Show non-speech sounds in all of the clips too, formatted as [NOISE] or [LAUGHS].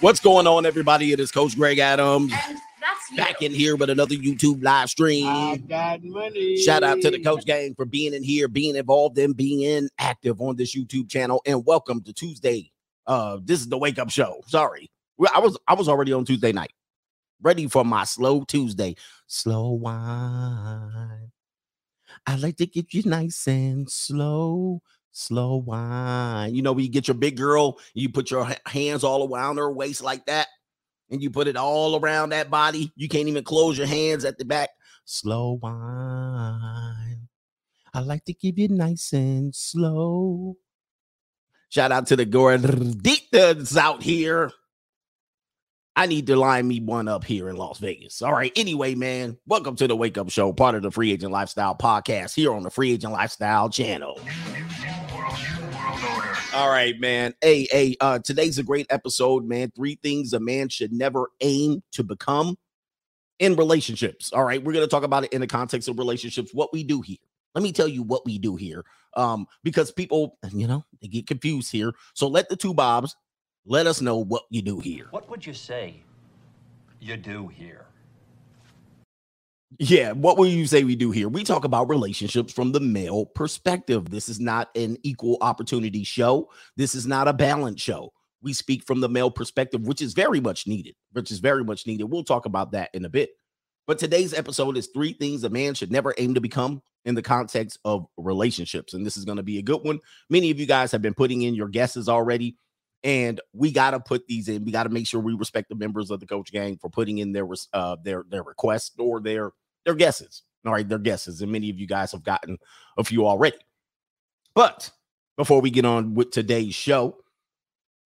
What's going on, everybody? It is Coach Greg Adams back in here with another YouTube live stream. I got money. Shout out to the Coach Gang for being in here, being involved, and being active on this YouTube channel. And welcome to Tuesday. Uh, this is the wake up show. Sorry, I was I was already on Tuesday night, ready for my slow Tuesday. Slow wine. I like to get you nice and slow slow wine. You know, when you get your big girl, you put your hands all around her waist like that, and you put it all around that body. You can't even close your hands at the back. Slow wine. I like to give you nice and slow. Shout out to the gorditas out here. I need to line me one up here in Las Vegas. All right. Anyway, man, welcome to the Wake Up Show, part of the Free Agent Lifestyle podcast here on the Free Agent Lifestyle channel. All right, man. Hey, hey, uh, today's a great episode, man. Three things a man should never aim to become in relationships. All right, we're gonna talk about it in the context of relationships, what we do here. Let me tell you what we do here. Um, because people, you know, they get confused here. So let the two Bobs let us know what you do here. What would you say you do here? Yeah, what will you say we do here? We talk about relationships from the male perspective. This is not an equal opportunity show. This is not a balance show. We speak from the male perspective, which is very much needed, which is very much needed. We'll talk about that in a bit. But today's episode is three things a man should never aim to become in the context of relationships. And this is going to be a good one. Many of you guys have been putting in your guesses already. And we got to put these in. We got to make sure we respect the members of the coach gang for putting in their uh, their their requests or their their guesses. All right, their guesses, and many of you guys have gotten a few already. But before we get on with today's show,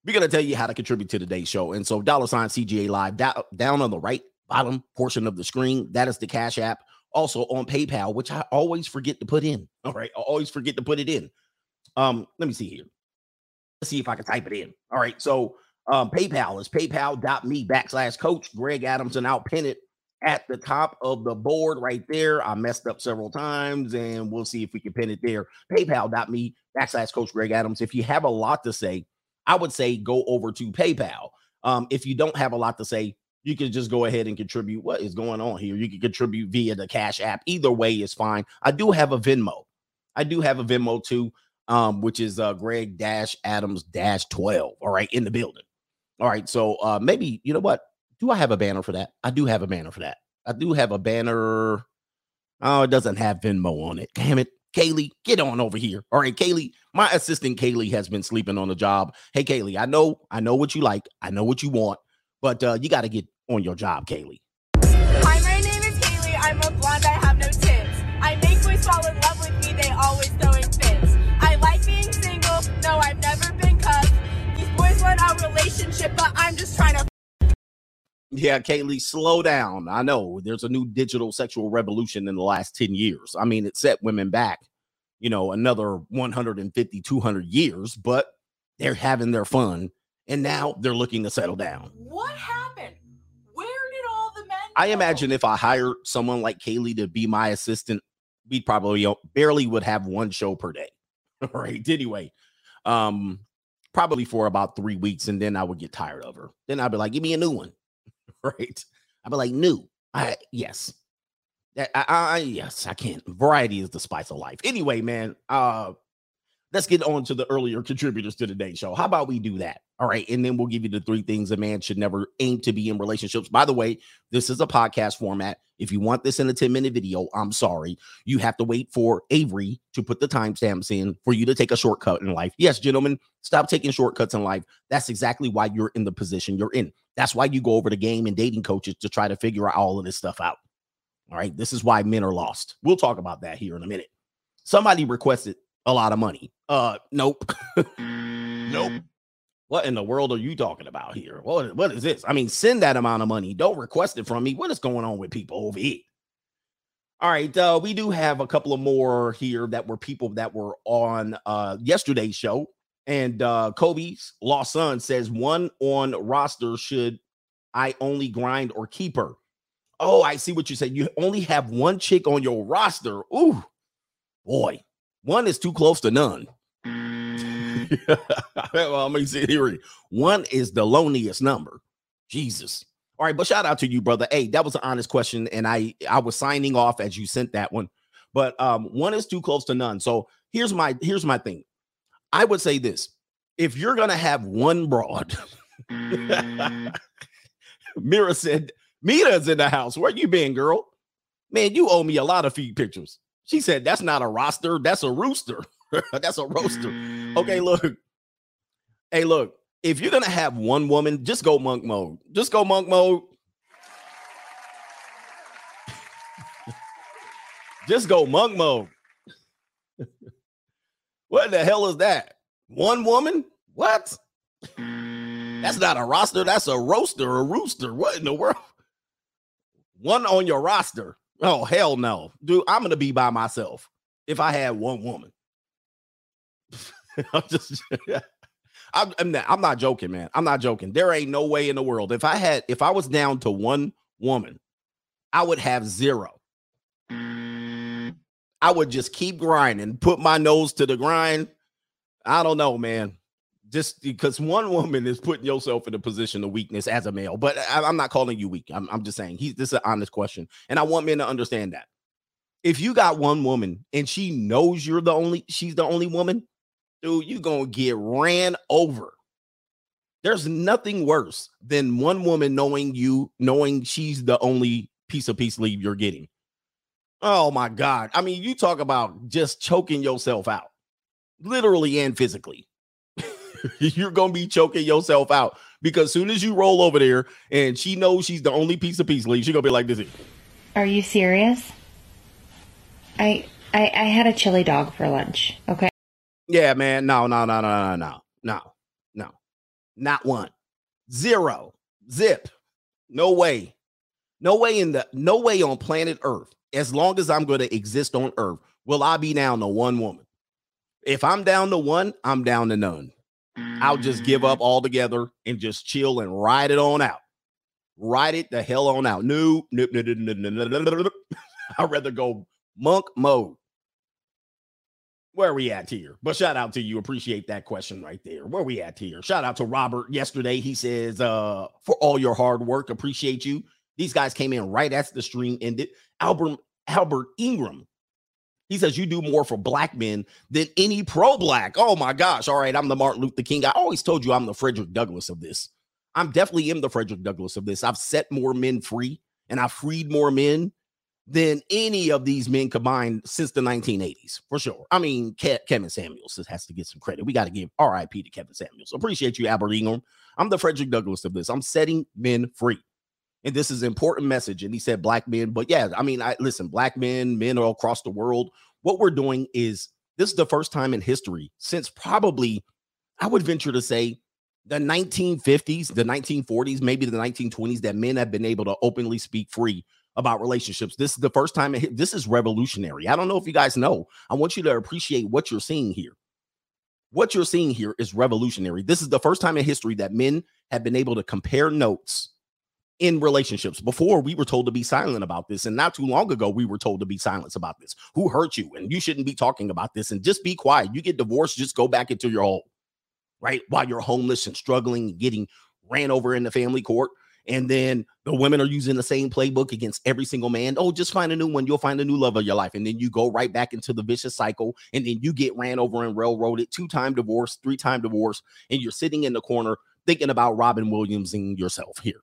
we're gonna tell you how to contribute to today's show. And so, dollar sign CGA Live down, down on the right bottom portion of the screen. That is the Cash App. Also on PayPal, which I always forget to put in. All right, I always forget to put it in. Um, let me see here. Let's see if I can type it in. All right, so um, PayPal is paypal.me backslash coach Greg Adams, and I'll pin it at the top of the board right there. I messed up several times and we'll see if we can pin it there. PayPal.me backslash Coach Greg Adams. If you have a lot to say, I would say go over to PayPal. Um, if you don't have a lot to say, you can just go ahead and contribute. What is going on here? You can contribute via the Cash App. Either way is fine. I do have a Venmo. I do have a Venmo too, um, which is uh, Greg Dash Adams Dash 12. All right, in the building. All right, so uh, maybe you know what? Do I have a banner for that? I do have a banner for that. I do have a banner. Oh, it doesn't have Venmo on it. Damn it. Kaylee, get on over here. All right, Kaylee, my assistant Kaylee has been sleeping on the job. Hey, Kaylee, I know, I know what you like. I know what you want, but uh, you got to get on your job, Kaylee. Hi, my name is Kaylee. I'm a blonde. I have no tits. I make boys fall in love relationship, but I'm just trying to yeah, Kaylee, slow down. I know there's a new digital sexual revolution in the last 10 years. I mean, it set women back, you know, another 150, 200 years, but they're having their fun and now they're looking to settle down. What happened? Where did all the men? I go? imagine if I hired someone like Kaylee to be my assistant, we probably barely would have one show per day. [LAUGHS] All right. Anyway, um, probably for about three weeks, and then I would get tired of her. Then I'd be like, give me a new one. [LAUGHS] right? I'd be like, new. I yes. I, I, yes, I can't. Variety is the spice of life. Anyway, man, uh let's get on to the earlier contributors to today's show. How about we do that? All right. And then we'll give you the three things a man should never aim to be in relationships. By the way, this is a podcast format. If you want this in a 10 minute video, I'm sorry. You have to wait for Avery to put the timestamps in for you to take a shortcut in life. Yes, gentlemen, stop taking shortcuts in life. That's exactly why you're in the position you're in. That's why you go over the game and dating coaches to try to figure out all of this stuff out. All right. This is why men are lost. We'll talk about that here in a minute. Somebody requested a lot of money. Uh, nope. [LAUGHS] nope. What in the world are you talking about here? What, what is this? I mean, send that amount of money. Don't request it from me. What is going on with people over here? All right, uh, we do have a couple of more here that were people that were on uh yesterday's show. And uh Kobe's lost son says one on roster should I only grind or keep her. Oh, I see what you said. You only have one chick on your roster. Ooh, boy, one is too close to none. [LAUGHS] well, me see here. One is the loneliest number. Jesus. All right, but shout out to you, brother. Hey, that was an honest question, and I I was signing off as you sent that one. But um, one is too close to none. So here's my here's my thing. I would say this: if you're gonna have one broad, [LAUGHS] Mira said, Mira's in the house. Where you been, girl? Man, you owe me a lot of feed pictures. She said, That's not a roster, that's a rooster. [LAUGHS] that's a roaster. Okay, mm. look. Hey, look, if you're gonna have one woman, just go monk mode. Just go monk mode. [LAUGHS] just go monk mode. [LAUGHS] what the hell is that? One woman? What? That's not a mm. roster. That's a roaster, a rooster. What in the world? One on your roster. Oh, hell no. Dude, I'm going to be by myself if I had one woman. [LAUGHS] I'm just. [LAUGHS] I'm, I'm, not, I'm not joking, man. I'm not joking. There ain't no way in the world. If I had, if I was down to one woman, I would have zero. Mm. I would just keep grinding, put my nose to the grind. I don't know, man. Just because one [LAUGHS] woman is putting yourself in a position of weakness as a male, but I, am not calling you weak. I'm, I'm just saying he's this is an honest question, and I want men to understand that. If you got one woman and she knows you're the only, she's the only woman, dude, you gonna get ran over. There's nothing worse than one woman knowing you, knowing she's the only piece of peace leave you're getting. Oh my God. I mean, you talk about just choking yourself out, literally and physically. [LAUGHS] you're gonna be choking yourself out because soon as you roll over there and she knows she's the only piece of peace leave, she's gonna be like this. Are you serious? I I I had a chili dog for lunch. Okay. Yeah, man. No, no, no, no, no, no, no, no. Not one. Zero. Zip. No way. No way in the no way on planet Earth. As long as I'm going to exist on Earth, will I be down to one woman? If I'm down to one, I'm down to none. I'll just give up mm. altogether and just chill and ride it on out. Ride it the hell on out. No, no, no, no, no, no, no, no. I'd rather go monk mode. Where we at here? But shout out to you. Appreciate that question right there. Where we at here? Shout out to Robert yesterday. He says, uh, for all your hard work, appreciate you. These guys came in right as the stream ended. Albert Albert Ingram. He says you do more for black men than any pro black. Oh my gosh. All right. I'm the Martin Luther King. I always told you I'm the Frederick Douglass of this. I'm definitely am the Frederick Douglass of this. I've set more men free and I freed more men than any of these men combined since the 1980s, for sure. I mean, Ke- Kevin Samuels has to get some credit. We got to give RIP to Kevin Samuels. Appreciate you, Albert Ingram. I'm the Frederick Douglass of this. I'm setting men free. And this is an important message. And he said black men, but yeah, I mean, I listen, black men, men all across the world. What we're doing is this is the first time in history since probably, I would venture to say, the 1950s, the 1940s, maybe the 1920s, that men have been able to openly speak free about relationships. This is the first time. This is revolutionary. I don't know if you guys know. I want you to appreciate what you're seeing here. What you're seeing here is revolutionary. This is the first time in history that men have been able to compare notes in relationships. Before we were told to be silent about this, and not too long ago we were told to be silent about this. Who hurt you? And you shouldn't be talking about this. And just be quiet. You get divorced, just go back into your hole, right? While you're homeless and struggling, getting ran over in the family court and then the women are using the same playbook against every single man. Oh, just find a new one. You'll find a new love of your life. And then you go right back into the vicious cycle. And then you get ran over and railroaded, two time divorce, three time divorce. And you're sitting in the corner thinking about Robin Williams and yourself here.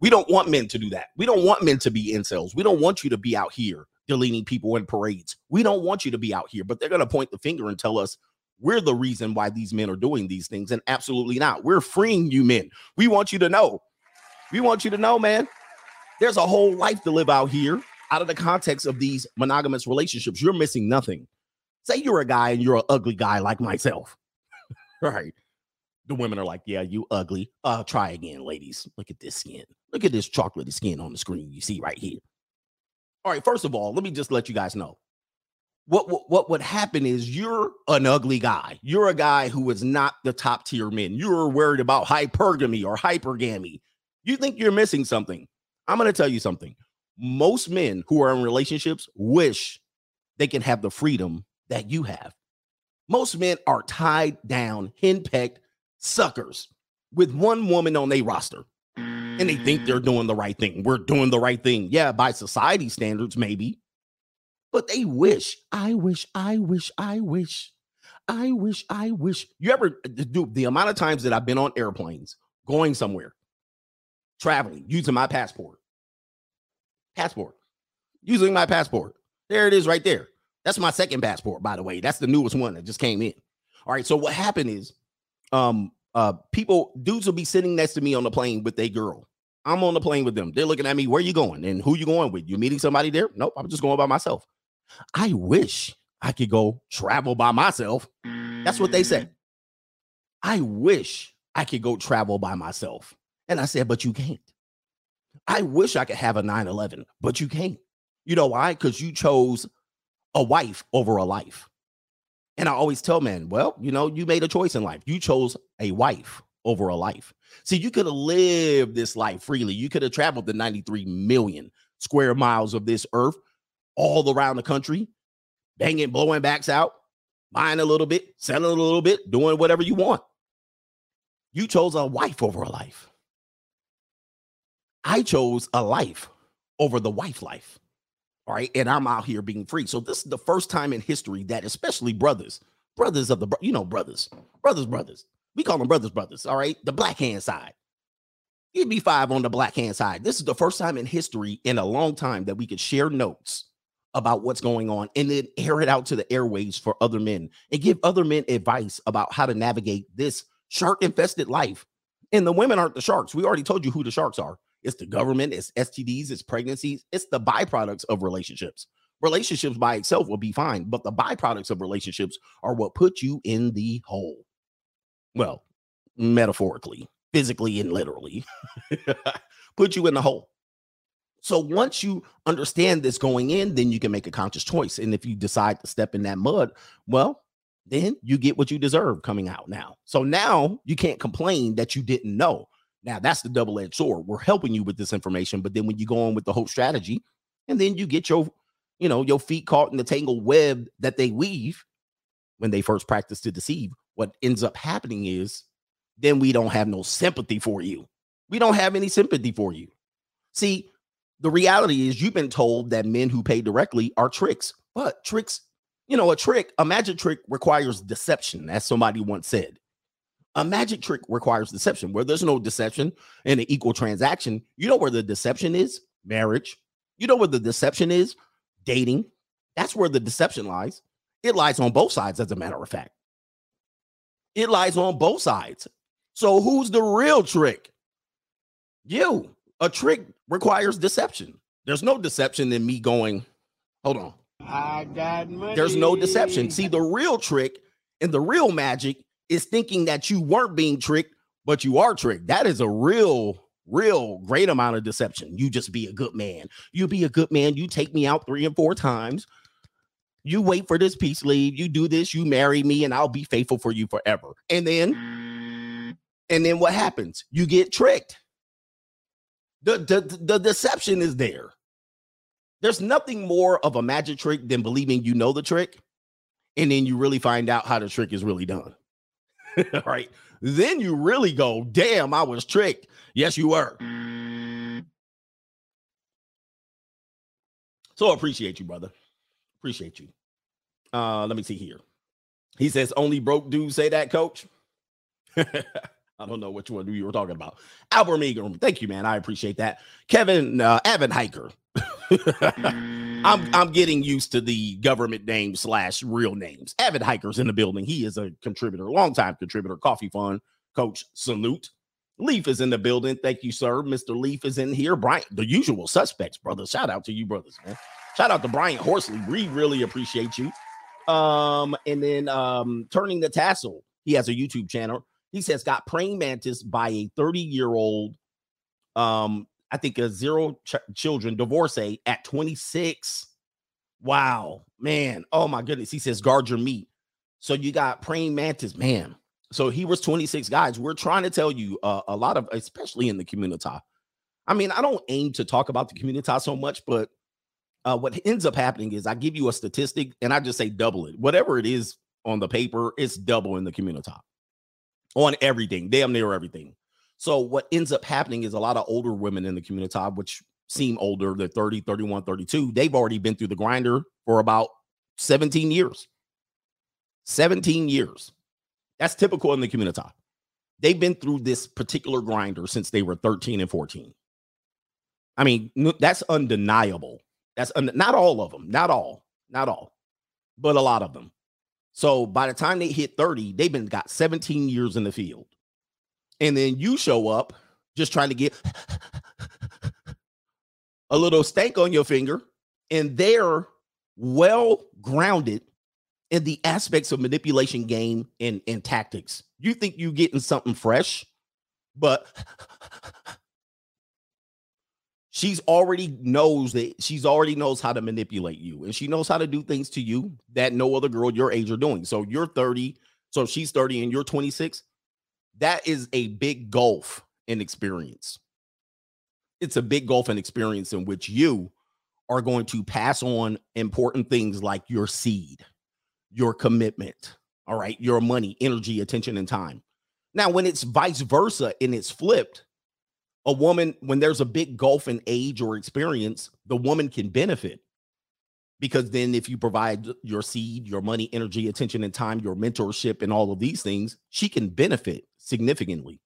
We don't want men to do that. We don't want men to be incels. We don't want you to be out here deleting people in parades. We don't want you to be out here, but they're going to point the finger and tell us we're the reason why these men are doing these things. And absolutely not. We're freeing you men. We want you to know. We want you to know, man. There's a whole life to live out here out of the context of these monogamous relationships. You're missing nothing. Say you're a guy and you're an ugly guy like myself. [LAUGHS] right. The women are like, yeah, you ugly. Uh, try again, ladies. Look at this skin. Look at this chocolatey skin on the screen you see right here. All right, first of all, let me just let you guys know what, what what would happen is you're an ugly guy. You're a guy who is not the top tier men. You're worried about hypergamy or hypergamy. You think you're missing something. I'm going to tell you something. Most men who are in relationships wish they can have the freedom that you have. Most men are tied down, henpecked suckers with one woman on their roster. And they think they're mm. doing the right thing. We're doing the right thing. Yeah, by society standards, maybe. But they wish, I wish, I wish, I wish, I wish, I wish. You ever do the amount of times that I've been on airplanes going somewhere, traveling, using my passport, passport, using my passport. There it is right there. That's my second passport, by the way. That's the newest one that just came in. All right. So what happened is um uh people dudes will be sitting next to me on the plane with a girl. I'm on the plane with them. They're looking at me, where you going? And who you going with? You meeting somebody there? Nope, I'm just going by myself. I wish I could go travel by myself. That's what they said. Mm. I wish I could go travel by myself. And I said, but you can't. I wish I could have a 9 11, but you can't. You know why? Because you chose a wife over a life. And I always tell men, well, you know, you made a choice in life. You chose a wife over a life. See, you could have lived this life freely. You could have traveled the 93 million square miles of this earth all around the country, banging, blowing backs out, buying a little bit, selling a little bit, doing whatever you want. You chose a wife over a life. I chose a life over the wife life. All right. And I'm out here being free. So this is the first time in history that, especially brothers, brothers of the, you know, brothers, brothers, brothers, we call them brothers, brothers. All right. The black hand side. Give me five on the black hand side. This is the first time in history in a long time that we could share notes about what's going on and then air it out to the airways for other men and give other men advice about how to navigate this shark infested life. And the women aren't the sharks. We already told you who the sharks are. It's the government, it's STDs, it's pregnancies, it's the byproducts of relationships. Relationships by itself will be fine, but the byproducts of relationships are what put you in the hole. Well, metaphorically, physically, and literally, [LAUGHS] put you in the hole. So once you understand this going in, then you can make a conscious choice. And if you decide to step in that mud, well, then you get what you deserve coming out now. So now you can't complain that you didn't know. Now that's the double-edged sword. We're helping you with this information, but then when you go on with the whole strategy, and then you get your, you know, your feet caught in the tangled web that they weave when they first practice to deceive, what ends up happening is then we don't have no sympathy for you. We don't have any sympathy for you. See, the reality is you've been told that men who pay directly are tricks, but tricks, you know, a trick, a magic trick requires deception, as somebody once said. A magic trick requires deception. Where there's no deception in an equal transaction, you know where the deception is? Marriage. You know where the deception is? Dating. That's where the deception lies. It lies on both sides, as a matter of fact. It lies on both sides. So who's the real trick? You. A trick requires deception. There's no deception in me going, hold on. I got money. There's no deception. See, the real trick and the real magic is thinking that you weren't being tricked, but you are tricked. That is a real, real great amount of deception. You just be a good man. You be a good man. You take me out three and four times. You wait for this peace leave. You do this. You marry me, and I'll be faithful for you forever. And then, and then what happens? You get tricked. The, the, the deception is there. There's nothing more of a magic trick than believing you know the trick, and then you really find out how the trick is really done. All [LAUGHS] right. Then you really go, damn, I was tricked. Yes, you were. So appreciate you, brother. Appreciate you. Uh, let me see here. He says, only broke dudes say that, coach. [LAUGHS] I don't know which one you were talking about. Albert Meagram. Thank you, man. I appreciate that. Kevin uh Evan Hiker. [LAUGHS] I'm I'm getting used to the government name slash real names. Evan Hiker's in the building. He is a contributor, longtime contributor, coffee fund coach. Salute. Leaf is in the building. Thank you, sir. Mr. Leaf is in here. Brian, the usual suspects, brother. Shout out to you, brothers, man. Shout out to Brian Horsley. We really appreciate you. Um, and then um, turning the tassel. He has a YouTube channel. He says got praying mantis by a 30 year old, um, I think a zero ch- children divorcee at 26. Wow, man. Oh my goodness. He says guard your meat. So you got praying mantis, man. So he was 26 guys. We're trying to tell you uh, a lot of, especially in the community. I mean, I don't aim to talk about the community so much, but uh, what ends up happening is I give you a statistic and I just say double it. Whatever it is on the paper, it's double in the community on everything, damn near everything. So what ends up happening is a lot of older women in the community, which seem older, they're 30, 31, 32, they've already been through the grinder for about 17 years. 17 years. That's typical in the community. They've been through this particular grinder since they were 13 and 14. I mean, that's undeniable. That's un- not all of them, not all, not all, but a lot of them. So by the time they hit 30, they've been got 17 years in the field. And then you show up just trying to get a little stank on your finger, and they're well grounded in the aspects of manipulation game and, and tactics. You think you're getting something fresh, but she's already knows that she's already knows how to manipulate you and she knows how to do things to you that no other girl your age are doing. So you're 30, so she's 30 and you're 26. That is a big gulf in experience. It's a big gulf in experience in which you are going to pass on important things like your seed, your commitment, all right, your money, energy, attention, and time. Now, when it's vice versa and it's flipped, a woman, when there's a big gulf in age or experience, the woman can benefit because then if you provide your seed, your money, energy, attention, and time, your mentorship, and all of these things, she can benefit significantly.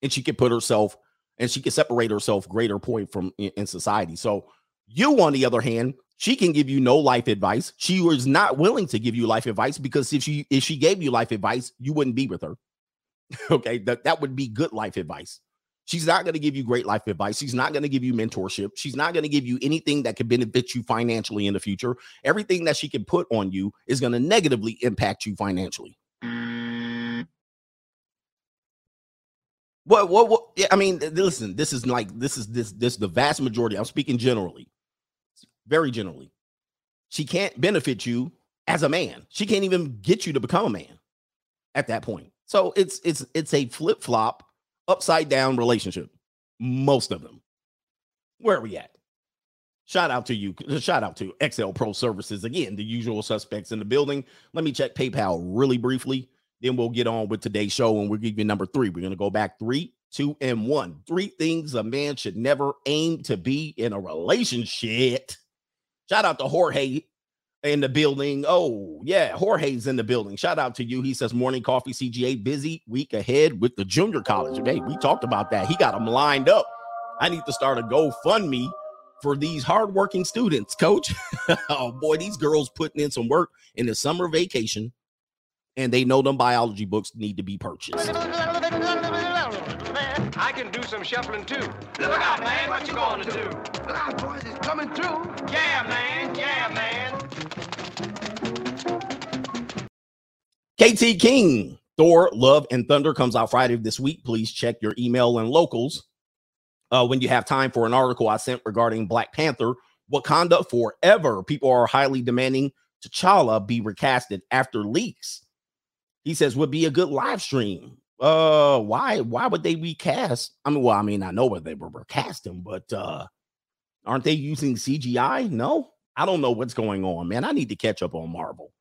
And she can put herself and she can separate herself greater point from in, society. So you, on the other hand, she can give you no life advice. She was not willing to give you life advice because if she if she gave you life advice, you wouldn't be with her. [LAUGHS] okay, that, that would be good life advice. She's not going to give you great life advice. She's not going to give you mentorship. She's not going to give you anything that could benefit you financially in the future. Everything that she can put on you is going to negatively impact you financially. Mm. What, what, what? Yeah, I mean, listen, this is like, this is this, this, the vast majority. I'm speaking generally, very generally. She can't benefit you as a man. She can't even get you to become a man at that point. So it's, it's, it's a flip flop upside down relationship. Most of them. Where are we at? Shout out to you. Shout out to XL Pro Services. Again, the usual suspects in the building. Let me check PayPal really briefly. Then we'll get on with today's show and we'll give you number three. We're going to go back three, two, and one. Three things a man should never aim to be in a relationship. Shout out to Jorge in the building. Oh, yeah, Jorge's in the building. Shout out to you. He says, Morning coffee CGA, busy week ahead with the junior college. Hey, we talked about that. He got them lined up. I need to start a GoFundMe for these hardworking students, coach. [LAUGHS] oh, boy, these girls putting in some work in the summer vacation, and they know them biology books need to be purchased. I can do some shuffling too. Look out, man, what you gonna do? Look out, boys, it's coming through. Yeah, man, yeah, man. KT King, Thor, Love, and Thunder comes out Friday this week. Please check your email and locals uh, when you have time for an article I sent regarding Black Panther. Wakanda forever. People are highly demanding T'Challa be recasted after leaks. He says would be a good live stream. Uh, why? Why would they recast? I mean, well, I mean, I know what they were recasting, but uh, aren't they using CGI? No, I don't know what's going on, man. I need to catch up on Marvel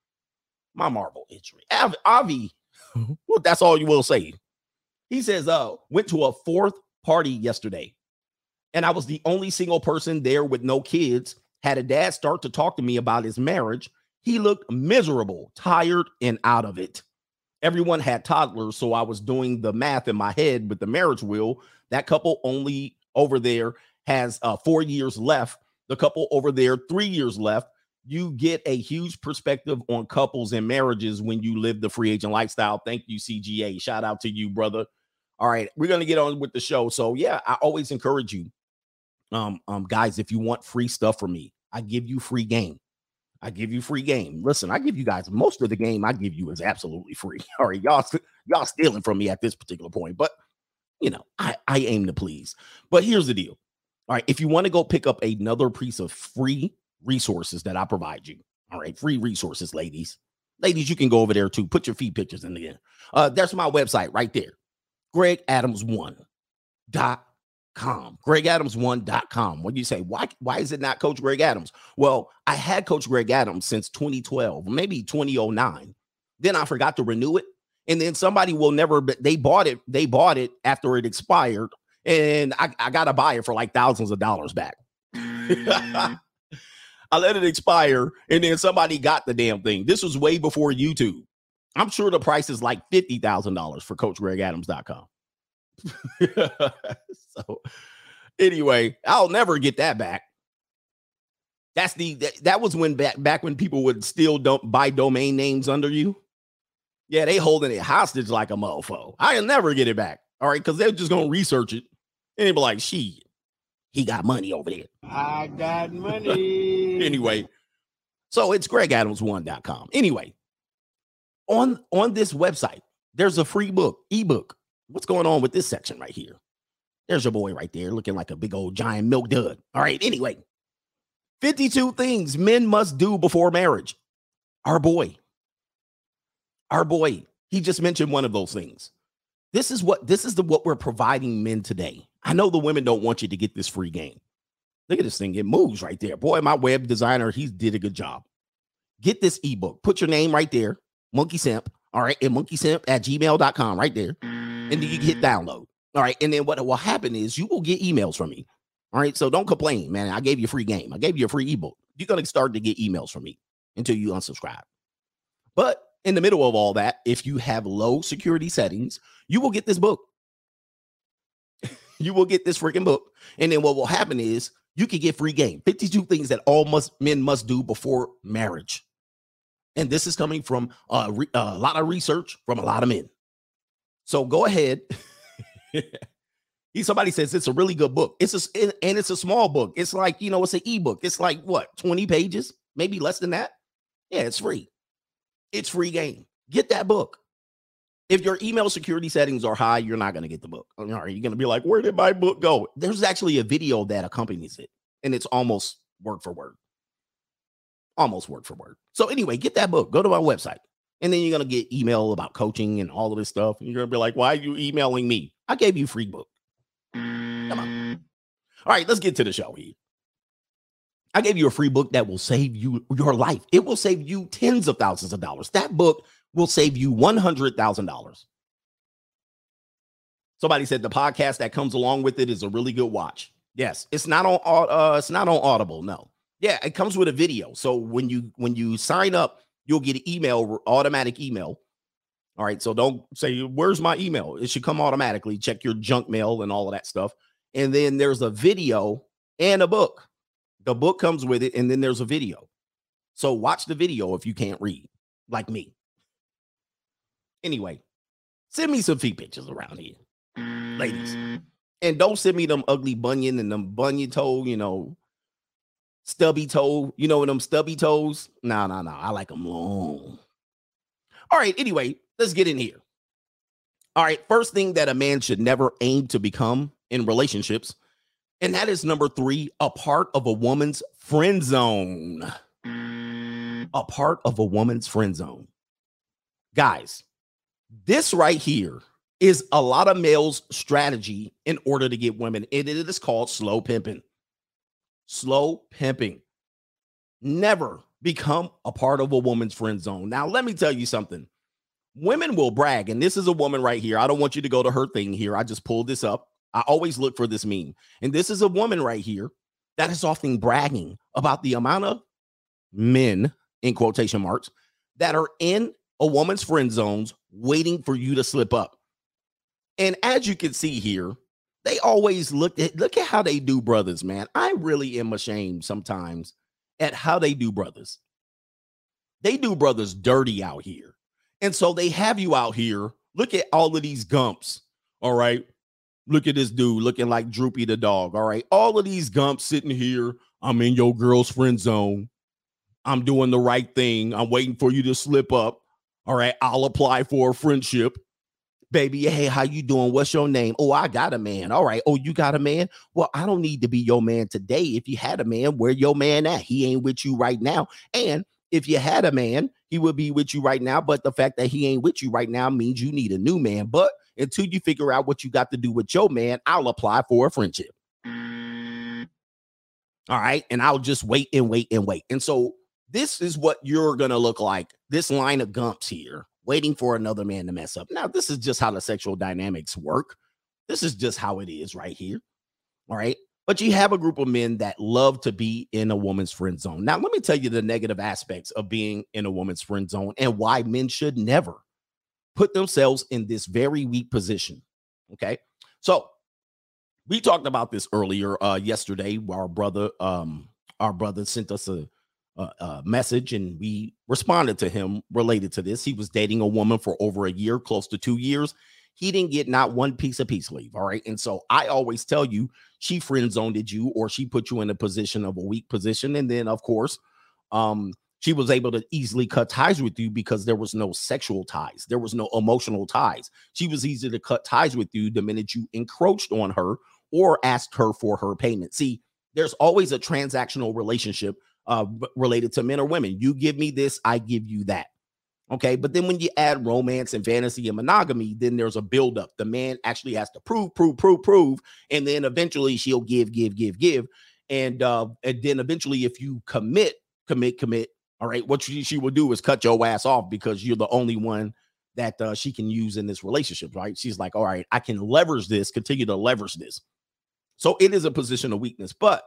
my Marvel injury. Av- Avi, [LAUGHS] well, that's all you will say. He says, uh, went to a fourth party yesterday, and I was the only single person there with no kids. Had a dad start to talk to me about his marriage. He looked miserable, tired, and out of it. Everyone had toddlers, so I was doing the math in my head with the marriage wheel. That couple only over there has uh, four years left. The couple over there, three years left you get a huge perspective on couples and marriages when you live the free agent lifestyle. Thank you, CGA. Shout out to you, brother. All right, we're gonna get on with the show. So yeah, I always encourage you, um, um, guys, if you want free stuff from me, I give you free game. I give you free game. Listen, I give you guys most of the game I give you is absolutely free. [LAUGHS] All right, y'all, y'all stealing from me at this particular point, but you know, I, I aim to please. But here's the deal. All right, if you want to go pick up another piece of free resources that I provide you. All right, free resources, ladies. Ladies, you can go over there too. Put your feet pictures in there. Uh, that's my website right there. GregAdams1.com. GregAdams1.com. What do you say? Why, why is it not Coach Greg Adams? Well, I had Coach Greg Adams since 2012, maybe 2009. Then I forgot to renew it. And then somebody will never, they bought it, they bought it after it expired. And I, I got to buy it for like thousands of dollars back. I let it expire, and then somebody got the damn thing. This was way before YouTube. I'm sure the price is like $50,000 for CoachGregAdams.com. [LAUGHS] so, anyway, I'll never get that back. That's the that, that was when back back when people would still don't buy domain names under you. Yeah, they holding it hostage like a mofo. I'll never get it back. All right, because they're just gonna research it and they be like, "She, he got money over there." I got [LAUGHS] money. anyway, so it's gregadams1.com. Anyway, on on this website, there's a free book, ebook. What's going on with this section right here? There's your boy right there looking like a big old giant milk dud. All right, anyway, 52 things men must do before marriage. Our boy, our boy, he just mentioned one of those things. This is what this is the what we're providing men today. I know the women don't want you to get this free game. Look at this thing, it moves right there. Boy, my web designer, he did a good job. Get this ebook, put your name right there, Monkey Simp. All right, and monkey simp at gmail.com right there. And then you hit download. All right. And then what will happen is you will get emails from me. All right. So don't complain, man. I gave you a free game. I gave you a free ebook. You're to start to get emails from me until you unsubscribe. But in the middle of all that, if you have low security settings, you will get this book. you will get this freaking book. And then what will happen is you can get free game 52 things that all must men must do before marriage. And this is coming from uh, re- a lot of research from a lot of men. So go ahead. [LAUGHS] somebody says it's a really good book. It's a and it's a small book. It's like you know, it's an ebook. It's like what 20 pages, maybe less than that. Yeah, it's free. It's free game. Get that book. If your email security settings are high, you're not going to get the book. Oh, right, you're going to be like, where did my book go? There's actually a video that accompanies it, and it's almost word for word. Almost word for word. So, anyway, get that book. Go to my website. And then you're going to get email about coaching and all of this stuff. And you're going to be like, why are you emailing me? I gave you free book. Come on. All right, let's get to the show here. I gave you a free book that will save you your life. It will save you tens of thousands of dollars. That book will save you $100,000. Somebody said the podcast that comes along with it is a really good watch. Yes, it's not on uh it's not on Audible, no. Yeah, it comes with a video. So when you when you sign up, you'll get an email automatic email. All right, so don't say where's my email? It should come automatically. Check your junk mail and all of that stuff. And then there's a video and a book. The book comes with it and then there's a video. So watch the video if you can't read like me. Anyway, send me some feet pictures around here, ladies. And don't send me them ugly bunion and them bunion toe, you know, stubby toe. You know them stubby toes? No, no, no. I like them long. All right. Anyway, let's get in here. All right. First thing that a man should never aim to become in relationships, and that is number three, a part of a woman's friend zone. A part of a woman's friend zone. Guys, this right here is a lot of males' strategy in order to get women. And it is called slow pimping. Slow pimping. Never become a part of a woman's friend zone. Now, let me tell you something. Women will brag, and this is a woman right here. I don't want you to go to her thing here. I just pulled this up. I always look for this meme. And this is a woman right here that is often bragging about the amount of men, in quotation marks, that are in a woman's friend zones waiting for you to slip up. And as you can see here, they always look at look at how they do brothers, man. I really am ashamed sometimes at how they do brothers. They do brothers dirty out here. And so they have you out here. Look at all of these gumps. All right. Look at this dude looking like Droopy the dog. All right. All of these gumps sitting here. I'm in your girl's friend zone. I'm doing the right thing. I'm waiting for you to slip up. All right. I'll apply for a friendship. Baby, hey, how you doing? What's your name? Oh, I got a man. All right. Oh, you got a man? Well, I don't need to be your man today. If you had a man, where your man at? He ain't with you right now. And if you had a man, he would be with you right now. But the fact that he ain't with you right now means you need a new man. But until you figure out what you got to do with your man, I'll apply for a friendship. Mm. All right. And I'll just wait and wait and wait. And so this is what you're going to look like. This line of gumps here waiting for another man to mess up. Now, this is just how the sexual dynamics work. This is just how it is right here. All right. But you have a group of men that love to be in a woman's friend zone. Now, let me tell you the negative aspects of being in a woman's friend zone and why men should never put themselves in this very weak position. Okay. So we talked about this earlier uh yesterday. Our brother, um, our brother sent us a, message and we responded to him related to this. He was dating a woman for over a year, close to two years. He didn't get not one piece of peace leave. All right. And so I always tell you, she friend zoned you or she put you in a position of a weak position. And then, of course, um, she was able to easily cut ties with you because there was no sexual ties, there was no emotional ties. She was easy to cut ties with you the minute you encroached on her or asked her for her payment. See, there's always a transactional relationship uh, related to men or women. You give me this, I give you that. Okay. But then when you add romance and fantasy and monogamy, then there's a buildup. The man actually has to prove, prove, prove, prove. And then eventually she'll give, give, give, give. And uh, and then eventually, if you commit, commit, commit, all right, what she, she will do is cut your ass off because you're the only one that uh, she can use in this relationship, right? She's like, all right, I can leverage this, continue to leverage this. So it is a position of weakness. But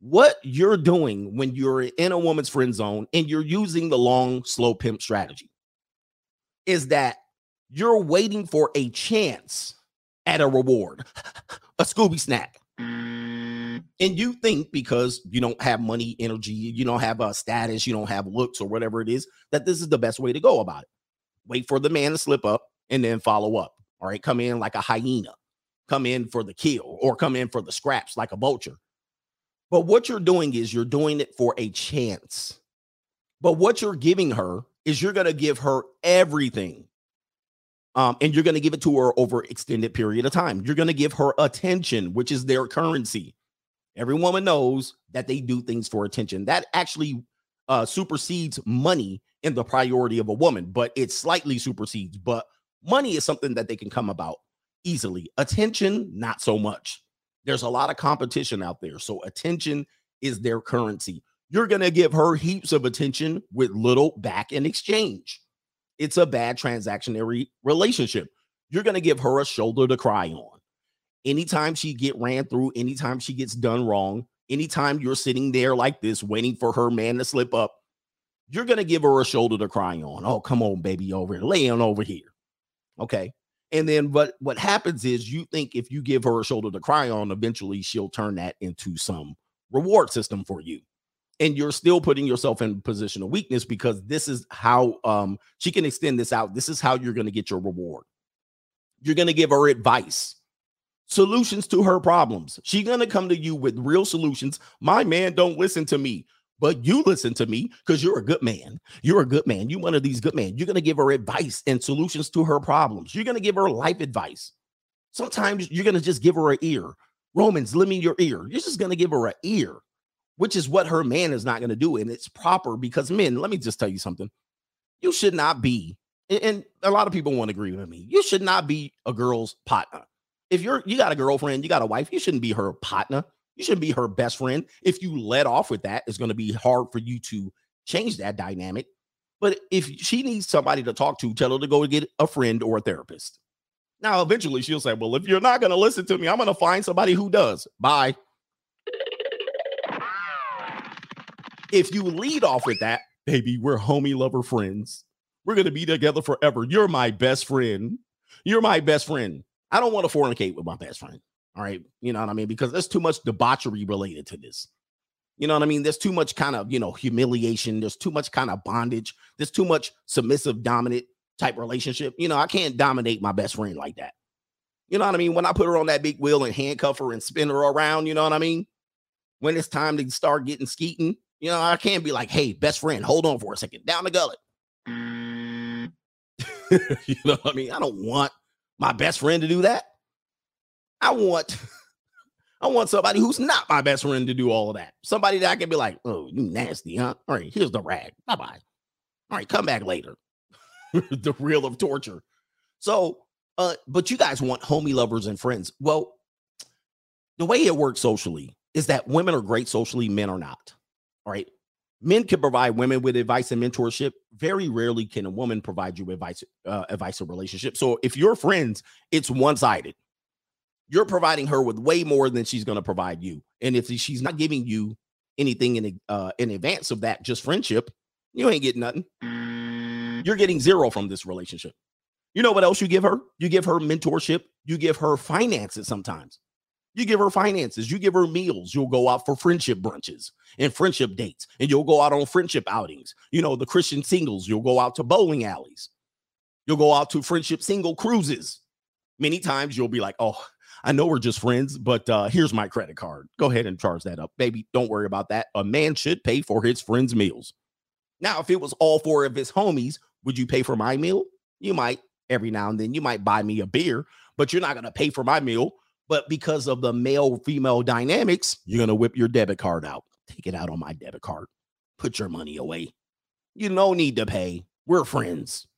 what you're doing when you're in a woman's friend zone and you're using the long, slow pimp strategy is that you're waiting for a chance at a reward, a Scooby snack. And you think because you don't have money, energy, you don't have a status, you don't have looks or whatever it is, that this is the best way to go about it. Wait for the man to slip up and then follow up. All right. Come in like a hyena, come in for the kill or come in for the scraps like a vulture. But what you're doing is you're doing it for a chance. But what you're giving her is you're going to give her everything. Um, and you're going to give it to her over extended period of time. You're going to give her attention, which is their currency. Every woman knows that they do things for attention. That actually uh, supersedes money in the priority of a woman, but it slightly supersedes. But money is something that they can come about easily. Attention, not so much. There's a lot of competition out there. So attention is their currency. You're going to give her heaps of attention with little back in exchange. It's a bad transactionary relationship. You're going to give her a shoulder to cry on. Anytime she get ran through, anytime she gets done wrong, anytime you're sitting there like this waiting for her man to slip up, you're going to give her a shoulder to cry on. Oh, come on, baby, over here. Lay on over here. Okay. And then but what happens is you think if you give her a shoulder to cry on, eventually she'll turn that into some reward system for you. And you're still putting yourself in a position of weakness because this is how um she can extend this out. This is how you're going to get your reward. You're going to give her advice, solutions to her problems. She's going to come to you with real solutions. My man don't listen to me but you listen to me because you're a good man. You're a good man. You're one of these good men. You're going to give her advice and solutions to her problems. You're going to give her life advice. Sometimes you're going to just give her an ear. Romans, let me your ear. You're just going to give her an ear, which is what her man is not going to do. And it's proper because men, let me just tell you something. You should not be, and a lot of people won't agree with me. You should not be a girl's partner. If you're you got a girlfriend, you got a wife, you shouldn't be her partner. You shouldn't be her best friend. If you let off with that, it's going to be hard for you to change that dynamic. But if she needs somebody to talk to, tell her to go get a friend or a therapist. Now, eventually she'll say, Well, if you're not going to listen to me, I'm going to find somebody who does. Bye. If you lead off with that, baby, we're homie lover friends. We're going to be together forever. You're my best friend. You're my best friend. I don't want to fornicate with my best friend. All right. You know what I mean? Because there's too much debauchery related to this. You know what I mean? There's too much kind of, you know, humiliation. There's too much kind of bondage. There's too much submissive, dominant type relationship. You know, I can't dominate my best friend like that. You know what I mean? When I put her on that big wheel and handcuff her and spin her around, you know what I mean? When it's time to start getting skeeting, you know, I can't be like, hey, best friend, hold on for a second, down the gullet. [LAUGHS] you know what I mean? I don't want my best friend to do that. I want [LAUGHS] I want somebody who's not my best friend to do all of that. Somebody that I can be like, oh, you nasty, huh? All right, here's the rag. Bye-bye. All right, come back later. [LAUGHS] the real of torture. So, uh, but you guys want homie lovers and friends. Well, the way it works socially is that women are great socially, men are not. All right. Men can provide women with advice and mentorship. Very rarely can a woman provide you advice, uh, advice or relationship. So if you're friends, it's one sided. You're providing her with way more than she's going to provide you. And if she's not giving you anything in uh, in advance of that, just friendship, you ain't getting nothing. You're getting zero from this relationship. You know what else you give her? You give her mentorship. You give her finances sometimes. You give her finances, you give her meals, you'll go out for friendship brunches and friendship dates, and you'll go out on friendship outings. You know, the Christian singles, you'll go out to bowling alleys, you'll go out to friendship single cruises. Many times you'll be like, oh, I know we're just friends, but uh, here's my credit card. Go ahead and charge that up. Baby, don't worry about that. A man should pay for his friends' meals. Now, if it was all four of his homies, would you pay for my meal? You might every now and then. You might buy me a beer, but you're not going to pay for my meal but because of the male female dynamics, you're going to whip your debit card out. Take it out on my debit card. Put your money away. You no need to pay. We're friends.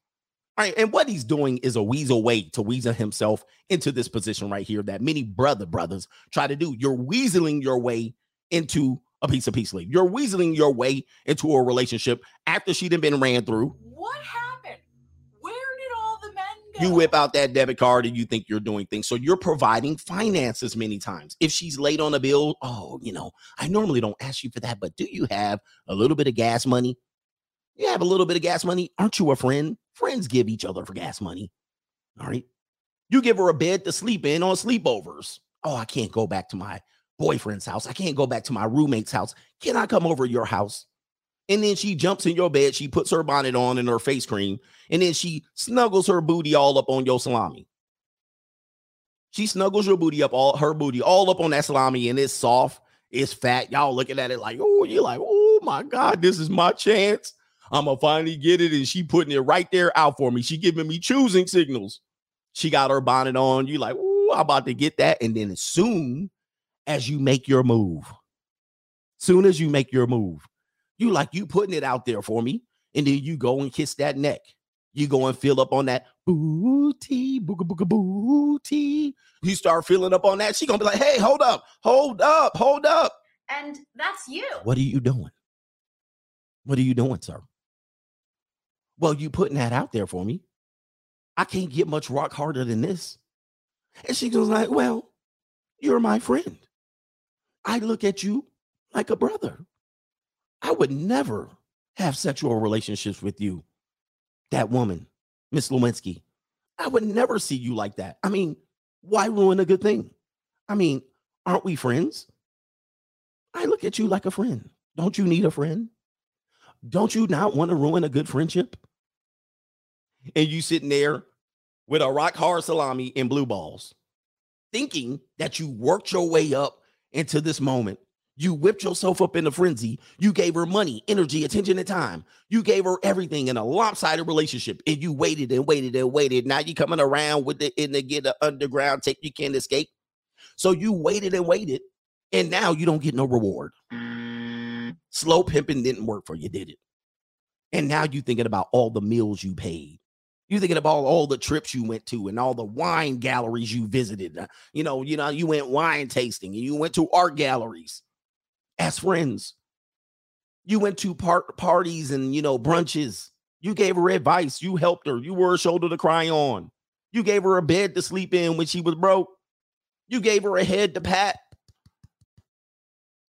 Right. And what he's doing is a weasel way to weasel himself into this position right here that many brother brothers try to do. You're weaseling your way into a piece of peace leave. You're weaseling your way into a relationship after she'd been ran through you whip out that debit card and you think you're doing things. So you're providing finances many times. If she's late on a bill, oh, you know, I normally don't ask you for that, but do you have a little bit of gas money? You have a little bit of gas money. Aren't you a friend? Friends give each other for gas money. All right. You give her a bed to sleep in on sleepovers. Oh, I can't go back to my boyfriend's house. I can't go back to my roommate's house. Can I come over your house? And then she jumps in your bed. She puts her bonnet on and her face cream. And then she snuggles her booty all up on your salami. She snuggles your booty up, all her booty all up on that salami, and it's soft, it's fat. Y'all looking at it like, oh, you're like, oh my God, this is my chance. I'm gonna finally get it. And she putting it right there out for me. She giving me choosing signals. She got her bonnet on. You like, oh, I'm about to get that. And then as soon as you make your move, soon as you make your move, you like you putting it out there for me, and then you go and kiss that neck. You go and fill up on that booty, booga booga booty. You start filling up on that. She gonna be like, "Hey, hold up, hold up, hold up." And that's you. What are you doing? What are you doing, sir? Well, you putting that out there for me. I can't get much rock harder than this. And she goes like, "Well, you're my friend. I look at you like a brother. I would never have sexual relationships with you, that woman, Miss Lewinsky. I would never see you like that. I mean, why ruin a good thing? I mean, aren't we friends? I look at you like a friend. Don't you need a friend? Don't you not want to ruin a good friendship? And you sitting there with a rock hard salami and blue balls, thinking that you worked your way up into this moment you whipped yourself up in a frenzy. You gave her money, energy, attention, and time. You gave her everything in a lopsided relationship, and you waited and waited and waited. Now you're coming around with it in to get an underground tape you can't escape. So you waited and waited, and now you don't get no reward. Slow pimping didn't work for you, did it? And now you're thinking about all the meals you paid. You're thinking about all the trips you went to and all the wine galleries you visited. You know, you know, you went wine tasting and you went to art galleries as friends. You went to part parties and you know brunches. You gave her advice. You helped her. You were a shoulder to cry on. You gave her a bed to sleep in when she was broke. You gave her a head to pat.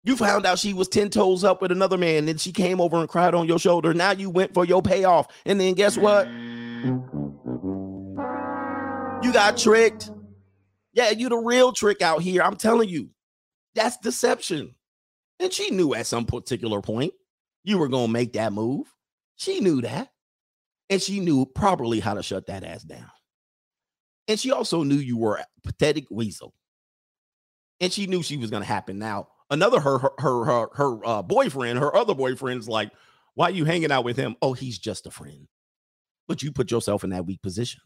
You found out she was 10 toes up with another man, and she came over and cried on your shoulder. Now you went for your payoff. And then guess what? You got tricked. Yeah, you the real trick out here. I'm telling you. That's deception. And she knew at some particular point you were going to make that move. She knew that. And she knew properly how to shut that ass down. And she also knew you were a pathetic weasel. And she knew she was going to happen. Now, another her her her her, her uh, boyfriend, her other boyfriend's like, "Why you hanging out with him?" "Oh, he's just a friend." But you put yourself in that weak position.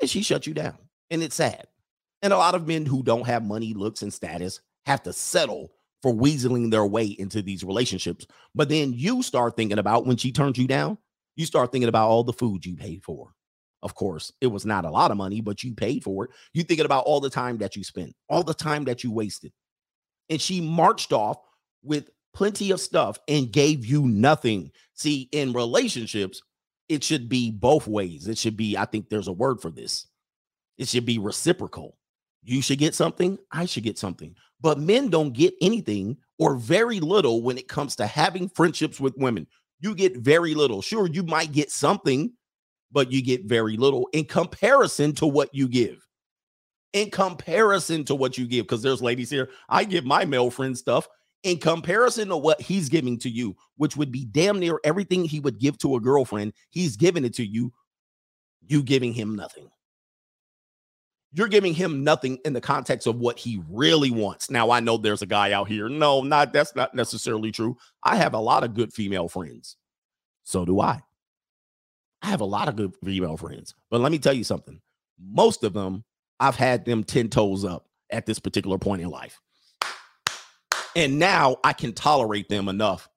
And she shut you down. And it's sad. And a lot of men who don't have money, looks, and status have to settle for weaseling their way into these relationships. But then you start thinking about when she turns you down, you start thinking about all the food you paid for. Of course, it was not a lot of money, but you paid for it. You thinking about all the time that you spent, all the time that you wasted. And she marched off with plenty of stuff and gave you nothing. See, in relationships, it should be both ways. It should be, I think there's a word for this. It should be reciprocal. You should get something, I should get something. But men don't get anything or very little when it comes to having friendships with women. You get very little. Sure, you might get something, but you get very little in comparison to what you give. In comparison to what you give, because there's ladies here, I give my male friend stuff in comparison to what he's giving to you, which would be damn near everything he would give to a girlfriend. He's giving it to you, you giving him nothing. You're giving him nothing in the context of what he really wants. Now, I know there's a guy out here. No, not that's not necessarily true. I have a lot of good female friends. So do I. I have a lot of good female friends. But let me tell you something. Most of them, I've had them 10 toes up at this particular point in life. And now I can tolerate them enough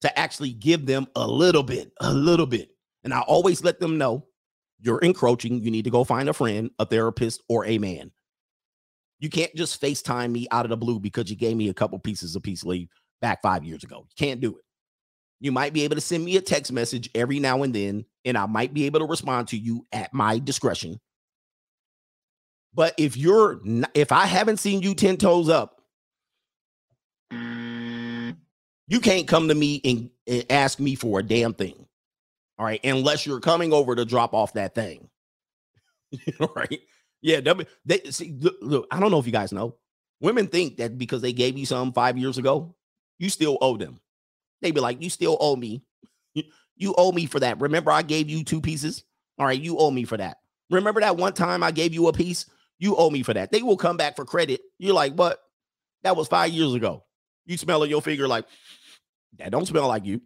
to actually give them a little bit, a little bit. And I always let them know you're encroaching. You need to go find a friend, a therapist, or a man. You can't just FaceTime me out of the blue because you gave me a couple pieces of peace leave back five years ago. You can't do it. You might be able to send me a text message every now and then, and I might be able to respond to you at my discretion. But if you're not, if I haven't seen you 10 toes up, mm. you can't come to me and, and ask me for a damn thing. All right. Unless you're coming over to drop off that thing. [LAUGHS] right. Yeah. They, see, look, look, I don't know if you guys know. Women think that because they gave you some five years ago, you still owe them. They be like, you still owe me. [LAUGHS] You, owe me for that. Remember, I gave you two pieces. All right, you owe me for that. Remember that one time I gave you a piece? You owe me for that. They will come back for credit. You're like, what? That was five years ago. You smell your finger like that don't smell like you.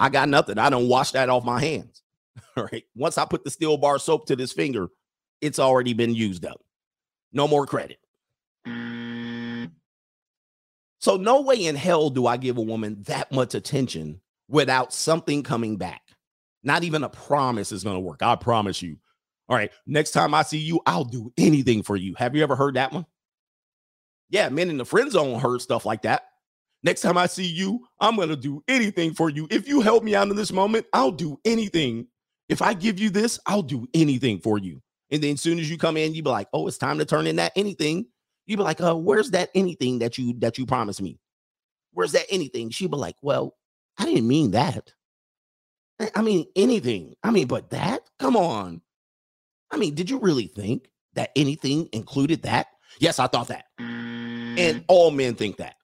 I got nothing. I don't wash that off my hands. All [LAUGHS] right. Once I put the steel bar soap to this finger, it's already been used up. No more credit. So, no way in hell do I give a woman that much attention without something coming back. Not even a promise is going to work. I promise you. All right. Next time I see you, I'll do anything for you. Have you ever heard that one? Yeah, men in the friend zone heard stuff like that. Next time I see you, I'm going to do anything for you. If you help me out in this moment, I'll do anything. If I give you this, I'll do anything for you. And then as soon as you come in, you be like, oh, it's time to turn in that anything. You be like, uh, where's that anything that you that you promised me? Where's that anything? She be like, well, I didn't mean that. I mean anything. I mean, but that? Come on. I mean, did you really think that anything included that? Yes, I thought that. And all men think that.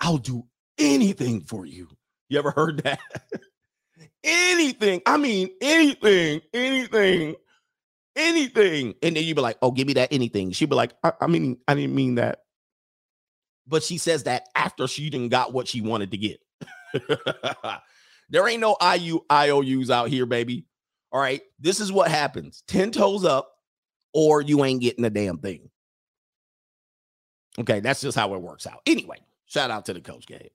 I'll do anything for you. You ever heard that? [LAUGHS] anything. I mean, anything, anything, anything. And then you'd be like, oh, give me that anything. She'd be like, I, I mean, I didn't mean that. But she says that after she didn't got what she wanted to get. [LAUGHS] there ain't no IU IOUs out here, baby. All right. This is what happens 10 toes up, or you ain't getting a damn thing. Okay. That's just how it works out. Anyway. Shout out to the coach, Gabe.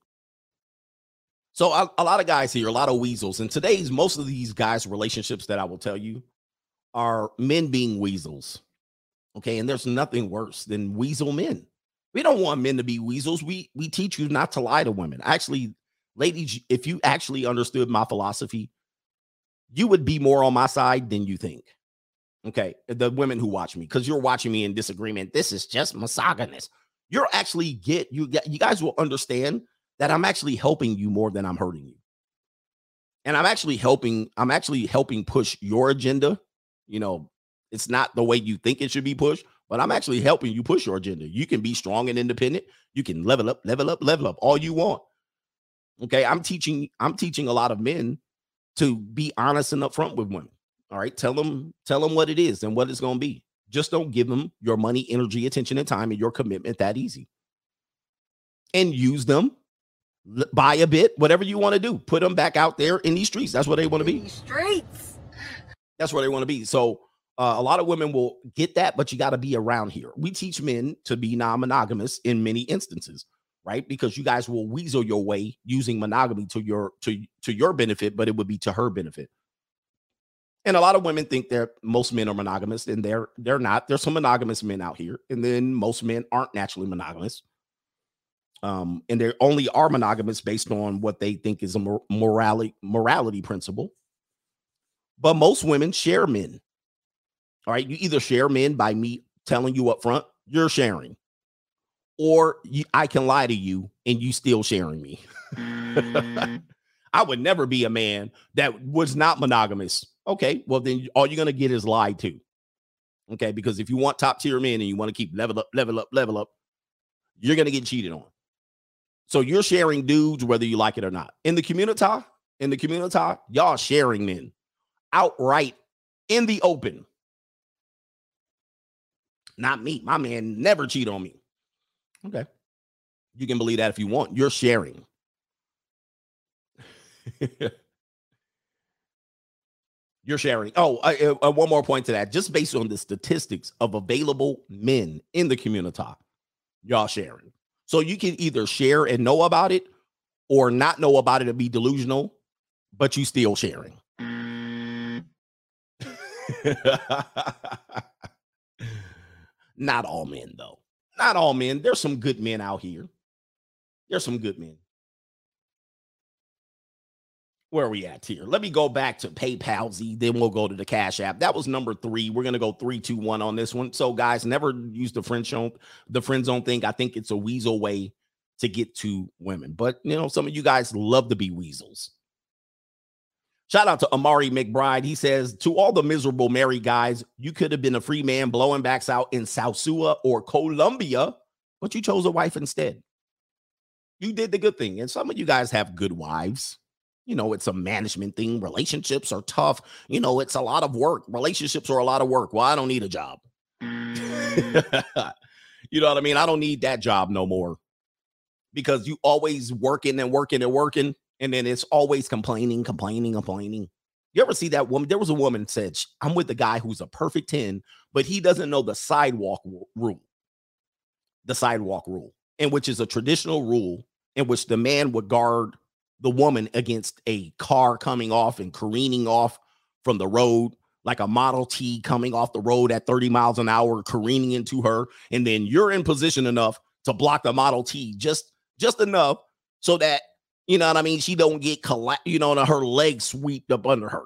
So a, a, lot of guys here, a lot of weasels, and today's most of these guys' relationships that I will tell you are men being weasels. Okay, and there's nothing worse than weasel men. We don't want men to be weasels. We we teach you not to lie to women. Actually, ladies, if you actually understood my philosophy, you would be more on my side than you think. Okay, the women who watch me, because you're watching me in disagreement. This is just misogynist you're actually get you you guys will understand that I'm actually helping you more than I'm hurting you. And I'm actually helping I'm actually helping push your agenda. You know, it's not the way you think it should be pushed, but I'm actually helping you push your agenda. You can be strong and independent. You can level up, level up, level up all you want. Okay, I'm teaching I'm teaching a lot of men to be honest and upfront with women. All right, tell them tell them what it is and what it's going to be. Just don't give them your money, energy, attention, and time and your commitment that easy. And use them, buy a bit, whatever you want to do. Put them back out there in these streets. That's where they want to be. Streets. That's where they want to be. So uh, a lot of women will get that, but you got to be around here. We teach men to be non-monogamous in many instances, right? Because you guys will weasel your way using monogamy to your to to your benefit, but it would be to her benefit. And a lot of women think that most men are monogamous, and they're they're not. There's some monogamous men out here, and then most men aren't naturally monogamous. Um, and they only are monogamous based on what they think is a mor- morality morality principle. But most women share men. All right, you either share men by me telling you up front you're sharing, or you, I can lie to you and you still sharing me. I would never be a man that was not monogamous. Okay, well then all you're gonna get is lied to. Okay, because if you want top tier men and you want to keep level up, level up, level up, you're gonna get cheated on. So you're sharing dudes whether you like it or not. In the community, in the community, y'all sharing men outright in the open. Not me. My man never cheat on me. Okay. You can believe that if you want. You're sharing. You're sharing. Oh, uh, uh, one more point to that. Just based on the statistics of available men in the community, y'all sharing. So you can either share and know about it or not know about it and be delusional, but you still sharing. [LAUGHS] not all men, though. Not all men. There's some good men out here. There's some good men where are we at here? Let me go back to PayPal Z, then we'll go to the Cash App. That was number three. We're gonna go three, two, one on this one. So, guys, never use the friend zone, the friend zone thing. I think it's a weasel way to get to women, but you know, some of you guys love to be weasels. Shout out to Amari McBride. He says, To all the miserable married guys, you could have been a free man blowing backs out in South or Colombia, but you chose a wife instead. You did the good thing. And some of you guys have good wives you know, it's a management thing. Relationships are tough. You know, it's a lot of work. Relationships are a lot of work. Well, I don't need a job. Mm. [LAUGHS] you know what I mean? I don't need that job no more because you always working and working and working. And then it's always complaining, complaining, complaining. You ever see that woman? There was a woman said, I'm with the guy who's a perfect 10, but he doesn't know the sidewalk rule. The sidewalk rule, and which is a traditional rule in which the man would guard the woman against a car coming off and careening off from the road like a Model T coming off the road at 30 miles an hour careening into her and then you're in position enough to block the Model T just just enough so that you know what I mean she don't get colla- you know her legs swept up under her.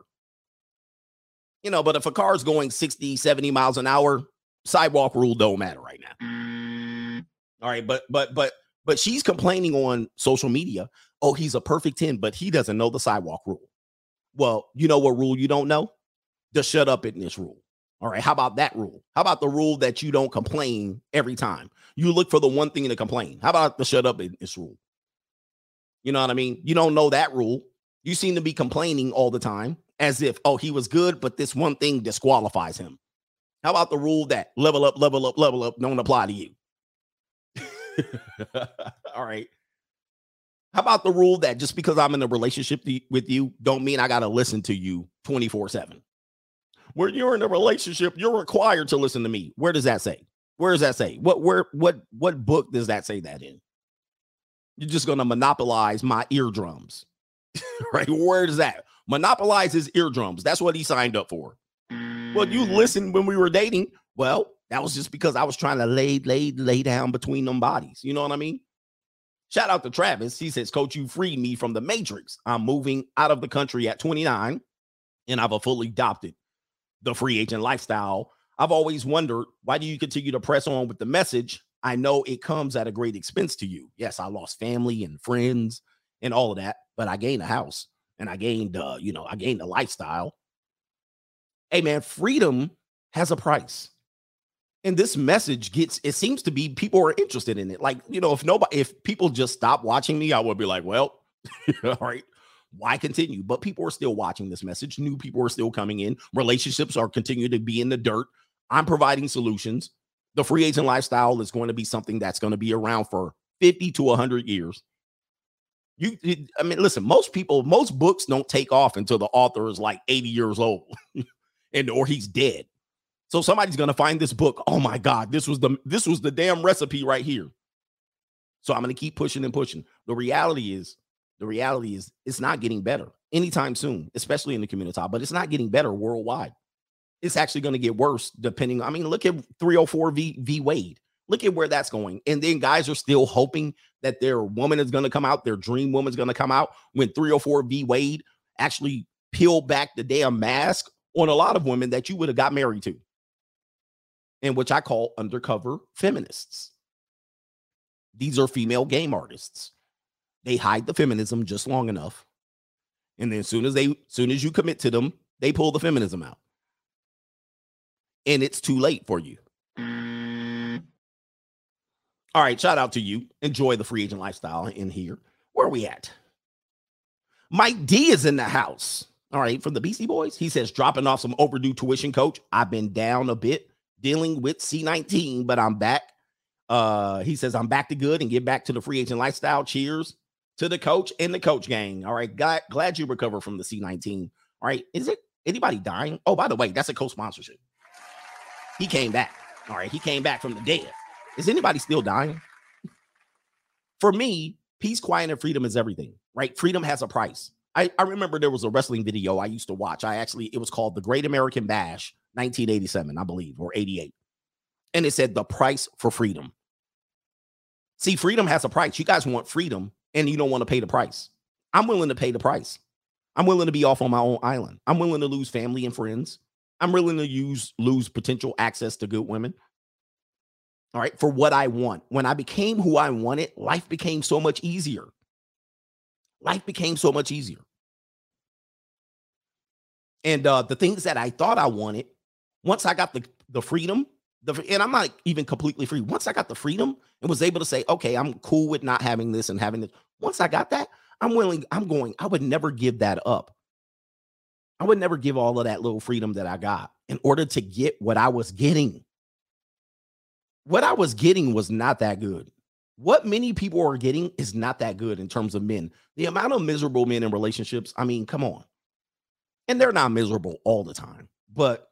You know but if a car is going 60 70 miles an hour sidewalk rule don't matter right now. Mm. All right but but but but she's complaining on social media oh, he's a perfect 10, but he doesn't know the sidewalk rule. Well, you know what rule you don't know? The shut up in this rule. All right. How about that rule? How about the rule that you don't complain every time? You look for the one thing to complain. How about the shut up in this rule? You know what I mean? You don't know that rule. You seem to be complaining all the time as if, oh, he was good, but this one thing disqualifies him. How about the rule that level up, level up, level up don't apply to you? [LAUGHS] all right. How about the rule that just because I'm in a relationship with you, don't mean I got to listen to you 24 7? When you're in a relationship, you're required to listen to me. Where does that say? Where does that say? What where what what book does that say that in? You're just gonna monopolize my eardrums. [LAUGHS] right? Where does that monopolize his eardrums? That's what he signed up for. Well, you mm. listened when we were dating. Well, that was just because I was trying to lay lay lay down between them bodies. You know what I mean? Shout out to Travis. He says, Coach, you freed me from the matrix. I'm moving out of the country at 29 and I've fully adopted the free agent lifestyle. I've always wondered why do you continue to press on with the message? I know it comes at a great expense to you. Yes, I lost family and friends and all of that, but I gained a house and I gained, uh, you know, I gained a lifestyle. Hey, man, freedom has a price and this message gets it seems to be people are interested in it. Like you know if nobody if people just stop watching me i would be like well [LAUGHS] all right why continue? But people are still watching this message. New people are still coming in. Relationships are continuing to be in the dirt. I'm providing solutions. The free agent lifestyle is going to be something that's going to be around for 50 to 100 years. You i mean listen most people most books don't take off until the author is like 80 years old [LAUGHS] and or he's dead so somebody's gonna find this book. Oh my God, this was the this was the damn recipe right here. So I'm gonna keep pushing and pushing. The reality is, the reality is it's not getting better anytime soon, especially in the community, but it's not getting better worldwide. It's actually gonna get worse depending. I mean, look at 304 V V Wade. Look at where that's going. And then guys are still hoping that their woman is going to come out, their dream woman's going to come out when 304 V Wade actually peeled back the damn mask on a lot of women that you would have got married to. And which I call undercover feminists. These are female game artists. They hide the feminism just long enough. And then soon as they soon as you commit to them, they pull the feminism out. And it's too late for you. All right, shout out to you. Enjoy the free agent lifestyle in here. Where are we at? Mike D is in the house. All right, from the Beastie Boys. He says, dropping off some overdue tuition, coach. I've been down a bit dealing with C19, but I'm back. Uh, he says, I'm back to good and get back to the free agent lifestyle. Cheers to the coach and the coach gang. All right, glad, glad you recovered from the C19. All right, is it anybody dying? Oh, by the way, that's a co sponsorship. He came back. All right, he came back from the dead. Is anybody still dying? For me, peace, quiet, and freedom is everything, right? Freedom has a price. I, I remember there was a wrestling video I used to watch. I actually, it was called The Great American Bash, 1987, I believe, or 88. And it said the price for freedom. See, freedom has a price. You guys want freedom and you don't want to pay the price. I'm willing to pay the price. I'm willing to be off on my own island. I'm willing to lose family and friends. I'm willing to use lose potential access to good women all right, for what I want. When I became who I wanted, life became so much easier. Life became so much easier. And uh, the things that I thought I wanted, once I got the, the freedom, the, and I'm not even completely free. Once I got the freedom and was able to say, okay, I'm cool with not having this and having this. Once I got that, I'm willing, I'm going, I would never give that up. I would never give all of that little freedom that I got in order to get what I was getting what I was getting was not that good. What many people are getting is not that good in terms of men. The amount of miserable men in relationships, I mean, come on. And they're not miserable all the time, but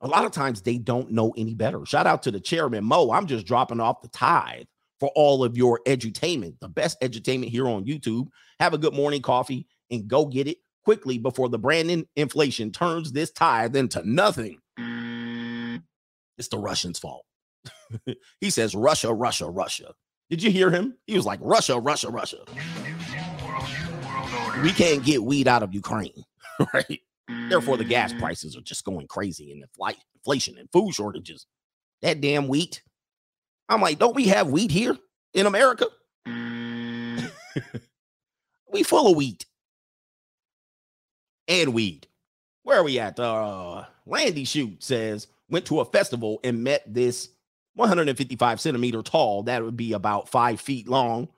a lot of times they don't know any better. Shout out to the chairman, Mo. I'm just dropping off the tithe for all of your edutainment, the best edutainment here on YouTube. Have a good morning coffee and go get it quickly before the brand inflation turns this tithe into nothing. It's the Russians' fault. [LAUGHS] he says Russia, Russia, Russia. Did you hear him? He was like Russia, Russia, Russia. We can't get weed out of Ukraine, [LAUGHS] right? Therefore, the gas prices are just going crazy and the inflation and food shortages. That damn wheat. I'm like, don't we have wheat here in America? [LAUGHS] we full of wheat and weed. Where are we at? Uh, Landy Shoot says went to a festival and met this 155 centimeter tall. That would be about five feet long.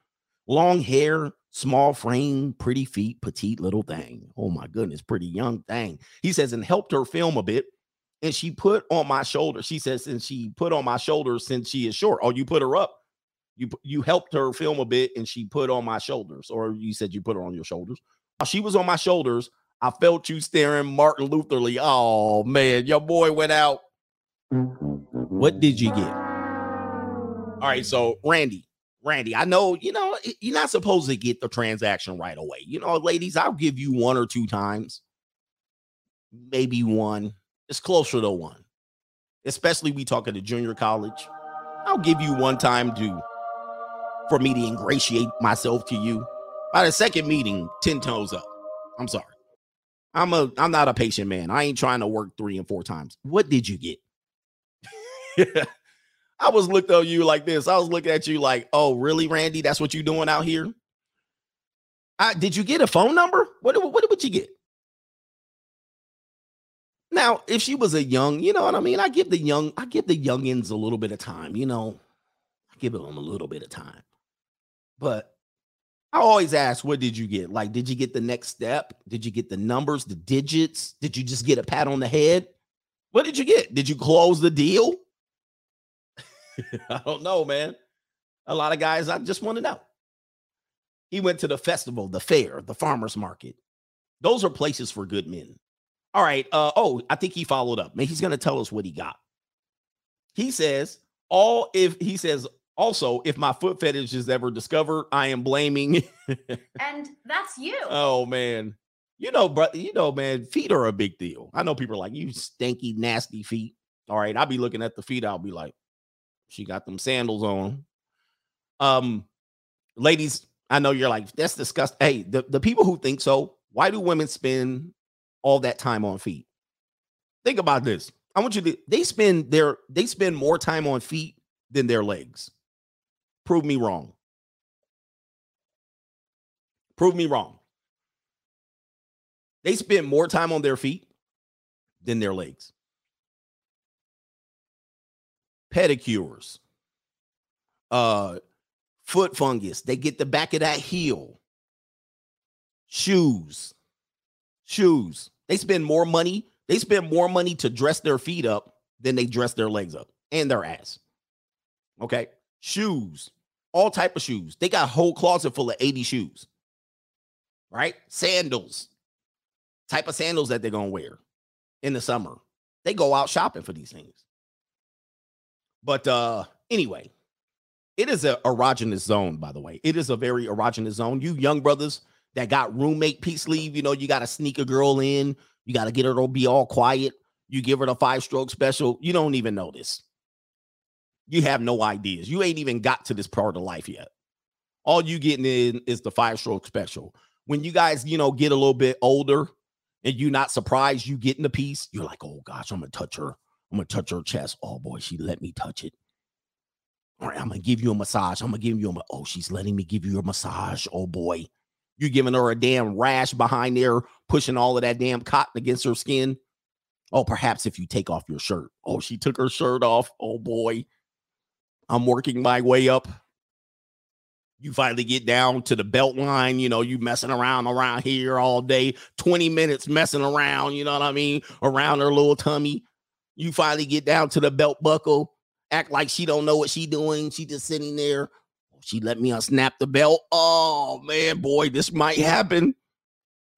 Long hair, small frame, pretty feet, petite little thing. Oh my goodness, pretty young thing. He says, and helped her film a bit. And she put on my shoulder. She says, and she put on my shoulders since she is short. Oh, you put her up. You you helped her film a bit, and she put on my shoulders. Or you said you put her on your shoulders. While she was on my shoulders, I felt you staring Martin Lutherly. Oh man, your boy went out. What did you get? All right, so Randy, Randy, I know you know you're not supposed to get the transaction right away. You know, ladies, I'll give you one or two times, maybe one. It's closer to one, especially we talking to junior college. I'll give you one time to for me to ingratiate myself to you. By the second meeting, ten toes up. I'm sorry. I'm a I'm not a patient man. I ain't trying to work three and four times. What did you get? [LAUGHS] I was looking at you like this. I was looking at you like, oh, really, Randy? That's what you doing out here? I, did you get a phone number? What, what, what would you get? Now, if she was a young, you know what I mean? I give the young, I give the youngins a little bit of time, you know. I give them a little bit of time. But I always ask, what did you get? Like, did you get the next step? Did you get the numbers, the digits? Did you just get a pat on the head? What did you get? Did you close the deal? [LAUGHS] I don't know, man. A lot of guys, I just want to know. He went to the festival, the fair, the farmer's market. Those are places for good men. All right. Uh, oh, I think he followed up. Maybe he's going to tell us what he got. He says, all if he says, also, if my foot fetish is ever discovered, I am blaming. [LAUGHS] and that's you. Oh, man. You know, bro, you know, man, feet are a big deal. I know people are like, you stinky, nasty feet. All right. I'll be looking at the feet. I'll be like, She got them sandals on. Um, ladies, I know you're like, that's disgusting. Hey, the, the people who think so, why do women spend all that time on feet? Think about this. I want you to they spend their they spend more time on feet than their legs. Prove me wrong. Prove me wrong. They spend more time on their feet than their legs. Pedicures, uh, foot fungus. They get the back of that heel. Shoes, shoes. They spend more money. They spend more money to dress their feet up than they dress their legs up and their ass. Okay, shoes, all type of shoes. They got a whole closet full of 80 shoes. Right? Sandals. Type of sandals that they're to wear in the summer. They go out shopping for these things. But uh anyway, it is a erogenous zone, by the way. It is a very erogenous zone. You young brothers that got roommate peace leave, you know, you got to sneak a girl in, you got to get her to be all quiet. You give her the five stroke special. You don't even know this. You have no ideas. You ain't even got to this part of life yet. All you getting in is the five stroke special. When you guys, you know, get a little bit older and you're not surprised you getting the piece, you're like, oh gosh, I'm gonna touch her. I'm gonna touch her chest. Oh boy, she let me touch it. All right, I'm gonna give you a massage. I'm gonna give you a oh, she's letting me give you a massage. Oh boy, you're giving her a damn rash behind there, pushing all of that damn cotton against her skin. Oh, perhaps if you take off your shirt. Oh, she took her shirt off. Oh boy, I'm working my way up. You finally get down to the belt line, you know, you messing around around here all day, 20 minutes messing around, you know what I mean, around her little tummy. You finally get down to the belt buckle, act like she don't know what she doing. She just sitting there. She let me unsnap the belt. Oh man, boy, this might happen.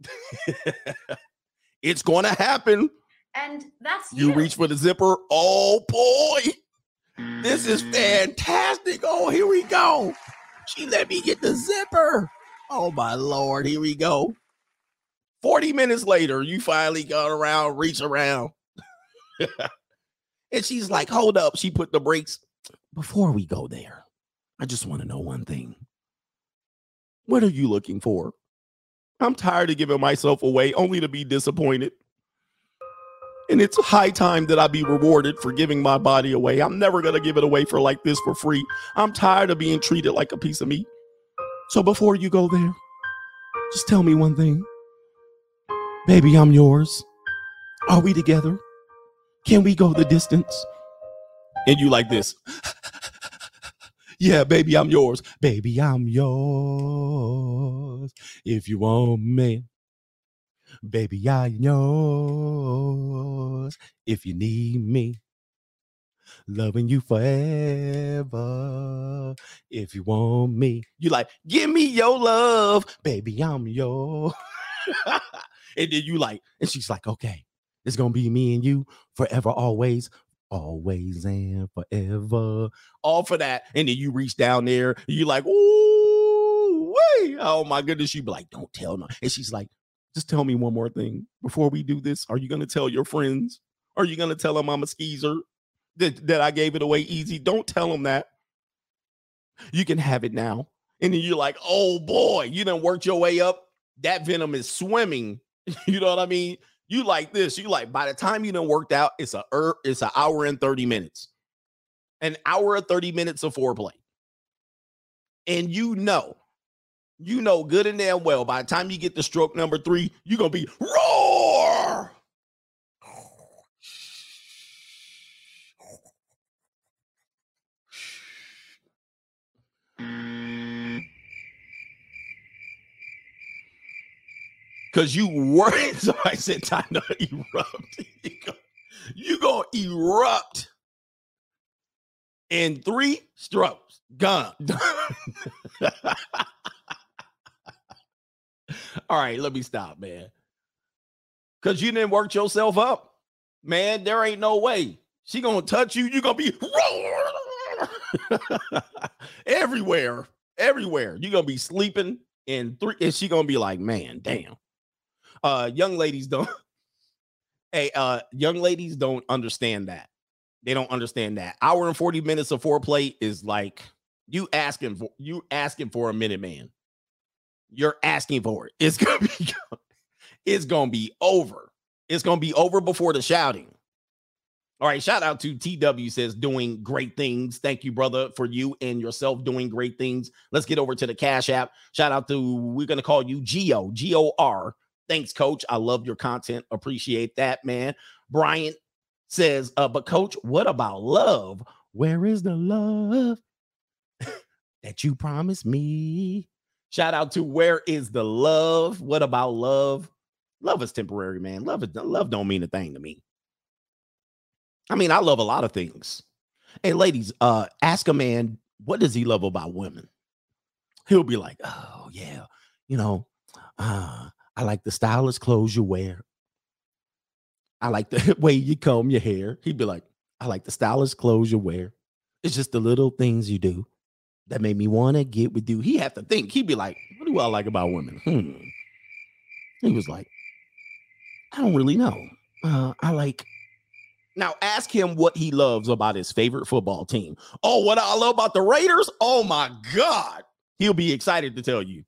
[LAUGHS] it's going to happen. And that's You you. reach for the zipper. Oh boy, this is mm. fantastic. Oh, here we go. She let me get the zipper. Oh my lord, here we go. 40 minutes later, you finally got around, reach around. [LAUGHS] and she's like, hold up. She put the brakes. Before we go there, I just want to know one thing. What are you looking for? I'm tired of giving myself away only to be disappointed. And it's high time that I be rewarded for giving my body away. I'm never going to give it away for like this for free. I'm tired of being treated like a piece of meat. So before you go there, just tell me one thing. Baby, I'm yours. Are we together? Can we go the distance? And you like this. [LAUGHS] yeah, baby, I'm yours. Baby, I'm yours. If you want me. Baby, I'm yours. If you need me. Loving you forever. If you want me. You like, give me your love. Baby, I'm yours. [LAUGHS] and then you like, and she's like, okay, it's gonna be me and you forever, always, always and forever. All for that. And then you reach down there, and you like, ooh, wait. Oh my goodness. You be like, don't tell no. And she's like, just tell me one more thing before we do this. Are you gonna tell your friends? Are you gonna tell them I'm a skeezer? That, that I gave it away easy. Don't tell them that. You can have it now. And then you're like, oh boy, you done worked your way up. That venom is swimming. [LAUGHS] You know what I mean? You like this. You like by the time you done worked out, it's a er, it's an hour and 30 minutes. An hour and 30 minutes of foreplay. And you know, you know good and damn well by the time you get to stroke number three, you're gonna be roar. Cause you were [LAUGHS] so I said time to [LAUGHS] erupt. [LAUGHS] You go, gonna erupt in three strokes. Gone. All right, let me stop, man. Cause you didn't work yourself up, man. There ain't no way she gonna touch you. You gonna be everywhere, everywhere. You gonna be sleeping in three, and she gonna be like, man, damn. Uh, young ladies don't. [LAUGHS] hey, uh, young ladies don't understand that. They don't understand that. Hour and 40 minutes of foreplay is like you asking for you asking for a minute, man. You're asking for it. It's [LAUGHS] gonna be it's gonna be over. It's gonna be over before the shouting. All right, shout out to TW says doing great things. Thank you, brother, for you and yourself doing great things. Let's get over to the Cash App. Shout out to we're gonna call you Geo G O R. Thanks, Coach. I love your content. Appreciate that, man. Brian says, uh, but Coach, what about love? Where is the love [LAUGHS] that you promised me? Shout out to where is the love? What about love? Love is temporary, man. Love is love don't mean a thing to me. I mean, I love a lot of things. Hey, ladies, uh, ask a man what does he love about women? He'll be like, Oh, yeah, you know, uh, I like the stylish clothes you wear. I like the [LAUGHS] way you comb your hair. He'd be like, I like the stylish clothes you wear. It's just the little things you do that made me want to get with you. He had to think. He'd be like, What do I like about women? Hmm. He was like, I don't really know. Uh, I like. Now ask him what he loves about his favorite football team. Oh, what I love about the Raiders? Oh my God. He'll be excited to tell you.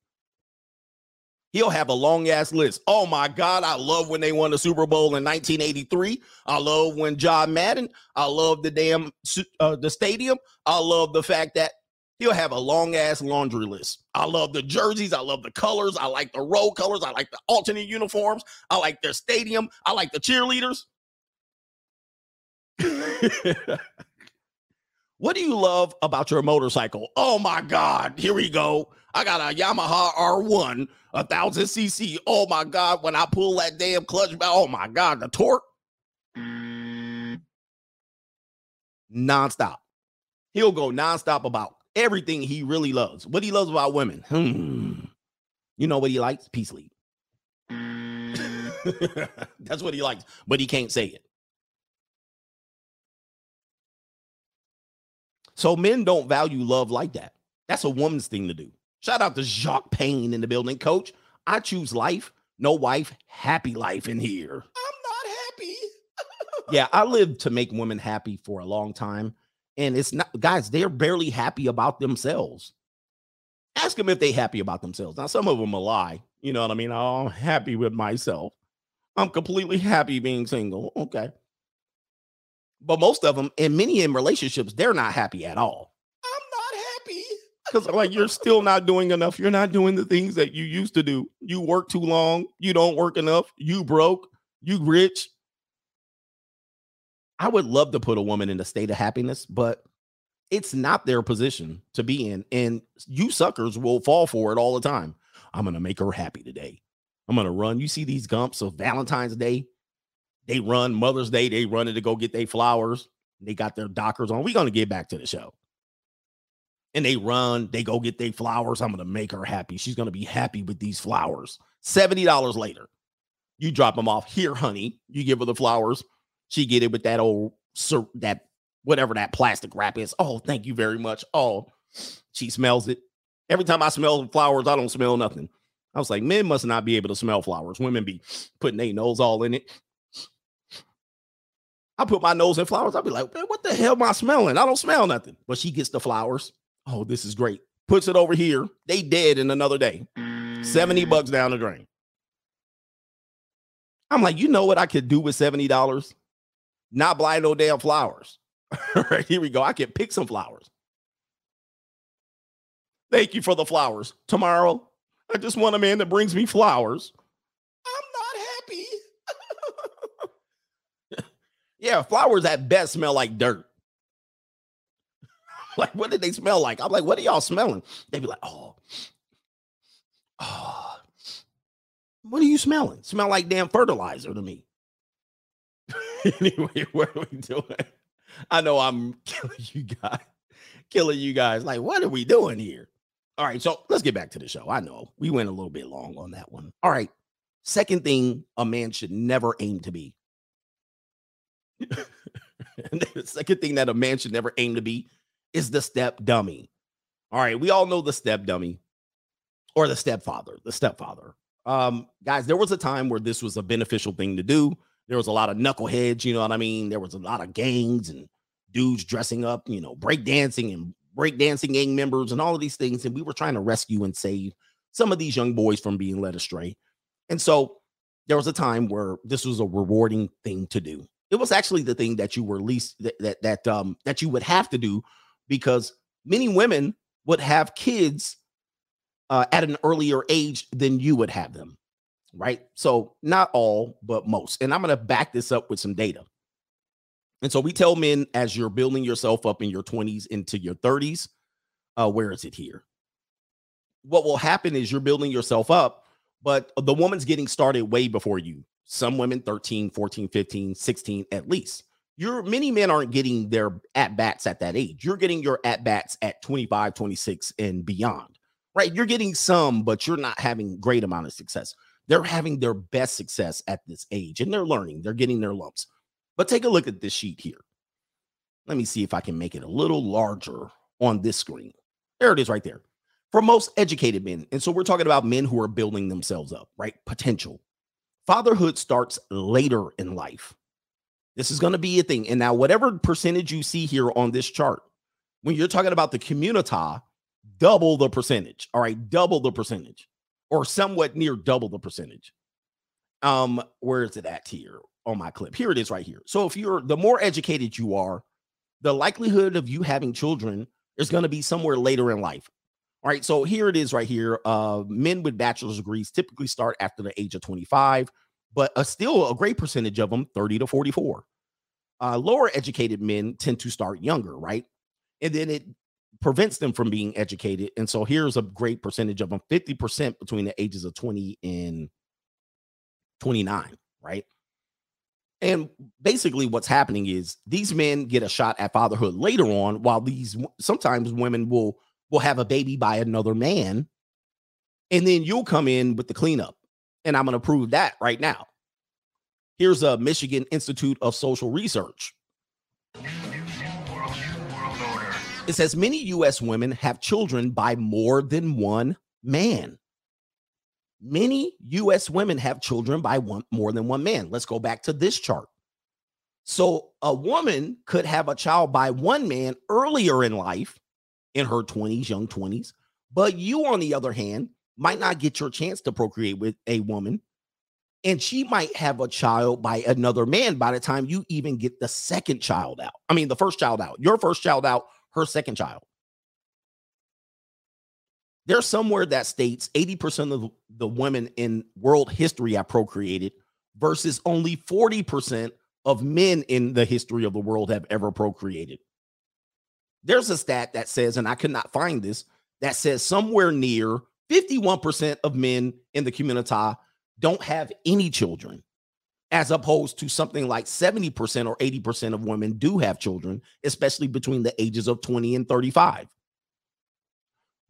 He'll have a long ass list. Oh my God, I love when they won the Super Bowl in 1983. I love when John Madden. I love the damn uh, the stadium. I love the fact that he'll have a long ass laundry list. I love the jerseys. I love the colors. I like the road colors. I like the alternate uniforms. I like their stadium. I like the cheerleaders. [LAUGHS] what do you love about your motorcycle? Oh my God, here we go. I got a Yamaha R1, a thousand cc. Oh my God, when I pull that damn clutch back, oh my God, the torque. Nonstop. He'll go nonstop about everything he really loves. What he loves about women. Hmm. You know what he likes? Peace league. [LAUGHS] That's what he likes, but he can't say it. So men don't value love like that. That's a woman's thing to do. Shout out to Jacques Payne in the building. Coach, I choose life, no wife, happy life in here. I'm not happy. [LAUGHS] yeah, I lived to make women happy for a long time. And it's not, guys, they're barely happy about themselves. Ask them if they happy about themselves. Now, some of them will lie. You know what I mean? Oh, I'm happy with myself. I'm completely happy being single. Okay. But most of them, and many in relationships, they're not happy at all. Because like you're still not doing enough. You're not doing the things that you used to do. You work too long. You don't work enough. You broke. You rich. I would love to put a woman in a state of happiness, but it's not their position to be in. And you suckers will fall for it all the time. I'm gonna make her happy today. I'm gonna run. You see these gumps of Valentine's Day they run Mother's Day, they running to go get their flowers. They got their dockers on. We're gonna get back to the show. And they run, they go get their flowers. I'm gonna make her happy. She's gonna be happy with these flowers. $70 later. You drop them off here, honey. You give her the flowers. She get it with that old that whatever that plastic wrap is. Oh, thank you very much. Oh, she smells it. Every time I smell flowers, I don't smell nothing. I was like, men must not be able to smell flowers. Women be putting their nose all in it. I put my nose in flowers. I'll be like, man, what the hell am I smelling? I don't smell nothing. But she gets the flowers. Oh, this is great. Puts it over here. They dead in another day. 70 mm. bucks down the drain. I'm like, you know what I could do with $70? Not buy no damn flowers. All [LAUGHS] right, here we go. I can pick some flowers. Thank you for the flowers. Tomorrow, I just want a man that brings me flowers. I'm not happy. [LAUGHS] yeah, flowers at best smell like dirt. [LAUGHS] like, what did they smell like? I'm like, what are y'all smelling? They'd be like, oh, oh, what are you smelling? Smell like damn fertilizer to me. [LAUGHS] anyway, [LAUGHS] what are we doing? I know I'm killing you guys, killing you guys. Like, what are we doing here? All right, so let's get back to the show. I know we went a little bit long on that one. All right. Second thing a man should never aim to be the second thing that a man should never aim to be is the step dummy. All right, we all know the step dummy or the stepfather, the stepfather. Um, guys, there was a time where this was a beneficial thing to do. There was a lot of knuckleheads, you know what I mean? There was a lot of gangs and dudes dressing up, you know, break dancing and break dancing gang members and all of these things. And we were trying to rescue and save some of these young boys from being led astray. And so there was a time where this was a rewarding thing to do. It was actually the thing that you were least that that, that um that you would have to do because many women would have kids uh, at an earlier age than you would have them, right? So not all, but most. And I'm going to back this up with some data. And so we tell men as you're building yourself up in your 20s into your 30s, uh, where is it here? What will happen is you're building yourself up, but the woman's getting started way before you. Some women 13, 14, 15, 16 at least. Your many men aren't getting their at bats at that age. You're getting your at bats at 25, 26 and beyond. Right? You're getting some, but you're not having great amount of success. They're having their best success at this age and they're learning. They're getting their lumps. But take a look at this sheet here. Let me see if I can make it a little larger on this screen. There it is right there. For most educated men, and so we're talking about men who are building themselves up, right? Potential. Fatherhood starts later in life. This is going to be a thing. And now, whatever percentage you see here on this chart, when you're talking about the community, double the percentage. All right, double the percentage, or somewhat near double the percentage. Um, where is it at here on my clip? Here it is right here. So if you're the more educated you are, the likelihood of you having children is going to be somewhere later in life. All right, so here it is right here. Uh, men with bachelor's degrees typically start after the age of 25, but uh, still a great percentage of them 30 to 44. Uh, lower educated men tend to start younger, right? And then it prevents them from being educated. And so here's a great percentage of them 50% between the ages of 20 and 29, right? And basically, what's happening is these men get a shot at fatherhood later on, while these sometimes women will will have a baby by another man, and then you'll come in with the cleanup. And I'm going to prove that right now. Here's a Michigan Institute of Social Research. It says many U.S. women have children by more than one man. Many US women have children by one more than one man. Let's go back to this chart. So a woman could have a child by one man earlier in life in her 20s, young 20s, but you on the other hand might not get your chance to procreate with a woman and she might have a child by another man by the time you even get the second child out. I mean, the first child out, your first child out, her second child there's somewhere that states 80% of the women in world history have procreated versus only 40% of men in the history of the world have ever procreated. There's a stat that says, and I could not find this, that says somewhere near 51% of men in the community don't have any children, as opposed to something like 70% or 80% of women do have children, especially between the ages of 20 and 35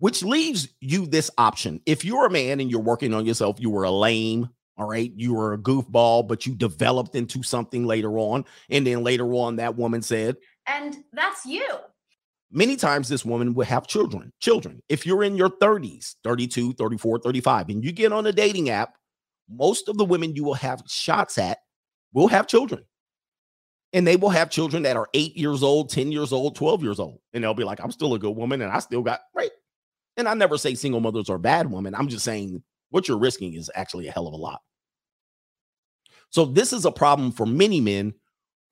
which leaves you this option. If you're a man and you're working on yourself, you were a lame, all right, you were a goofball, but you developed into something later on. And then later on, that woman said, And that's you. Many times this woman will have children. Children. If you're in your 30s, 32, 34, 35, and you get on a dating app, most of the women you will have shots at will have children. And they will have children that are eight years old, 10 years old, 12 years old. And they'll be like, I'm still a good woman and I still got, right? And I never say single mothers are bad women. I'm just saying what you're risking is actually a hell of a lot. So this is a problem for many men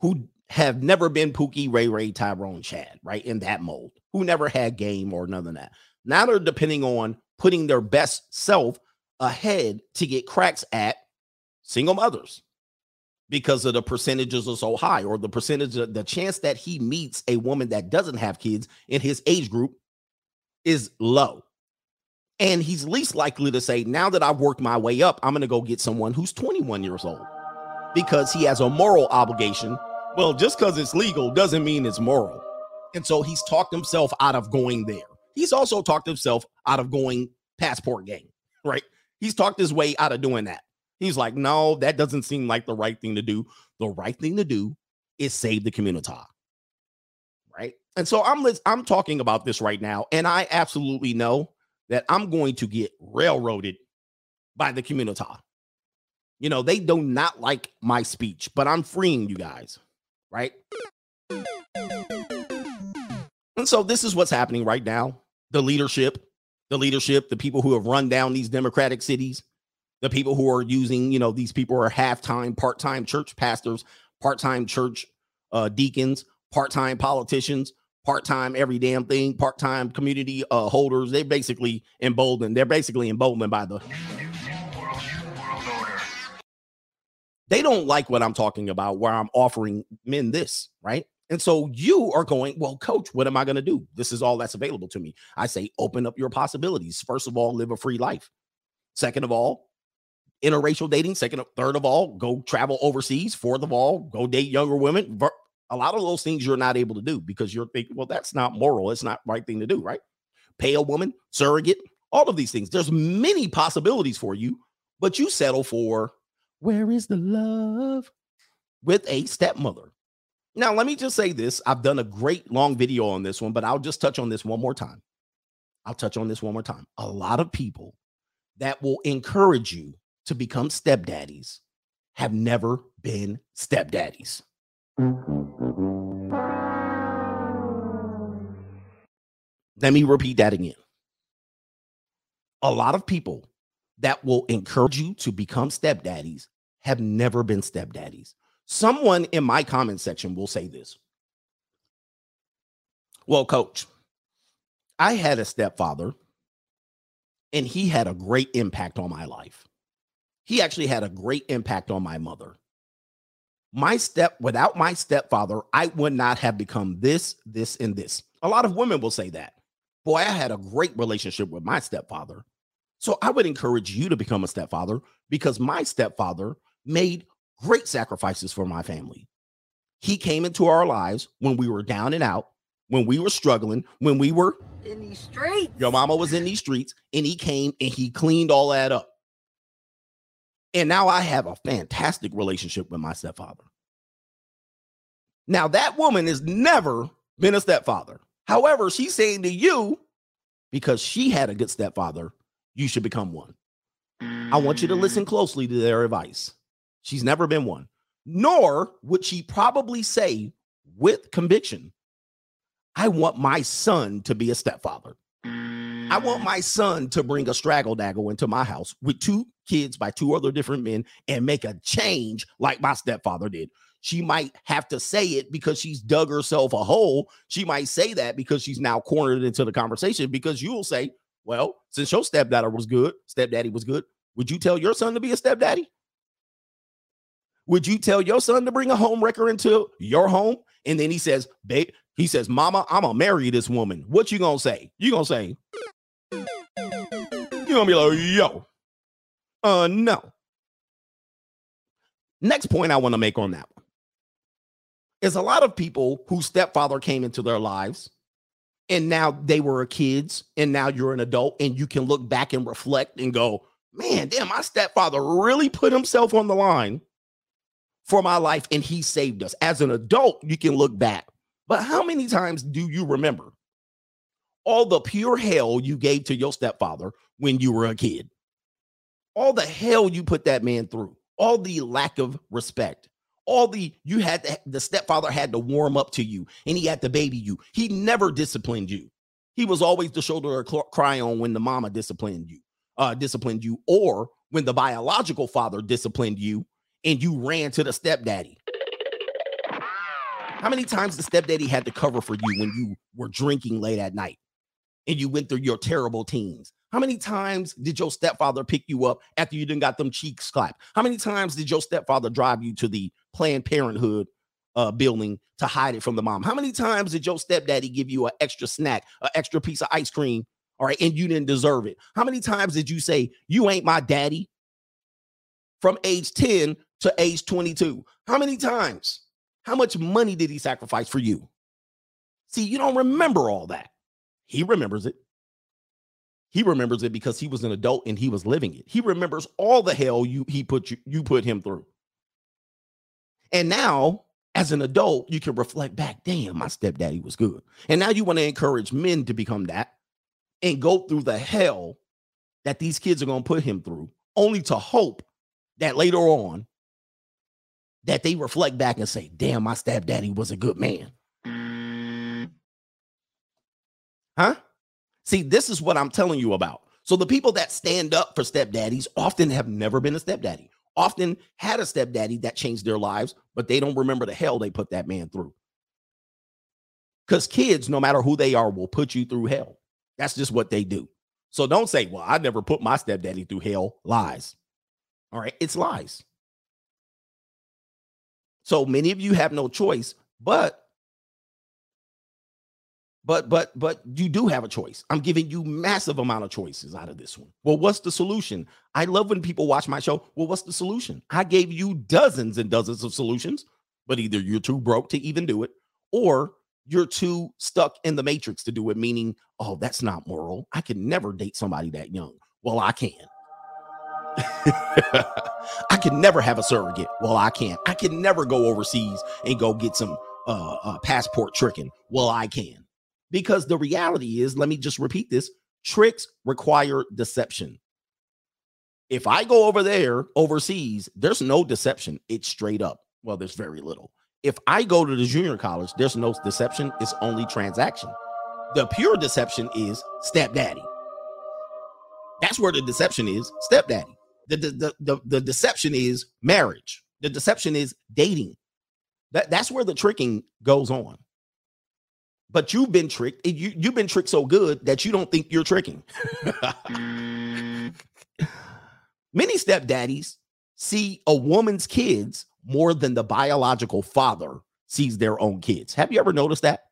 who have never been Pookie, Ray Ray, Tyrone, Chad, right? In that mold, who never had game or none of that. Now they're depending on putting their best self ahead to get cracks at single mothers because of the percentages are so high, or the percentage of the chance that he meets a woman that doesn't have kids in his age group is low. And he's least likely to say, now that I've worked my way up, I'm going to go get someone who's 21 years old because he has a moral obligation. Well, just because it's legal doesn't mean it's moral. And so he's talked himself out of going there. He's also talked himself out of going passport game, [LAUGHS] right? He's talked his way out of doing that. He's like, no, that doesn't seem like the right thing to do. The right thing to do is save the community. Right? And so I'm I'm talking about this right now, and I absolutely know that I'm going to get railroaded by the community. You know, they do not like my speech, but I'm freeing you guys, right? And so this is what's happening right now. The leadership, the leadership, the people who have run down these democratic cities, the people who are using, you know, these people are half-time, part-time church pastors, part-time church uh, deacons, part-time politicians, part-time every damn thing, part-time community uh, holders. They basically emboldened. They're basically emboldened by the. They don't like what I'm talking about, where I'm offering men this, right? And so you are going, well, coach, what am I going to do? This is all that's available to me. I say, open up your possibilities. First of all, live a free life. Second of all, interracial dating. Second, third of all, go travel overseas. Fourth of all, go date younger women. A lot of those things you're not able to do because you're thinking, well, that's not moral. It's not right thing to do, right? Pay a woman, surrogate, all of these things. There's many possibilities for you, but you settle for where is the love with a stepmother. Now, let me just say this. I've done a great long video on this one, but I'll just touch on this one more time. I'll touch on this one more time. A lot of people that will encourage you to become stepdaddies have never been stepdaddies. Let me repeat that again. A lot of people that will encourage you to become stepdaddies have never been stepdaddies. Someone in my comment section will say this. Well, coach, I had a stepfather and he had a great impact on my life he actually had a great impact on my mother. My step, without my stepfather, I would not have become this, this, and this. A lot of women will say that. Boy, I had a great relationship with my stepfather. So I would encourage you to become a stepfather because my stepfather made great sacrifices for my family. He came into our lives when we were down and out, when we were struggling, when we were in these streets. Your mama was in these streets, and he came and he cleaned all that up. And now I have a fantastic relationship with my stepfather. Now, that woman has never been a stepfather. However, she's saying to you, because she had a good stepfather, you should become one. I want you to listen mm. closely to their advice. She's never been one, nor would she probably say with conviction, I want my son to be a stepfather. I want my mm. son to bring a straggle daggle into my house with two kids by two other different men and make a change like my stepfather did. She might have to say it because she's dug herself a hole. She might say that because she's now cornered into the conversation because you'll say, Well, since your stepdaughter was good, stepdaddy was good, would you tell your son to be a stepdaddy? Would you tell your son to bring a home wrecker into your home? And then he says, Babe, he says, Mama, I'm gonna marry this woman. What you gonna say? You gonna say, you're gonna be like, yo, uh, no. Next point I want to make on that one is a lot of people whose stepfather came into their lives and now they were kids and now you're an adult and you can look back and reflect and go, man, damn, my stepfather really put himself on the line for my life and he saved us. As an adult, you can look back. But how many times do you remember all the pure hell you gave to your stepfather when you were a kid? all the hell you put that man through, all the lack of respect, all the you had to, the stepfather had to warm up to you and he had to baby you. He never disciplined you. He was always the shoulder to cry on when the mama disciplined you, uh, disciplined you, or when the biological father disciplined you and you ran to the stepdaddy. How many times the stepdaddy had to cover for you when you were drinking late at night and you went through your terrible teens? How many times did your stepfather pick you up after you didn't got them cheeks clapped? How many times did your stepfather drive you to the Planned Parenthood uh, building to hide it from the mom? How many times did your stepdaddy give you an extra snack, an extra piece of ice cream, all right, and you didn't deserve it? How many times did you say, You ain't my daddy from age 10 to age 22? How many times? How much money did he sacrifice for you? See, you don't remember all that. He remembers it. He remembers it because he was an adult and he was living it. He remembers all the hell you he put you you put him through. And now, as an adult, you can reflect back, damn, my stepdaddy was good. And now you want to encourage men to become that and go through the hell that these kids are going to put him through, only to hope that later on that they reflect back and say, damn, my stepdaddy was a good man. Huh? See, this is what I'm telling you about. So the people that stand up for stepdaddies often have never been a stepdaddy, often had a stepdaddy that changed their lives, but they don't remember the hell they put that man through. Because kids, no matter who they are, will put you through hell. That's just what they do. So don't say, well, I never put my stepdaddy through hell. Lies. All right. It's lies. So many of you have no choice, but but but but you do have a choice. I'm giving you massive amount of choices out of this one. Well, what's the solution? I love when people watch my show. Well, what's the solution? I gave you dozens and dozens of solutions, but either you're too broke to even do it or you're too stuck in the matrix to do it, meaning, oh, that's not moral. I can never date somebody that young. Well, I can. [LAUGHS] I can never have a surrogate. Well, I can't. I can never go overseas and go get some uh, uh, passport tricking. Well, I can. Because the reality is, let me just repeat this tricks require deception. If I go over there overseas, there's no deception. It's straight up. Well, there's very little. If I go to the junior college, there's no deception. It's only transaction. The pure deception is stepdaddy. That's where the deception is stepdaddy. The, the, the, the, deception is marriage. The deception is dating. That, that's where the tricking goes on. But you've been tricked. You, you've been tricked so good that you don't think you're tricking. [LAUGHS] Many stepdaddies see a woman's kids more than the biological father sees their own kids. Have you ever noticed that?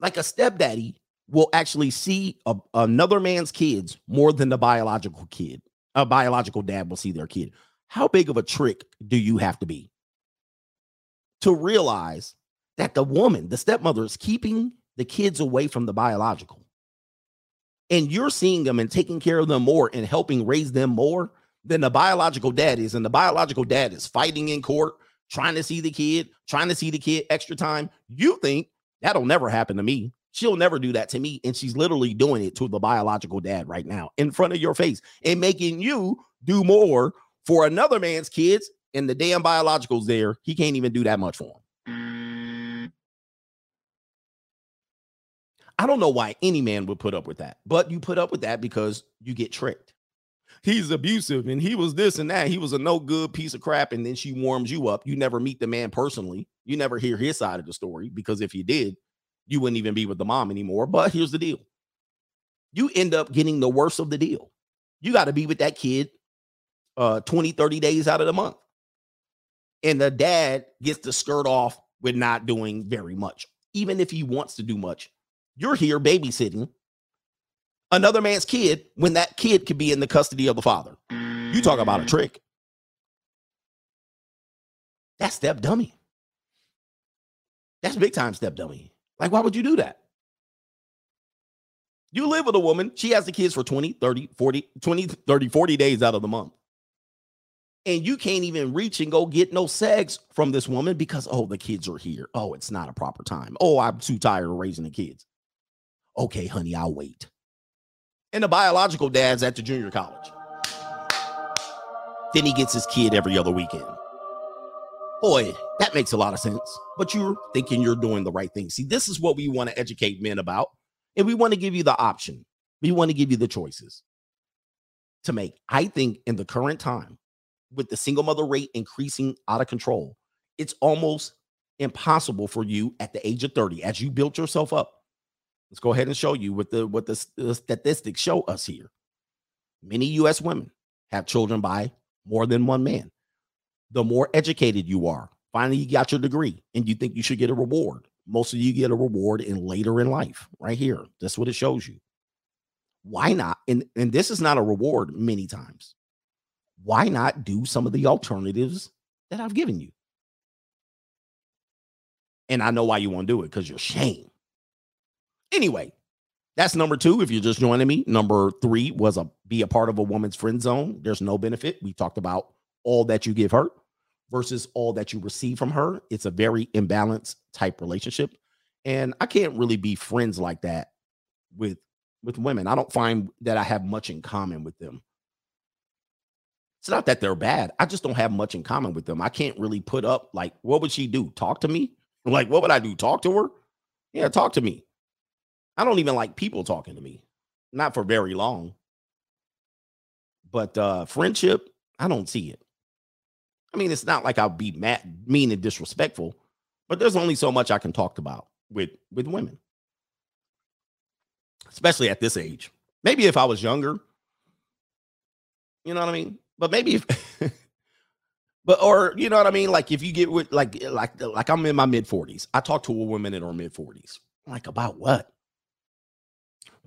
Like a stepdaddy will actually see a, another man's kids more than the biological kid. A biological dad will see their kid. How big of a trick do you have to be to realize that the woman, the stepmother, is keeping the kids away from the biological? And you're seeing them and taking care of them more and helping raise them more than the biological dad is. And the biological dad is fighting in court, trying to see the kid, trying to see the kid extra time. You think that'll never happen to me. She'll never do that to me. And she's literally doing it to the biological dad right now in front of your face and making you do more for another man's kids. And the damn biological's there. He can't even do that much for him. I don't know why any man would put up with that, but you put up with that because you get tricked. He's abusive and he was this and that. He was a no good piece of crap. And then she warms you up. You never meet the man personally. You never hear his side of the story because if you did, you wouldn't even be with the mom anymore. But here's the deal you end up getting the worst of the deal. You got to be with that kid uh 20, 30 days out of the month. And the dad gets to skirt off with not doing very much. Even if he wants to do much, you're here babysitting another man's kid when that kid could be in the custody of the father. You talk about a trick. That's step dummy. That's big time step dummy. Like, why would you do that? You live with a woman, she has the kids for 20, 30, 40, 20, 30, 40 days out of the month. And you can't even reach and go get no sex from this woman because, oh, the kids are here. Oh, it's not a proper time. Oh, I'm too tired of raising the kids. Okay, honey, I'll wait. And the biological dad's at the junior college. Then he gets his kid every other weekend. Boy, that makes a lot of sense. But you're thinking you're doing the right thing. See, this is what we want to educate men about. And we want to give you the option. We want to give you the choices to make. I think in the current time, with the single mother rate increasing out of control, it's almost impossible for you at the age of 30, as you built yourself up. Let's go ahead and show you what the what the, the statistics show us here. Many US women have children by more than one man the more educated you are. Finally, you got your degree and you think you should get a reward. Most of you get a reward in later in life, right here. That's what it shows you. Why not? And, and this is not a reward many times. Why not do some of the alternatives that I've given you? And I know why you won't do it because you're shame. Anyway, that's number two. If you're just joining me, number three was a be a part of a woman's friend zone. There's no benefit. We talked about all that you give her versus all that you receive from her. It's a very imbalanced type relationship. And I can't really be friends like that with with women. I don't find that I have much in common with them. It's not that they're bad. I just don't have much in common with them. I can't really put up like what would she do? Talk to me? [LAUGHS] Like what would I do? Talk to her? Yeah, talk to me. I don't even like people talking to me, not for very long. But uh friendship, I don't see it. I mean, it's not like I'll be mad, mean and disrespectful, but there's only so much I can talk about with with women, especially at this age. Maybe if I was younger, you know what I mean. But maybe if, [LAUGHS] but or you know what I mean. Like if you get with like eh, like like I'm in my mid 40s, I talk to a woman in her mid 40s. Like about what?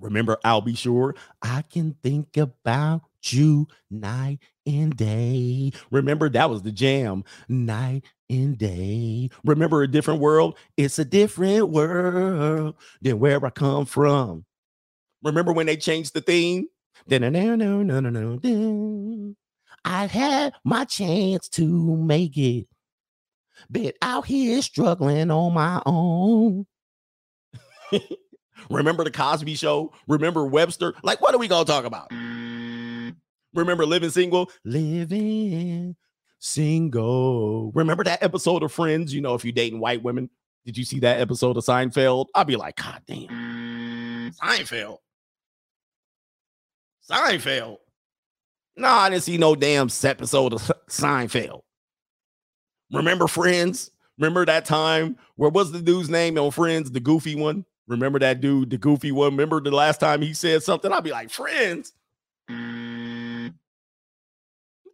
Remember, I'll be sure I can think about you night and day. Remember, that was the jam night and day. Remember, a different world? It's a different world than where I come from. Remember when they changed the theme? I had my chance to make it, but out here struggling on my own. [LAUGHS] Remember the Cosby Show? Remember Webster? Like, what are we gonna talk about? Remember Living Single? Living Single. Remember that episode of Friends? You know, if you're dating white women, did you see that episode of Seinfeld? I'd be like, God damn, Seinfeld. Seinfeld. No, I didn't see no damn episode of [LAUGHS] Seinfeld. Remember Friends? Remember that time? Where was the dude's name on Friends? The goofy one? Remember that dude, the goofy one? Remember the last time he said something? I'd be like, Friends?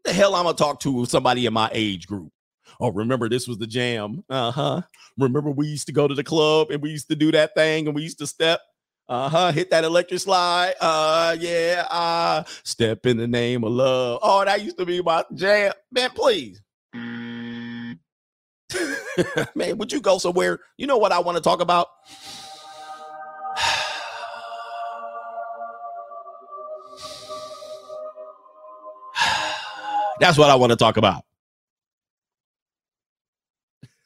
The hell I'm gonna talk to somebody in my age group? Oh, remember this was the jam. Uh-huh. Remember we used to go to the club and we used to do that thing and we used to step uh-huh. Hit that electric slide. Uh yeah. Uh step in the name of love. Oh, that used to be my jam. Man, please. [LAUGHS] Man, would you go somewhere? You know what I want to talk about? That's what I want to talk about.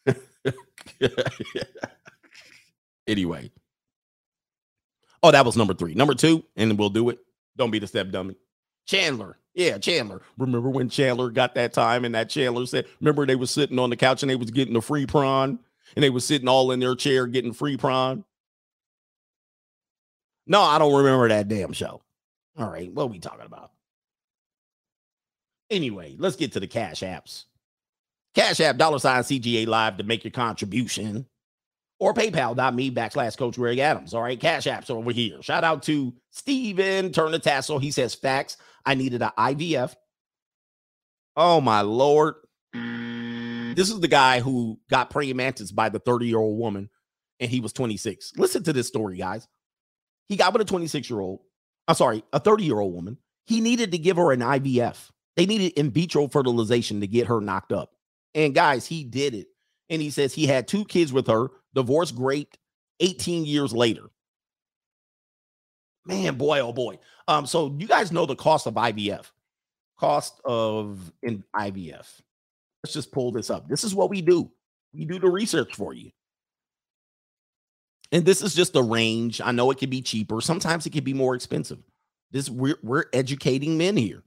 [LAUGHS] anyway. Oh, that was number three. Number two, and we'll do it. Don't be the step dummy. Chandler. Yeah, Chandler. Remember when Chandler got that time and that Chandler said, remember they was sitting on the couch and they was getting a free prawn and they was sitting all in their chair getting free prawn? No, I don't remember that damn show. All right, what are we talking about? Anyway, let's get to the cash apps. Cash app dollar sign CGA live to make your contribution or paypal.me backslash coach Greg Adams. All right, cash apps over here. Shout out to Steven Turn the Tassel. He says, Facts, I needed an IVF. Oh my lord. This is the guy who got praying mantis by the 30 year old woman, and he was 26. Listen to this story, guys. He got with a 26 year old, I'm sorry, a 30 year old woman. He needed to give her an IVF. They needed in vitro fertilization to get her knocked up. And guys, he did it. And he says he had two kids with her divorce great 18 years later. Man, boy, oh boy. Um, so you guys know the cost of IVF. Cost of in IVF. Let's just pull this up. This is what we do. We do the research for you. And this is just a range. I know it can be cheaper. Sometimes it can be more expensive. This we're we're educating men here.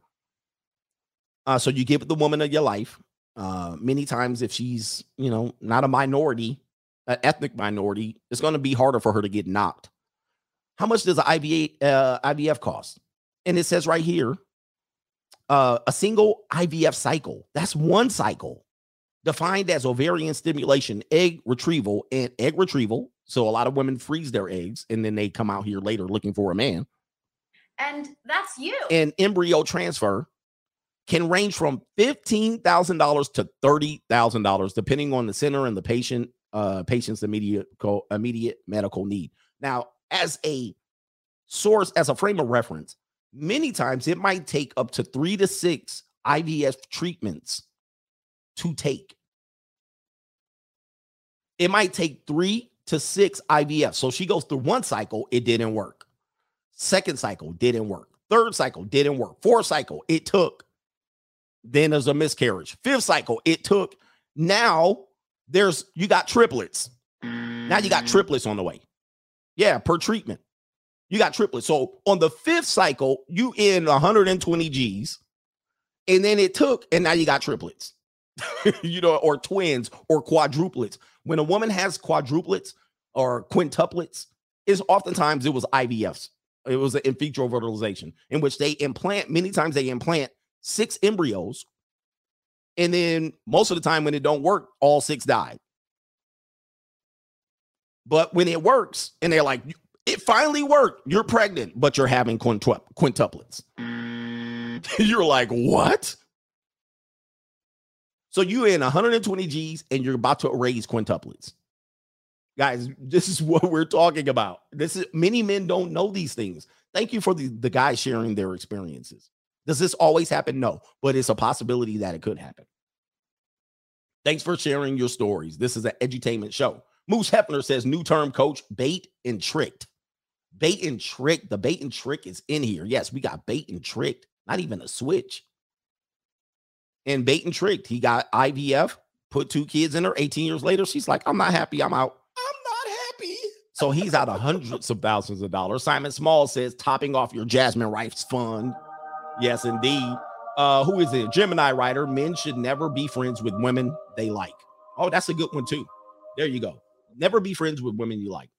Uh, so you give the woman of your life. Uh, many times, if she's you know not a minority, an ethnic minority, it's going to be harder for her to get knocked. How much does an IVA, uh, IVF cost? And it says right here, uh, a single IVF cycle. That's one cycle defined as ovarian stimulation, egg retrieval, and egg retrieval. So a lot of women freeze their eggs and then they come out here later looking for a man. And that's you. And embryo transfer can range from $15,000 to $30,000, depending on the center and the patient uh, patient's immediate immediate medical need. Now, as a source, as a frame of reference, many times it might take up to three to six IVF treatments to take. It might take three to six IVF. So she goes through one cycle, it didn't work. Second cycle didn't work. Third cycle didn't work. Fourth cycle, it took. Then there's a miscarriage. Fifth cycle, it took. Now there's you got triplets. Now you got mm. triplets on the way. Yeah, per treatment. You got triplets. So on the fifth cycle, you in 120 G's. And then it took, and now you got triplets. [LAUGHS] you know, or twins or quadruplets. When a woman has quadruplets or quintuplets, is oftentimes it was IVFs. It was an in vitro fertilization in which they implant, many times they implant six embryos. And then most of the time when it don't work, all six die. But when it works and they're like, it finally worked, you're pregnant, but you're having quintu- quintuplets. [LAUGHS] you're like, what? So you in 120 G's and you're about to raise quintuplets. Guys, this is what we're talking about. This is many men don't know these things. Thank you for the, the guys sharing their experiences. Does this always happen? No, but it's a possibility that it could happen. Thanks for sharing your stories. This is an edutainment show. Moose Hefner says new term coach, bait and tricked. Bait and trick. The bait and trick is in here. Yes, we got bait and tricked, not even a switch. And bait and tricked. He got IVF, put two kids in her. 18 years later, she's like, I'm not happy. I'm out. I'm not happy. So he's out of hundreds of thousands of dollars. Simon Small says, topping off your Jasmine Rice fund. Yes, indeed. Uh, who is it? Gemini writer. Men should never be friends with women they like. Oh, that's a good one too. There you go. Never be friends with women you like.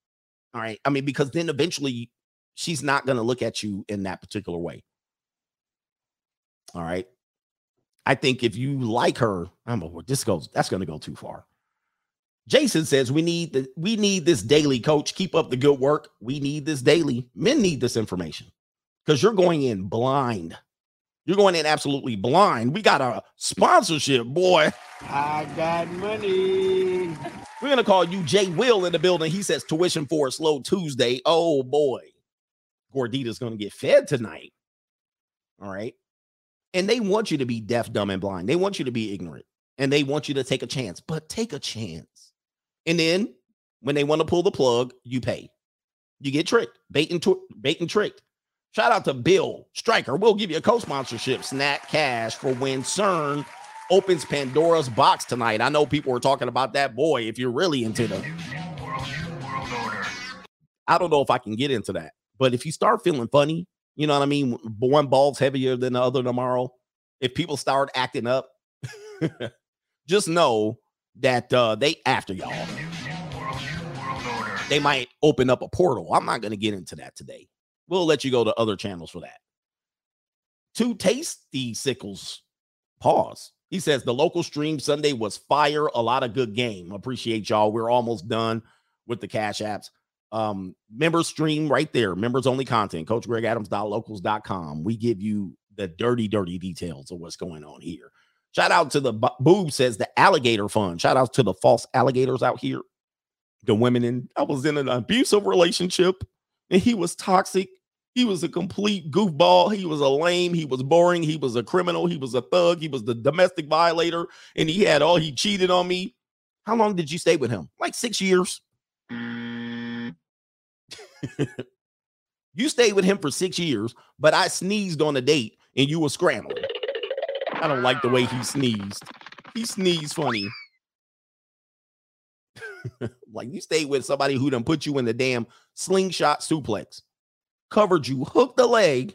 All right. I mean, because then eventually she's not going to look at you in that particular way. All right. I think if you like her, I'm a, this goes, that's going to go too far. Jason says we need the we need this daily coach. Keep up the good work. We need this daily. Men need this information because you're going in blind. You're going in absolutely blind. We got a sponsorship, boy. I got money. [LAUGHS] We're gonna call you Jay Will in the building. He says tuition for a slow Tuesday. Oh boy, Gordita's gonna get fed tonight. All right, and they want you to be deaf, dumb, and blind. They want you to be ignorant, and they want you to take a chance. But take a chance, and then when they want to pull the plug, you pay. You get tricked, bait and bait and tricked. Shout out to Bill Striker. We'll give you a co-sponsorship, Snack Cash for when CERN opens Pandora's box tonight. I know people were talking about that. Boy, if you're really into the I don't know if I can get into that. But if you start feeling funny, you know what I mean? One ball's heavier than the other tomorrow. If people start acting up, [LAUGHS] just know that uh they after y'all. They might open up a portal. I'm not going to get into that today. We'll let you go to other channels for that. To Tasty sickles, pause. He says the local stream Sunday was fire. A lot of good game. Appreciate y'all. We're almost done with the cash apps. Um, members stream right there. Members only content. CoachGregAdams.locals.com. We give you the dirty, dirty details of what's going on here. Shout out to the boob says the alligator fund. Shout out to the false alligators out here. The women in I was in an abusive relationship and he was toxic. He was a complete goofball. He was a lame. He was boring. He was a criminal. He was a thug. He was the domestic violator. And he had all, he cheated on me. How long did you stay with him? Like six years. you stayed with him for six years, but I sneezed on a date and you were scrambling. I don't like the way he sneezed. He sneezed funny. [LAUGHS] like you stayed with somebody who done put you in the damn slingshot suplex, covered you, hooked the leg,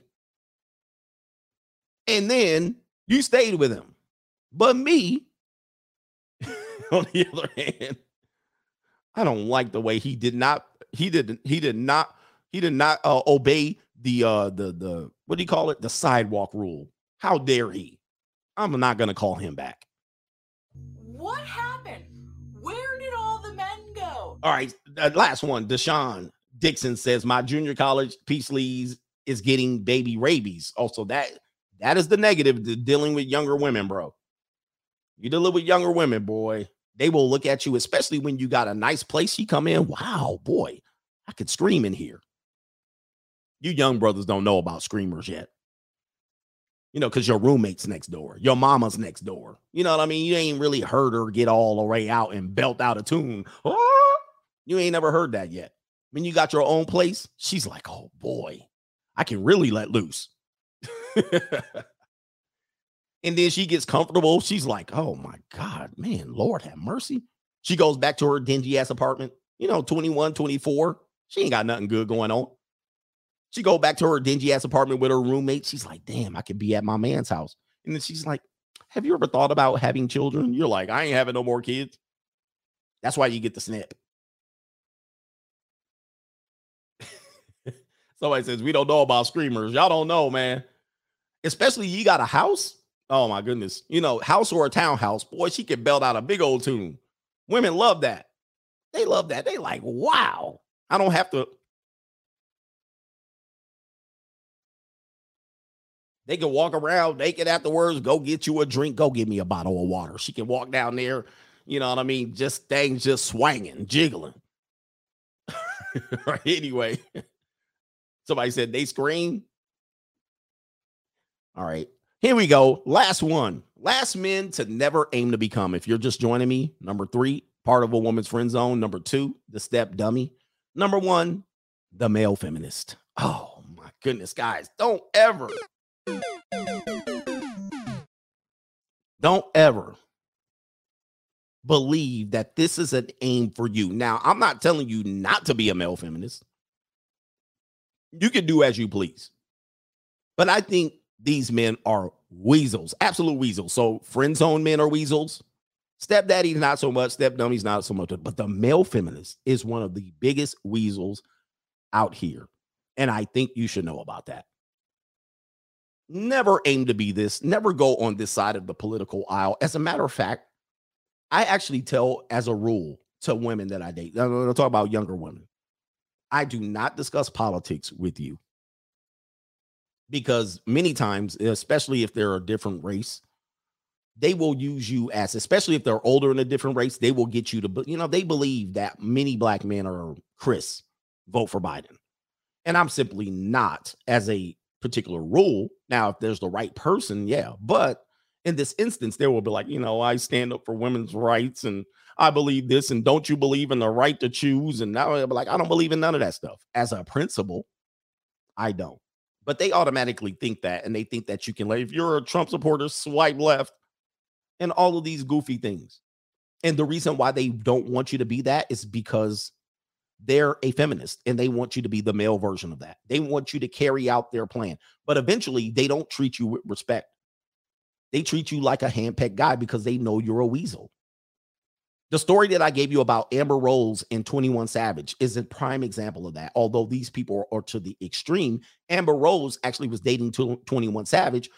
and then you stayed with him. But me, [LAUGHS] on the other hand, I don't like the way he did not, he didn't, he did not, he did not uh, obey the uh the the what do you call it? The sidewalk rule. How dare he? I'm not gonna call him back. What happened? Where did all the men go? All right, uh, last one. Deshaun Dixon says my junior college peace leagues is getting baby rabies. Oh, also, that that is the negative to dealing with younger women, bro. You deal with younger women, boy. They will look at you, especially when you got a nice place. You come in, wow, boy, I could scream in here. You young brothers don't know about screamers yet. You know, because your roommate's next door, your mama's next door. You know what I mean? You ain't really heard her get all the way out and belt out a tune. Oh, [LAUGHS] you ain't never heard that yet. When you got your own place, she's like, oh boy, I can really let loose. [LAUGHS] and then she gets comfortable. She's like, oh my God, man, Lord have mercy. She goes back to her dingy ass apartment, you know, 21, 24. She ain't got nothing good going on. She go back to her dingy ass apartment with her roommate. She's like, damn, I could be at my man's house. And then she's like, have you ever thought about having children? You're like, I ain't having no more kids. That's why you get the snip. Somebody says we don't know about screamers. Y'all don't know, man. Especially you got a house. Oh my goodness. You know, house or a townhouse. Boy, she can belt out a big old tune. Women love that. They love that. They like, wow. I don't have to. They can walk around naked afterwards, go get you a drink, go get me a bottle of water. She can walk down there, you know what I mean? Just things just swinging, jiggling. [LAUGHS] Anyway, somebody said they scream. All right. Here we go. Last one. Last men to never aim to become. If you're just joining me, number three, part of a woman's friend zone. Number two, the step dummy. Number one, the male feminist. Oh my goodness, guys. Don't ever, don't ever believe that this is an aim for you. Now, I'm not telling you not to be a male feminist. You can do as you please. But I think these men are weasels, absolute weasels. So friend zone men are weasels. Stepdaddy's not so much, step dummy's not so much, but the male feminist is one of the biggest weasels out here. And I think you should know about that. Never aim to be this, never go on this side of the political aisle. As a matter of fact, I actually tell as a rule to women that I date, I'm talk about younger women. I do not discuss politics with you because many times, especially if they're a different race, they will use you as, especially if they're older in a different race, they will get you to, you know, they believe that many black men are Chris, vote for Biden. And I'm simply not as a particular rule. Now, if there's the right person, yeah. But in this instance, there will be like, you know, I stand up for women's rights and I believe this. And don't you believe in the right to choose? And now be like, I don't believe in none of that stuff. As a principle, I don't. But they automatically think that. And they think that you can, like, if you're a Trump supporter, swipe left and all of these goofy things. And the reason why they don't want you to be that is because they're a feminist and they want you to be the male version of that. They want you to carry out their plan. But eventually, they don't treat you with respect. They treat you like a handpicked guy because they know you're a weasel. The story that I gave you about Amber Rose and 21 Savage is a prime example of that. Although these people are, to the extreme, Amber Rose actually was dating 21 Savage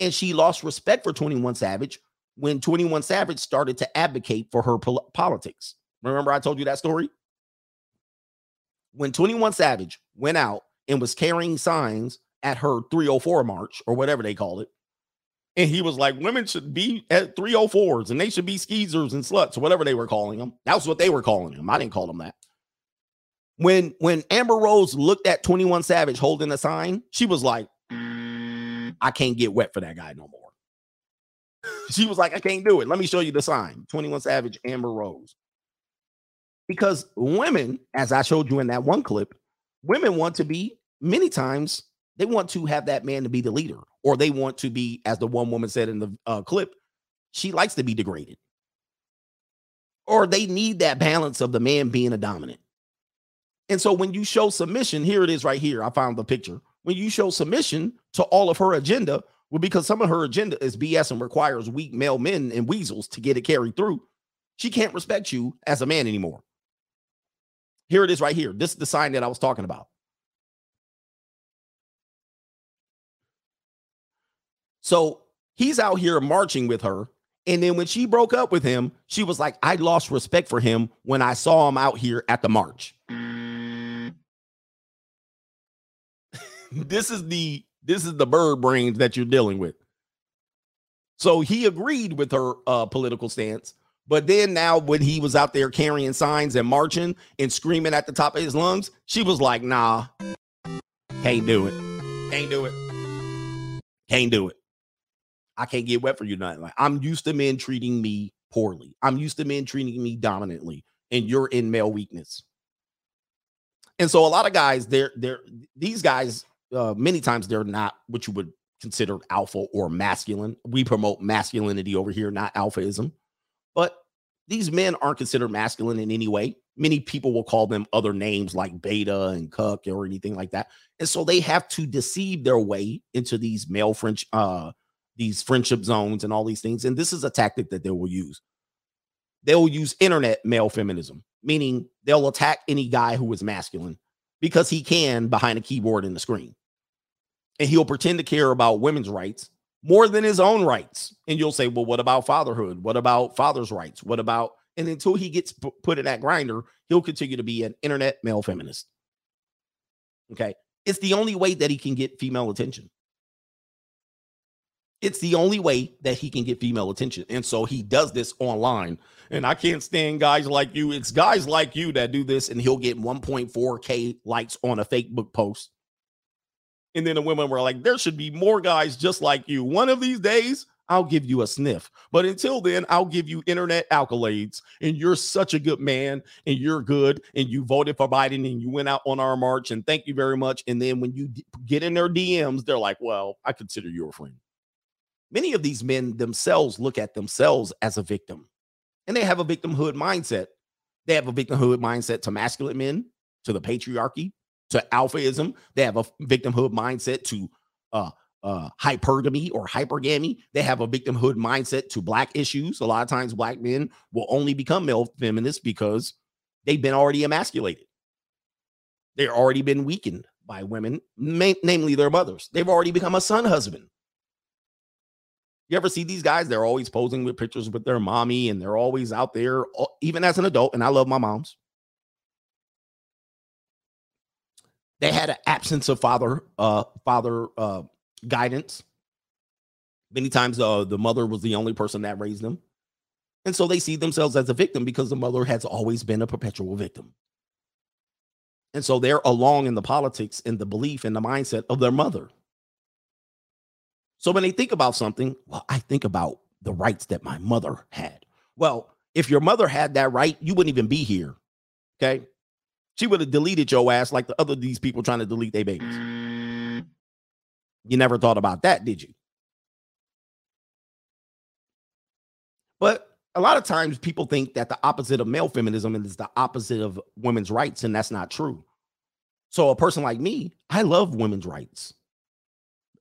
and she lost respect for 21 Savage when 21 Savage started to advocate for her pol- politics. Remember, I told you that story? When 21 Savage went out and was carrying signs at her 304 march or whatever they call it, and he was like, women should be at 304s and they should be skeezers and sluts, or whatever they were calling them. That's what they were calling him. I didn't call them that. When when Amber Rose looked at 21 Savage holding a sign, she was like, mm, I can't get wet for that guy no more. she was like, I can't do it. Let me show you the sign. 21 Savage, Amber Rose. Because women, as I showed you in that one clip, women want to be many times they want to have that man to be the leader, or they want to be, as the one woman said in the uh, clip, she likes to be degraded. Or they need that balance of the man being a dominant. And so when you show submission, here it is right here. I found the picture. When you show submission to all of her agenda, well, because some of her agenda is BS and requires weak male men and weasels to get it carried through, she can't respect you as a man anymore. Here it is right here. This is the sign that I was talking about. So he's out here marching with her. And then when she broke up with him, she was like, I lost respect for him when I saw him out here at the march. [LAUGHS] this is the this is the bird brains that you're dealing with. So he agreed with her uh, political stance. But then now when he was out there carrying signs and marching and screaming at the top of his lungs, she was like, nah, can't do it. Can't do it. Can't do it. I can't get wet for you tonight. Like I'm used to men treating me poorly. I'm used to men treating me dominantly, and you're in male weakness. And so a lot of guys, they're they're these guys, uh, many times they're not what you would consider alpha or masculine. We promote masculinity over here, not alphaism. But these men aren't considered masculine in any way. Many people will call them other names like beta and cuck or anything like that. And so they have to deceive their way into these male French uh these friendship zones and all these things. And this is a tactic that they will use. They will use internet male feminism, meaning they'll attack any guy who is masculine because he can behind a keyboard and the screen. And he'll pretend to care about women's rights more than his own rights. And you'll say, well, what about fatherhood? What about father's rights? What about, and until he gets put in that grinder, he'll continue to be an internet male feminist. Okay. It's the only way that he can get female attention. It's the only way that he can get female attention. And so he does this online. And I can't stand guys like you. It's guys like you that do this, and he'll get 1.4K likes on a Facebook post. And then the women were like, there should be more guys just like you. One of these days, I'll give you a sniff. But until then, I'll give you internet accolades. And you're such a good man, and you're good, and you voted for Biden, and you went out on our march, and thank you very much. And then when you d- get in their DMs, they're like, well, I consider you a friend. Many of these men themselves look at themselves as a victim, and they have a victimhood mindset. They have a victimhood mindset to masculine men, to the patriarchy, to alphaism. They have a victimhood mindset to uh, uh, hypergamy or hypergamy. They have a victimhood mindset to black issues. A lot of times, black men will only become male feminists because they've been already emasculated. They've already been weakened by women, ma- namely their mothers. They've already become a son husband. You ever see these guys? They're always posing with pictures with their mommy, and they're always out there, even as an adult. And I love my moms. They had an absence of father, uh, father uh, guidance. Many times, uh, the mother was the only person that raised them, and so they see themselves as a victim because the mother has always been a perpetual victim. And so they're along in the politics and the belief and the mindset of their mother. So when they think about something, well, I think about the rights that my mother had. Well, if your mother had that right, you wouldn't even be here. Okay. She would have deleted your ass like the other these people trying to delete their babies. You never thought about that, did you? But a lot of times people think that the opposite of male feminism is the opposite of women's rights, and that's not true. So a person like me, I love women's rights.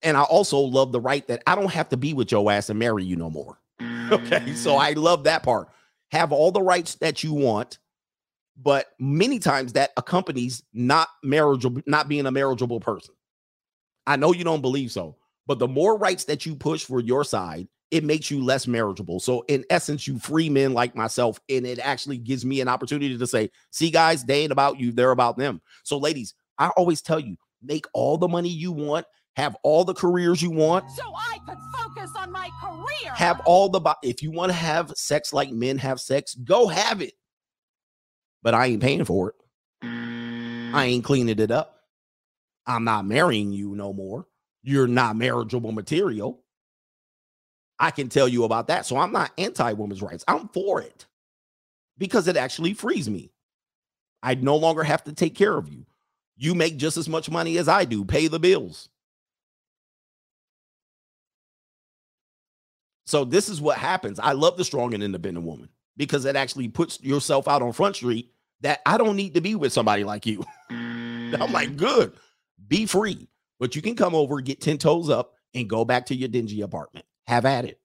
And I also love the right that I don't have to be with your ass and marry you no more. [LAUGHS] Okay. So mm. I love that part. Have all the rights that you want, but many times that accompanies not marriageable, not being a marriageable person. I know you don't believe so, but the more rights that you push for your side, it makes you less marriageable. So in essence, you free men like myself, and it actually gives me an opportunity to say, see, guys, they ain't about you, they're about them. So, ladies, I always tell you, make all the money you want, have all the careers you want, So I could focus on my career. have all the bo- if you want to have sex like men have sex, go have it. But I ain't paying for it. I ain't cleaning it up. I'm not marrying you no more. You're not marriageable material. I can tell you about that. So I'm not anti women's rights. I'm for it because it actually frees me. I no longer have to take care of you. You make just as much money as I do, pay the bills. So this is what happens. I love the strong and independent woman because it actually puts yourself out on front street that I don't need to be with somebody like you. [LAUGHS] I'm like, mm. good, be free, but you can come over, get 10 toes up, and go back to your dingy apartment. Have at it.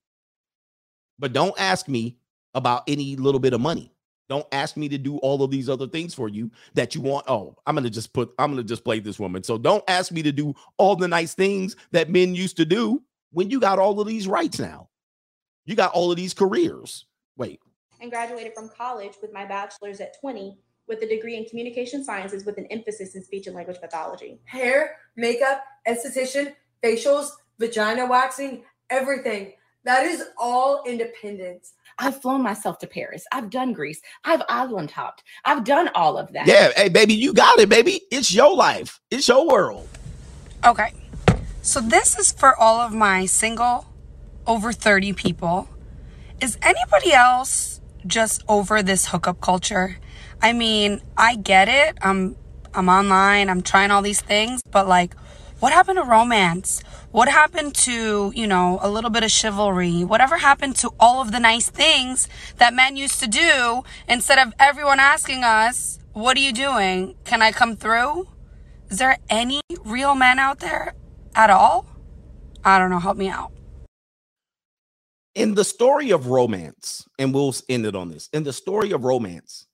But don't ask me about any little bit of money. Don't ask me to do all of these other things for you that you want. Oh, I'm gonna just put, I'm gonna just play this woman. So don't ask me to do all the nice things that men used to do when you got all of these rights now. You got all of these careers. Wait, and graduated from college with my bachelor's at 20 with a degree in communication sciences with an emphasis in speech and language pathology. hair, makeup, esthetician, facials, vagina waxing, everything. That is all independence. I've flown myself to Paris. I've done Greece. I've island hopped. I've done all of that. yeah, hey, baby, you got it, baby. It's your life, it's your world. Okay. So this is for all of my single over 30 people. Is anybody else just over this hookup culture? I mean, I get it. I'm I'm online, I'm trying all these things, but like what happened to romance? What happened to, you know, a little bit of chivalry? Whatever happened to all of the nice things that men used to do instead of everyone asking us, "What are you doing? Can I come through?" Is there any real men out there at all? I don't know. Help me out. In the story of romance, and we'll end it on this. In the story of romance,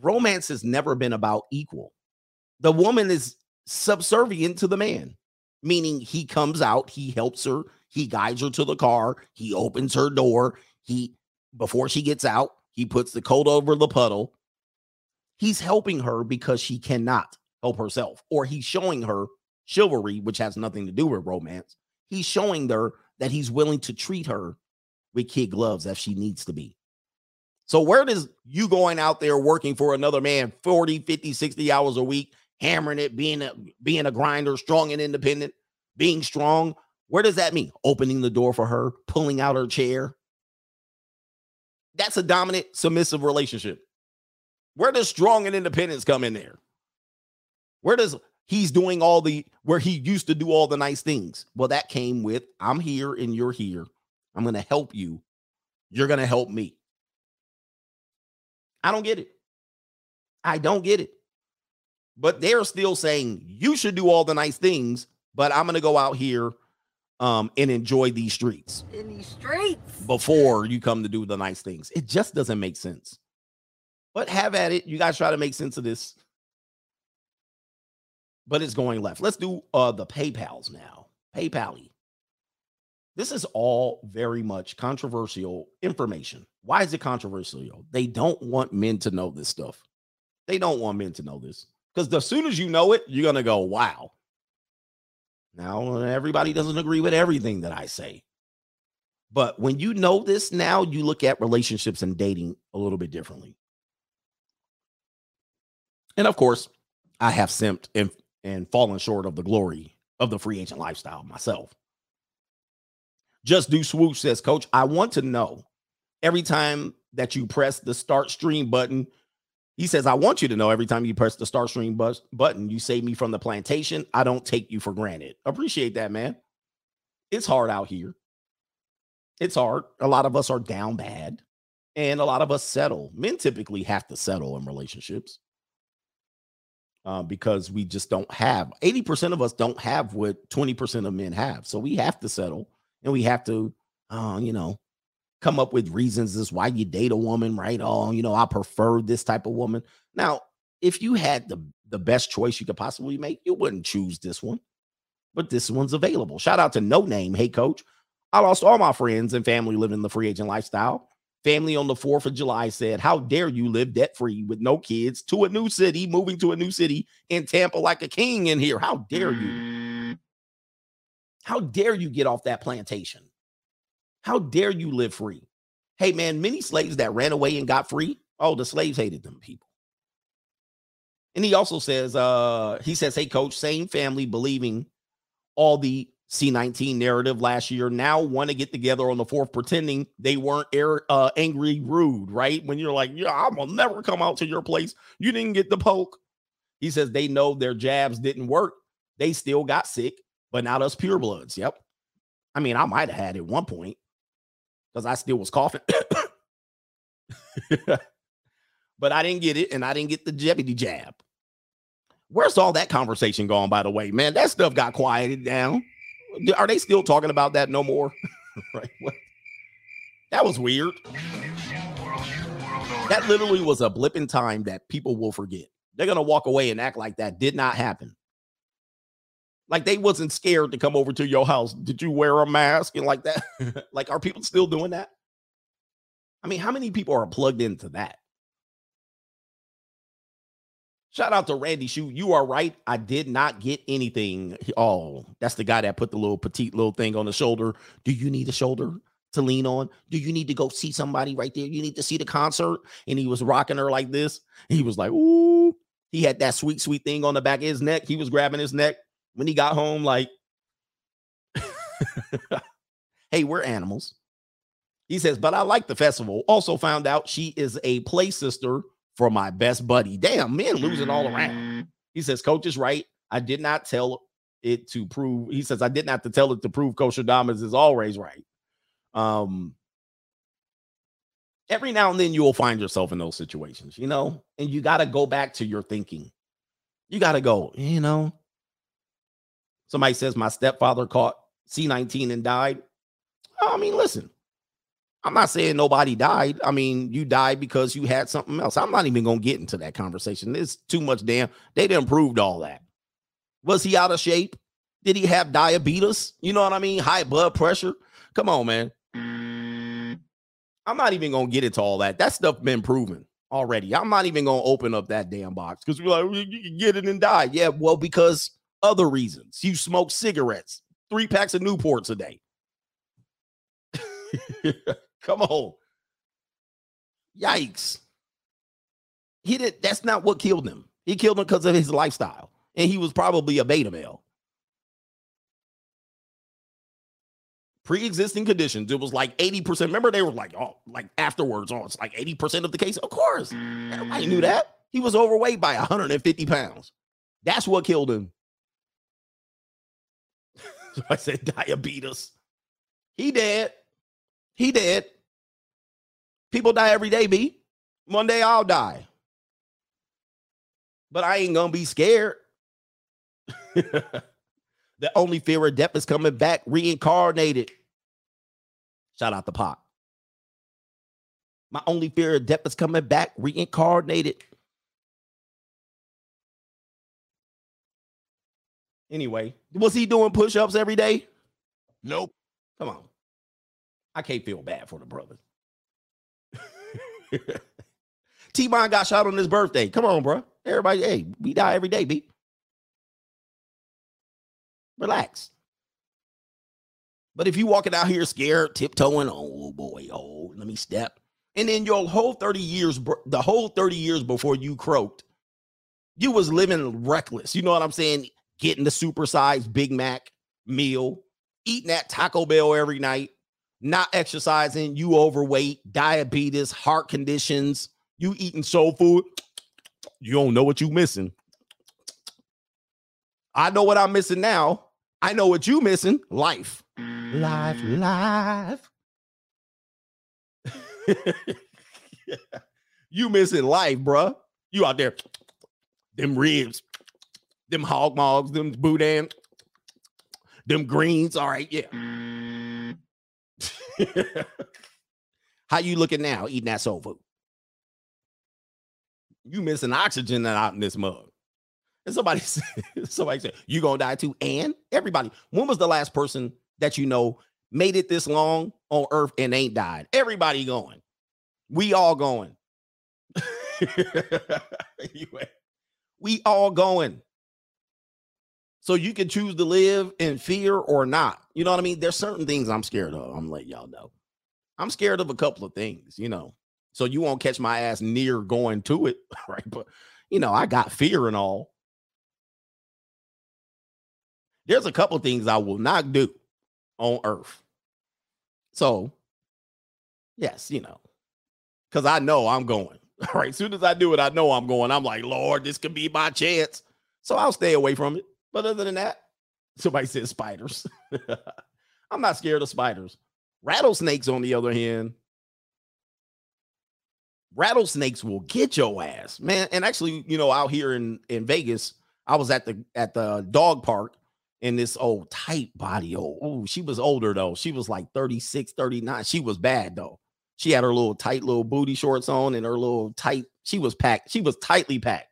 romance has never been about equal. The woman is subservient to the man, meaning he comes out, he helps her, he guides her to the car, he opens her door, he before she gets out, he puts the coat over the puddle. He's helping her because she cannot help herself, or he's showing her chivalry, which has nothing to do with romance. He's showing her that he's willing to treat her with kid gloves as she needs to be. So, where does you going out there working for another man 40, 50, 60 hours a week, hammering it, being a being a grinder, strong and independent, being strong, where does that mean? Opening the door for her, pulling out her chair. That's a dominant, submissive relationship. Where does strong and independence come in there? Where does he's doing all the where he used to do all the nice things? Well, that came with I'm here and you're here. I'm going to help you. You're going to help me. I don't get it. I don't get it. But they're still saying you should do all the nice things, but I'm going to go out here um, and enjoy these streets. In these streets. Before you come to do the nice things. It just doesn't make sense. But have at it. You guys try to make sense of this. But it's going left. Let's do uh the PayPal's now. PayPal. This is all very much controversial information. Why is it controversial? They don't want men to know this stuff. They don't want men to know this. Because as soon as you know it, you're gonna go, wow. Now, uh, everybody doesn't agree with everything that I say. But when you know this now, you look at relationships and dating a little bit differently. And of course, I have simped and, and fallen short of the glory of the free agent lifestyle myself. Just do swoosh says, Coach, I want to know every time that you press the start stream button, he says, I want you to know every time you press the start stream bus- button, you save me from the plantation. I don't take you for granted. Appreciate that, man. It's hard out here. It's hard. A lot of us are down bad, and a lot of us settle. Men typically have to settle in relationships uh, because we just don't have 80% of us don't have what 20% of men have. So we have to settle and we have to, uh, you know, come up with reasons as why you date a woman, right? Oh, you know, I prefer this type of woman. Now, if you had the the best choice you could possibly make, you wouldn't choose this one. But this one's available. Shout out to No Name. Hey, coach. I lost all my friends and family living the free agent lifestyle. Family on the 4th of July said, How dare you live debt free with no kids to a new city, moving to a new city in Tampa like a king in here? How dare you? How dare you get off that plantation? How dare you live free? Hey, man, many slaves that ran away and got free, oh, the slaves hated them people. And he also says, uh, he says, hey, coach, same family believing all the C19 narrative last year now want to get together on the fourth, pretending they weren't air, uh, angry, rude, right? When you're like, yeah, I'm gonna never come out to your place. You didn't get the poke. He says they know their jabs didn't work. They still got sick, but not us purebloods. Yep. I mean, I might have had it at one point because I still was coughing. [COUGHS] but I didn't get it, and I didn't get the jeopardy jab. Where's all that conversation gone, by the way, man? That stuff got quieted down. Are they still talking about that no more? [LAUGHS] right? What? That was weird. That literally was a blip in time that people will forget. They're gonna walk away and act like that did not happen. Like they wasn't scared to come over to your house. Did you wear a mask and like that? [LAUGHS] [LAUGHS] like, are people still doing that? I mean, how many people are plugged into that? Shout out to Randy Shoe. You are right. I did not get anything. Oh, that's the guy that put the little petite little thing on the shoulder. Do you need a shoulder to lean on? Do you need to go see somebody right there? You need to see the concert. And he was rocking her like this. He was like, ooh. He had that sweet, sweet thing on the back of his neck. He was grabbing his neck when he got home, like, [LAUGHS] hey, we're animals. He says, but I like the festival. Also found out she is a play sister for my best buddy. Damn, men losing all around. He says, Coach is right. I did not tell it to prove. He says, I didn't have to tell it to prove Coach Adams is always right. Um, every now and then you will find yourself in those situations, you know, and you got to go back to your thinking. You got to go, you know, Somebody says my stepfather caught C19 and died. I mean, listen, I'm not saying nobody died. I mean, you died because you had something else. I'm not even gonna get into that conversation. There's too much damn. They didn't prove all that. Was he out of shape? Did he have diabetes? You know what I mean? High blood pressure. Come on, man. I'm not even gonna get into all that. That stuff been proven already. I'm not even gonna open up that damn box because we're like, you can get it and die. Yeah, well, because other reasons. You smoke cigarettes, three packs of Newports a day. [LAUGHS] Come on. Yikes. He did that's not what killed him. He killed him because of his lifestyle. And he was probably a beta male. Pre-existing conditions. It was like 80%. Remember, they were like, oh, like afterwards, oh, it's like 80% of the case. Of course. Everybody knew that. He was overweight by 150 pounds. That's what killed him. [LAUGHS] so I said diabetes. He dead. He dead. People die every day, B. One day I'll die. But I ain't gonna be scared. [LAUGHS] the only fear of death is coming back reincarnated. Shout out the pop. My only fear of death is coming back reincarnated. Anyway, was he doing push-ups every day? Nope. Come on. I can't feel bad for the brother. [LAUGHS] T-Bone got shot on his birthday. Come on, bro. Everybody, hey, we die every day, B. Relax. But if you walking out here scared, tiptoeing, oh boy, oh, let me step. And then your whole 30 years, the whole 30 years before you croaked, you was living reckless. You know what I'm saying? Getting the supersized Big Mac meal, eating that Taco Bell every night, not exercising, you overweight, diabetes, heart conditions, you eating soul food. You don't know what you missing. I know what I'm missing now. I know what you missing. Life. Life, life. [LAUGHS] you missing life, bruh. You out there, them ribs, them hog mogs, them boudin, them greens. All right, yeah. [LAUGHS] How you looking now eating that soul food? You missing oxygen out in this mug. And somebody [LAUGHS] said, somebody said, you gonna die too. And everybody, when was the last person that you know made it this long on earth and ain't died? Everybody going. We all going. [LAUGHS] we all going. So you can choose to live in fear or not. You know what I mean? There's certain things I'm scared of. I'm letting y'all know. I'm scared of a couple of things, you know. So you won't catch my ass near going to it, [LAUGHS] right? But you know, I got fear and all. There's a couple things I will not do on earth. So, yes, you know, because I know I'm going. All [LAUGHS] right. As soon as I do it, I know I'm going. I'm like, Lord, this could be my chance. So I'll stay away from it. But other than that, somebody said spiders. [LAUGHS] I'm not scared of spiders. Rattlesnakes, on the other hand, rattlesnakes will get your ass, man. And actually, you know, out here in in Vegas, I was at the at the dog park in this old tight body. Oh, she was older though. She was like 36, 39. She was bad though. She had her little tight little booty shorts on and her little tight. She was packed. She was tightly packed.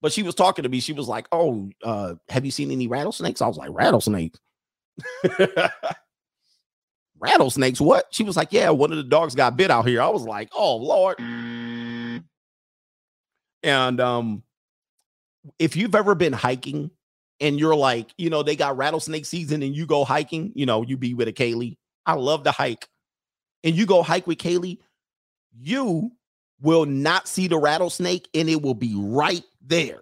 But she was talking to me. She was like, "Oh, uh, have you seen any rattlesnakes?" I was like, "Rattlesnakes." [LAUGHS] rattlesnakes what she was like yeah one of the dogs got bit out here i was like oh lord and um if you've ever been hiking and you're like you know they got rattlesnake season and you go hiking you know you be with a kaylee i love to hike and you go hike with kaylee you will not see the rattlesnake and it will be right there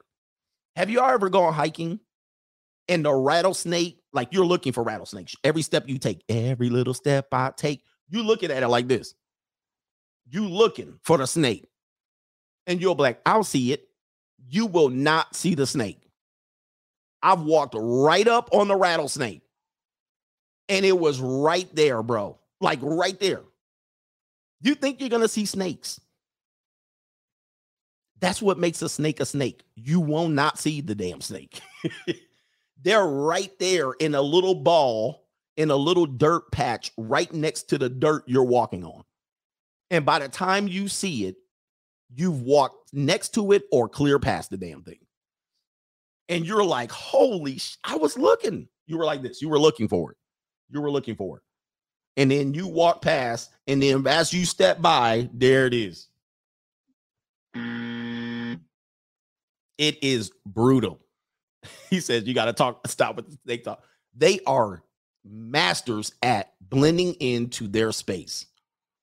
have you ever gone hiking and the rattlesnake, like you're looking for rattlesnakes. Every step you take, every little step I take, you looking at it like this. You looking for the snake. And you'll be like, I'll see it. You will not see the snake. I've walked right up on the rattlesnake. And it was right there, bro. Like right there. You think you're gonna see snakes. That's what makes a snake a snake. You will not see the damn snake. [LAUGHS] They're right there in a little ball in a little dirt patch right next to the dirt you're walking on. And by the time you see it, you've walked next to it or clear past the damn thing. And you're like, holy, sh- I was looking. You were like this. You were looking for it. You were looking for it. And then you walk past, and then as you step by, there it is. It is brutal. [LAUGHS] He says you got to talk, stop with the snake talk. They are masters at blending into their space.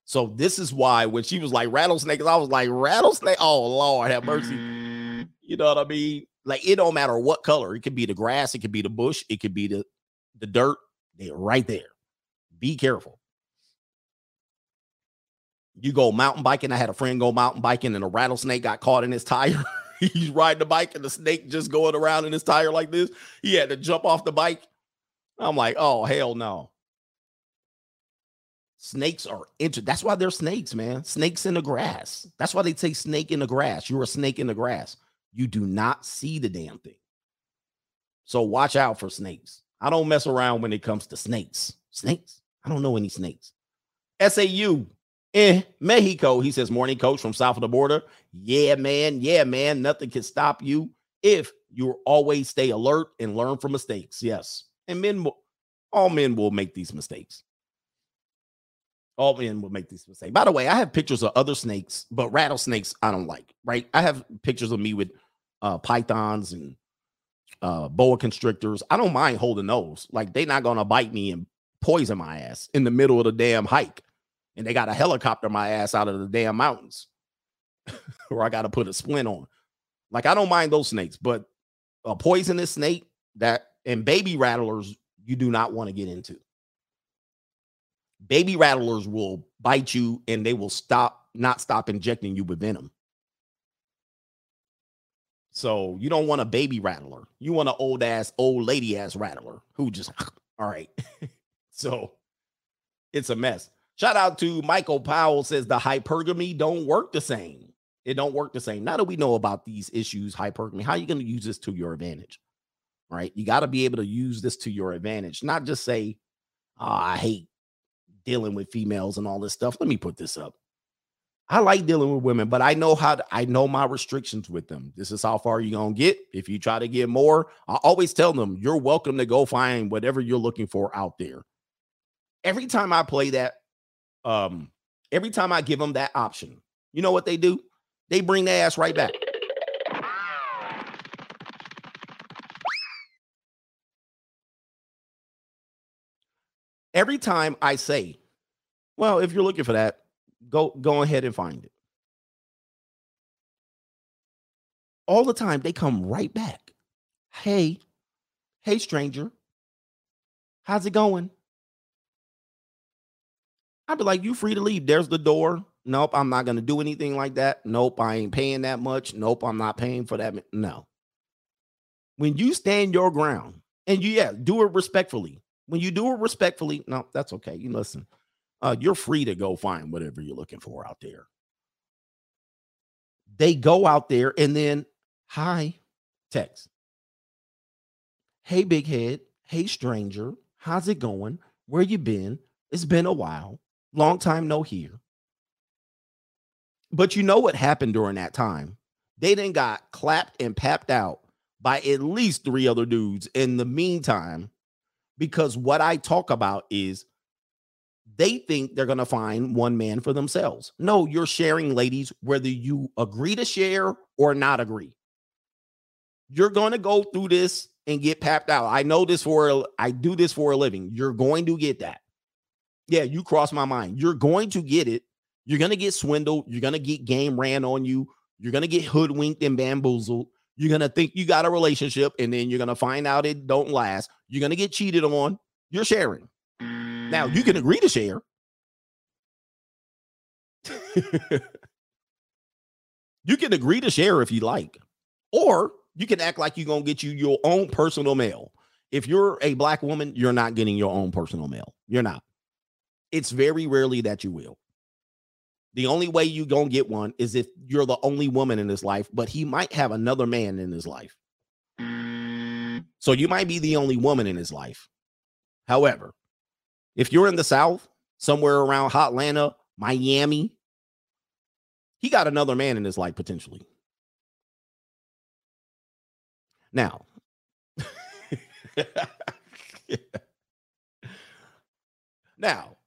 So this is why when she was like rattlesnakes, I was like rattlesnake. Oh Lord, have mercy. Mm. You know what I mean? Like it don't matter what color. It could be the grass, it could be the bush, it could be the the dirt. They're right there. Be careful. You go mountain biking. I had a friend go mountain biking, and a rattlesnake got caught in his tire. [LAUGHS] [LAUGHS] He's riding the bike, and the snake just going around in his tire like this. He had to jump off the bike. I'm like, oh hell no. Snakes are inter. That's why they're snakes, man. Snakes in the grass. That's why they say snake in the grass. You're a snake in the grass. You do not see the damn thing. So watch out for snakes. I don't mess around when it comes to snakes. Snakes? I don't know any snakes. SAU in Mexico. He says, Morning coach from south of the border. Yeah, man. Yeah, man. Nothing can stop you if you always stay alert and learn from mistakes. Yes. And men, all men will make these mistakes. All men will make these mistakes. By the way, I have pictures of other snakes, but rattlesnakes I don't like, right? I have pictures of me with uh, pythons and uh, boa constrictors. I don't mind holding those. Like they're not gonna bite me and poison my ass in the middle of the damn hike. And they got a helicopter my ass out of the damn mountains. [LAUGHS] or I gotta put a splint on. Like I don't mind those snakes, but a poisonous snake that and baby rattlers you do not want to get into. Baby rattlers will bite you and they will stop not stop injecting you with venom. So you don't want a baby rattler. You want an old ass, old lady ass rattler who just [LAUGHS] all right. [LAUGHS] so it's a mess. Shout out to Michael Powell says the hypergamy don't work the same. It don't work the same. Now that we know about these issues, hypergamy, how are you going to use this to your advantage? Right? You got to be able to use this to your advantage, not just say, oh, I hate dealing with females and all this stuff. Let me put this up. I like dealing with women, but I know how to, I know my restrictions with them. This is how far you're gonna get. If you try to get more, I always tell them you're welcome to go find whatever you're looking for out there. Every time I play that, um, every time I give them that option, you know what they do? They bring their ass right back. Every time I say, well, if you're looking for that, go go ahead and find it. All the time they come right back. Hey, hey, stranger, how's it going? I'd be like, you free to leave. There's the door. Nope, I'm not gonna do anything like that. Nope, I ain't paying that much. Nope, I'm not paying for that. No. When you stand your ground and you yeah, do it respectfully. When you do it respectfully, no, that's okay. You listen uh, you're free to go find whatever you're looking for out there. They go out there and then, hi, text. Hey, big head. Hey, stranger. How's it going? Where you been? It's been a while. Long time no here. But you know what happened during that time? They then got clapped and papped out by at least three other dudes in the meantime, because what I talk about is they think they're going to find one man for themselves. No, you're sharing, ladies, whether you agree to share or not agree. You're going to go through this and get papped out. I know this for I do this for a living. You're going to get that. Yeah, you cross my mind. You're going to get it. You're going to get swindled. You're going to get game ran on you. You're going to get hoodwinked and bamboozled. You're going to think you got a relationship and then you're going to find out it don't last. You're going to get cheated on. You're sharing. Now you can agree to share. [LAUGHS] you can agree to share if you like, or you can act like you're gonna get you your own personal mail. If you're a black woman, you're not getting your own personal mail. You're not. It's very rarely that you will. The only way you gonna get one is if you're the only woman in his life, but he might have another man in his life. Mm. So you might be the only woman in his life. However, if you're in the South, somewhere around Hotlanta, Miami, he got another man in his life potentially. Now, [LAUGHS] now,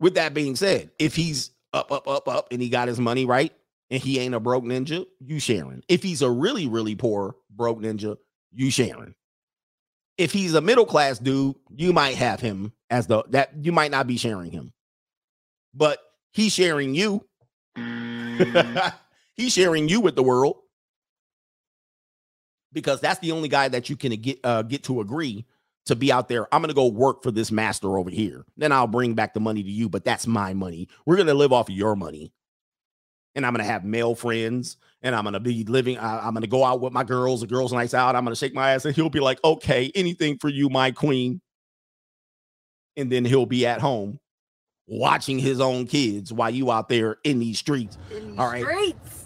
with that being said, if he's up, up, up, up, and he got his money right, and he ain't a broke ninja, you sharing. If he's a really, really poor broke ninja, you sharing. If he's a middle class dude, you might have him as the that you might not be sharing him, but he's sharing you. [LAUGHS] he's sharing you with the world because that's the only guy that you can get uh, get to agree to be out there. I'm going to go work for this master over here. Then I'll bring back the money to you, but that's my money. We're going to live off of your money. And I'm going to have male friends and I'm going to be living. I, I'm going to go out with my girls, the girls' nights out. I'm going to shake my ass and he'll be like, okay, anything for you, my queen. And then he'll be at home watching his own kids while you out there in these streets. In these All right. streets.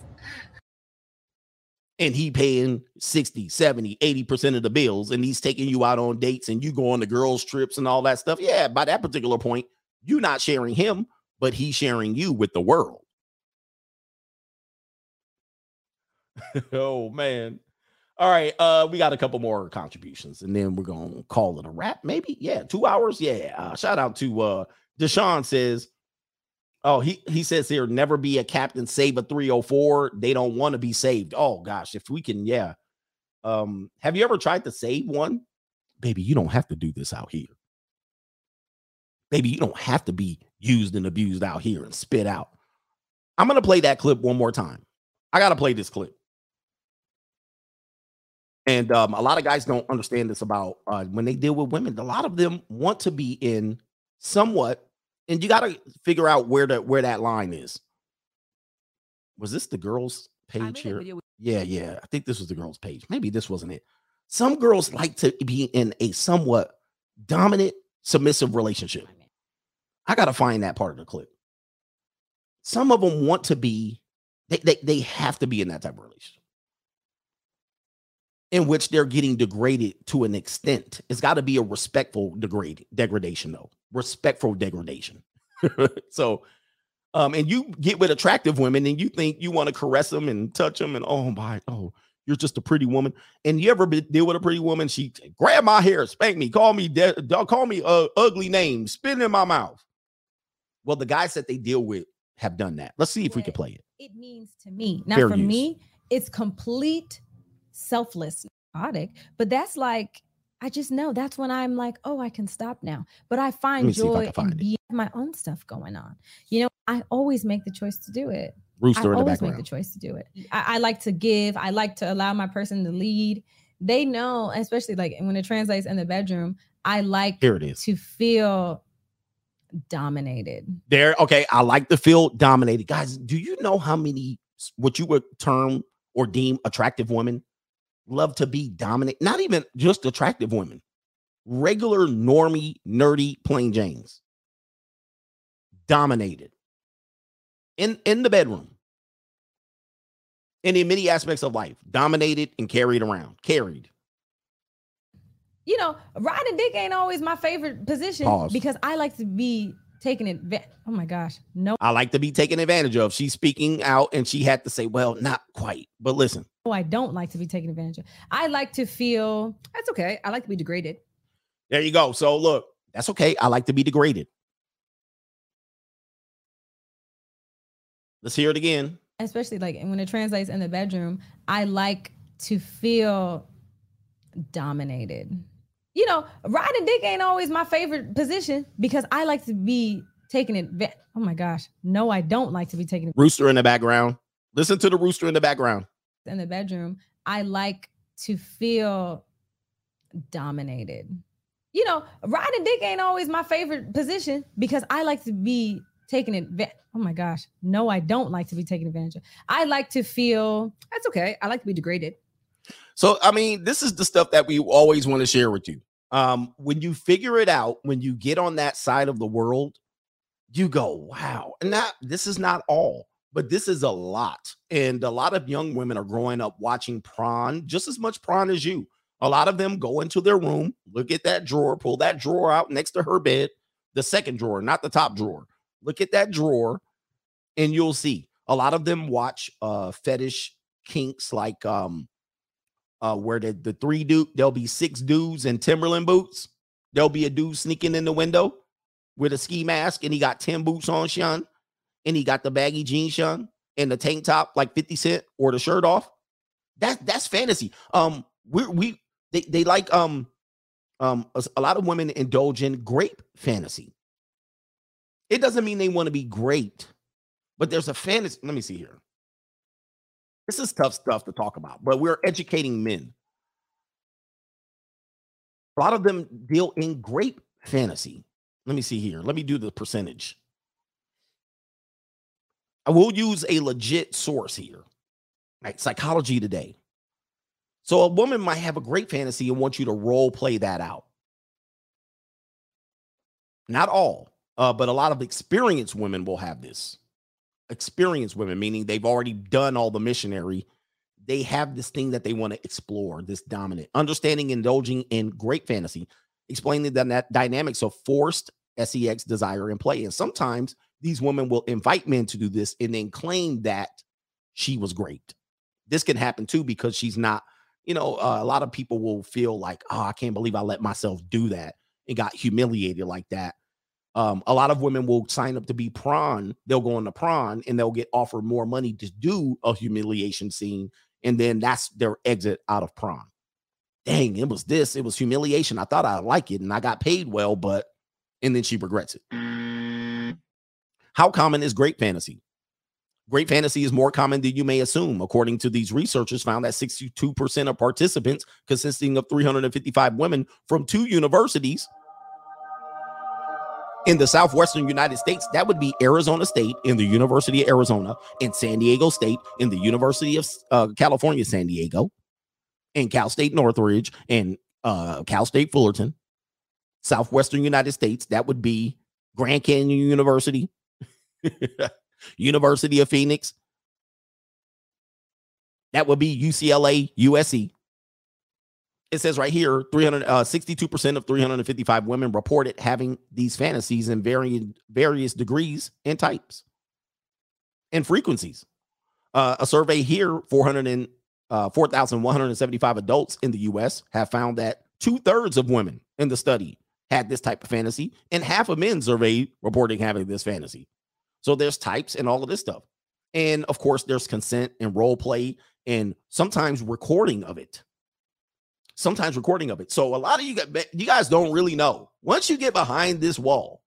And he paying 60 70 80% of the bills and he's taking you out on dates and you go on the girls trips and all that stuff yeah by that particular point you're not sharing him but he's sharing you with the world. [LAUGHS] Oh man. All right uh we got a couple more contributions and then we're gonna call it a wrap maybe? Yeah two hours? Yeah uh, shout out to uh deshaun says Oh, he he says here, never be a captain, save a 304. They don't want to be saved. Oh gosh, if we can, yeah. Um, have you ever tried to save one? Baby, you don't have to do this out here. Baby, you don't have to be used and abused out here and spit out. I'm gonna play that clip one more time. I gotta play this clip. And um, a lot of guys don't understand this about uh, when they deal with women. A lot of them want to be in somewhat and you got to figure out where that where that line is. Was this the girls' page here? Yeah, yeah. I think this was the girls' page. Maybe this wasn't it. Some girls like to be in a somewhat dominant, submissive relationship. I got to find that part of the clip. Some of them want to be, they, they, they have to be in that type of relationship in which they're getting degraded to an extent. It's got to be a respectful degrade degradation, though. Respectful degradation. [LAUGHS] so, um, and you get with attractive women and you think you want to caress them and touch them, and oh my, oh, you're just a pretty woman. And you ever deal with a pretty woman? She grab my hair, spank me, call me, de- call me uh, ugly names, spit in my mouth. Well, the guys that they deal with have done that. Let's see if we can play it. It means to me. Now, Fair for use. me, it's complete selfless but that's like I just know that's when I'm like, oh, I can stop now. But I find if I joy can in being my own stuff going on. You know, I always make the choice to do it. Rooster I in the always make the choice to do it. I, I like to give. I like to allow my person to lead. They know, especially like when it translates in the bedroom. I like Here it is. to feel dominated. There, okay. I like to feel dominated. Guys, do you know how many what you would term or deem attractive women love to be dominant? Not even just attractive women, regular, normie, nerdy, plain Janes. Dominated in in the bedroom. And in many aspects of life, dominated and carried around. Carried. you know, riding dick ain't always my favorite position Pause. because I like to be taking it. Oh my gosh, no, I like to be taken advantage of. She's speaking out and she had to say, well, not quite. But listen, Oh, I don't like to be taken advantage of. I like to feel That's okay. I like to be degraded. There you go. So look, that's okay. I like to be degraded. Let's hear it again. especially like when it translates in the bedroom. I like to feel dominated. You know, riding dick ain't always my favorite position because I like to be taking it. Oh my gosh, no, I don't like to be taken Rooster in the background. Listen to the rooster in the background. in the bedroom. I like to feel dominated. You know, riding dick ain't always my favorite position because I like to be taken advantage. Oh my gosh, no, I don't like to be taken advantage of. I like to feel That's okay. I like to be degraded. So, I mean, this is the stuff that we always want to share with you. Um, when you figure it out, when you get on that side of the world, you go, wow. And that this is not all, but this is a lot. And a lot of young women are growing up watching prawn just as much prawn as you. A lot of them go into their room, look at that drawer, pull that drawer out next to her bed, the second drawer, not the top drawer. Look at that drawer, and you'll see A lot of them watch uh fetish kinks like um uh where the, the three dude there'll be six dudes in Timberland boots. There'll be a dude sneaking in the window with a ski mask and he got 10 boots on, Sean, and he got the baggy jeans, Sean, and the tank top like 50 cent or the shirt off. That that's fantasy. Um, we we they, they like um um a, a lot of women indulge in grape fantasy. It doesn't mean they want to be great, but there's a fantasy. Let me see here. This is tough stuff to talk about, but we're educating men. A lot of them deal in grape fantasy. Let me see here. Let me do the percentage. I will use a legit source here, like Psychology Today. So a woman might have a great fantasy and want you to role play that out. Not all, uh, but a lot of experienced women will have this. Experienced women, meaning they've already done all the missionary. They have this thing that they want to explore, this dominant, understanding, indulging in great fantasy, explaining the dynamics of forced sex desire and play. And sometimes these women will invite men to do this and then claim that she was great. This can happen too because she's not, you know, uh, a lot of people will feel like, oh, I can't believe I let myself do that and got humiliated like that. Um, a lot of women will sign up to be prawn. They'll go on the prawn and they'll get offered more money to do a humiliation scene. And then that's their exit out of prawn. Dang, it was this, it was humiliation. I thought I'd like it and I got paid well, but and then she regrets it. How common is great fantasy? Great fantasy is more common than you may assume. According to these researchers, found that 62% of participants, consisting of 355 women from two universities in the southwestern United States, that would be Arizona State in the University of Arizona, and San Diego State in the University of uh, California, San Diego, and Cal State Northridge, and uh, Cal State Fullerton, Southwestern United States, that would be Grand Canyon University, [LAUGHS] University of Phoenix. That would be UCLA, USC. It says right here 300, uh, 62% of 355 women reported having these fantasies in varying various degrees and types and frequencies. Uh, a survey here, 400 and, uh, 4,175 adults in the US have found that two thirds of women in the study had this type of fantasy, and half of men surveyed reporting having this fantasy. So there's types and all of this stuff. And of course, there's consent and role play and sometimes recording of it. Sometimes recording of it. So a lot of you got you guys don't really know. Once you get behind this wall,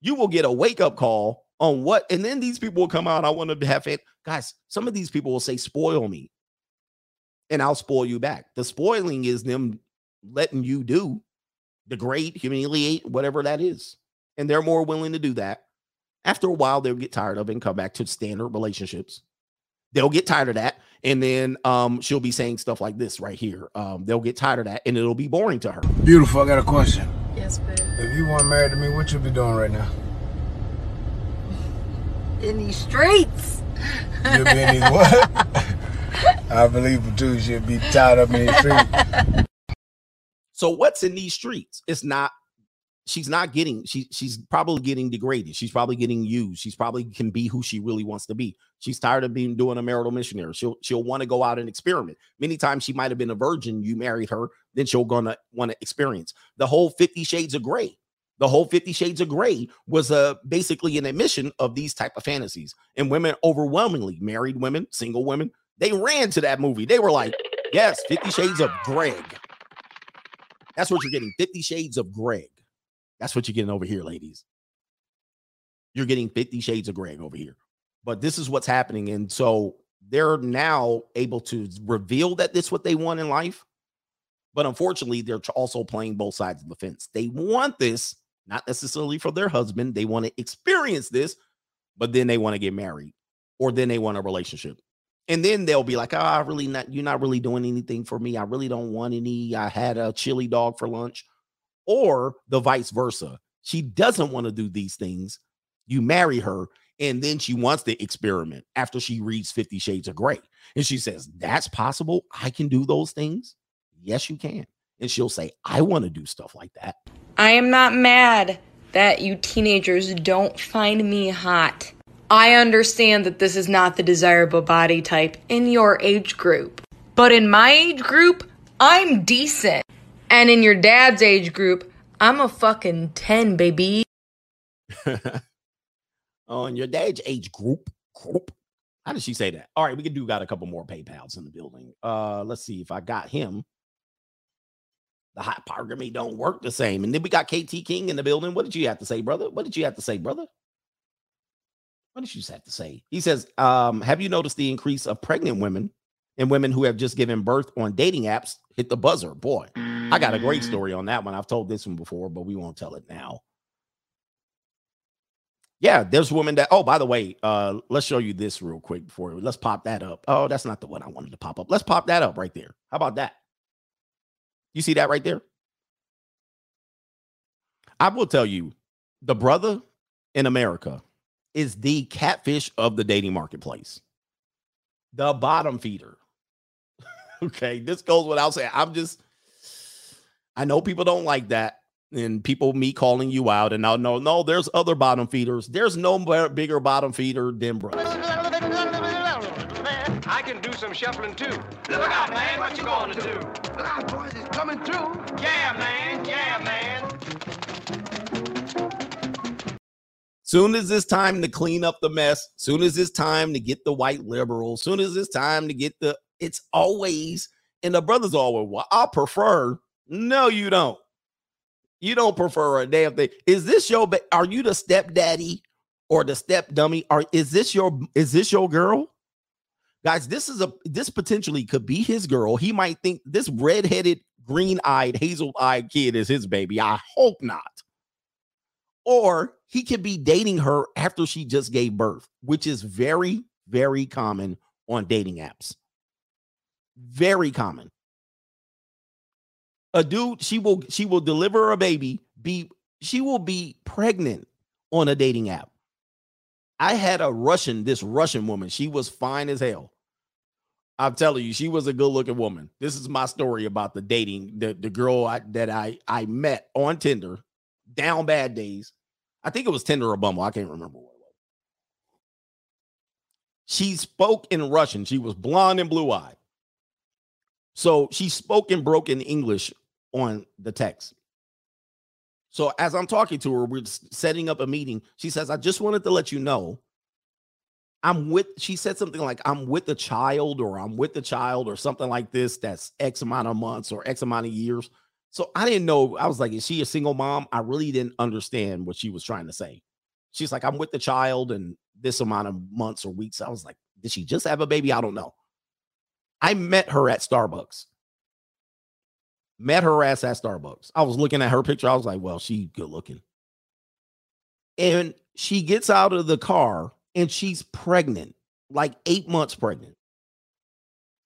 you will get a wake up call on what, and then these people will come out. I want to have it. Guys, some of these people will say, spoil me, and I'll spoil you back. The spoiling is them letting you do degrade, humiliate, whatever that is. And they're more willing to do that. After a while, they'll get tired of it and come back to standard relationships. They'll get tired of that. And then um, she'll be saying stuff like this right here. Um, they'll get tired of that and it'll be boring to her. Beautiful. I got a question. Yes, babe. If you weren't married to me, what you be doing right now? [LAUGHS] In these streets. You'll be in these what? [LAUGHS] I believe it too. She'll be tied up in these streets. So what's in these streets? It's not she's not getting she she's probably getting degraded. She's probably getting used. She's probably can be who she really wants to be. She's tired of being doing a marital missionary. She'll she'll want to go out and experiment. Many times she might have been a virgin, you married her, then she'll gonna want to experience. The whole 50 shades of Grey. The whole 50 shades of Grey was uh, basically an admission of these type of fantasies. And women overwhelmingly, married women, single women, they ran to that movie. They were like, "Yes, 50 shades of Greg." That's what you're getting. 50 Shades of Greg. That's what you're getting over here, ladies. You're getting 50 Shades of Greg over here. But this is what's happening. And so they're now able to reveal that this is what they want in life. But unfortunately, they're also playing both sides of the fence. They want this, not necessarily for their husband. They want to experience this, but then they want to get married or then they want a relationship and then they'll be like, "Oh, I really not you're not really doing anything for me. I really don't want any. I had a chili dog for lunch." Or the vice versa. She doesn't want to do these things. You marry her and then she wants to experiment after she reads 50 shades of Grey. And she says, "That's possible. I can do those things." Yes, you can. And she'll say, "I want to do stuff like that." I am not mad that you teenagers don't find me hot. I understand that this is not the desirable body type in your age group, but in my age group, I'm decent. And in your dad's age group, I'm a fucking 10, baby. [LAUGHS] On your dad's age group. Group. How did she say that? All right, we can do got a couple more PayPals in the building. Uh, let's see if I got him. The hypergamy don't work the same. And then we got KT King in the building. What did you have to say, brother? What did you have to say, brother? What did you have to say? He says, um, have you noticed the increase of pregnant women and women who have just given birth on dating apps? Hit the buzzer. Boy, I got a great story on that one. I've told this one before, but we won't tell it now. Yeah, there's women that. Oh, by the way, uh, let's show you this real quick before. Let's pop that up. Oh, that's not the one I wanted to pop up. Let's pop that up right there. How about that? You see that right there? I will tell you, the brother in America is the catfish of the dating marketplace. The bottom feeder. [LAUGHS] okay, this goes without saying. I'm just, I know people don't like that. And people me calling you out, and now no, no, there's other bottom feeders. There's no bigger bottom feeder than brothers. I can do some shuffling too. Look out, man, what you gonna do? Look out, boys, it's coming through. Yeah, man, yeah, man. Soon as it's time to clean up the mess, soon as it's time to get the white liberal, soon as it's time to get the, it's always, and the brothers always, well, I prefer. No, you don't. You don't prefer a damn thing. Is this your, are you the stepdaddy or the step dummy? Or is this your, is this your girl? Guys, this is a this potentially could be his girl. He might think this red-headed, green-eyed, hazel-eyed kid is his baby. I hope not. Or he could be dating her after she just gave birth, which is very, very common on dating apps. Very common. A dude, she will she will deliver a baby, be she will be pregnant on a dating app. I had a Russian, this Russian woman. She was fine as hell. I'm telling you, she was a good looking woman. This is my story about the dating, the, the girl I, that I, I met on Tinder, down bad days. I think it was Tinder or Bumble. I can't remember what it was. She spoke in Russian. She was blonde and blue eyed. So she spoke in broken English on the text. So as I'm talking to her, we're setting up a meeting. She says, I just wanted to let you know I'm with, she said something like, I'm with a child or I'm with a child or something like this that's X amount of months or X amount of years. So I didn't know. I was like, is she a single mom? I really didn't understand what she was trying to say. She's like, I'm with the child and this amount of months or weeks. I was like, did she just have a baby? I don't know. I met her at Starbucks. Met her ass at Starbucks. I was looking at her picture. I was like, well, she good looking. And she gets out of the car and she's pregnant, like eight months pregnant,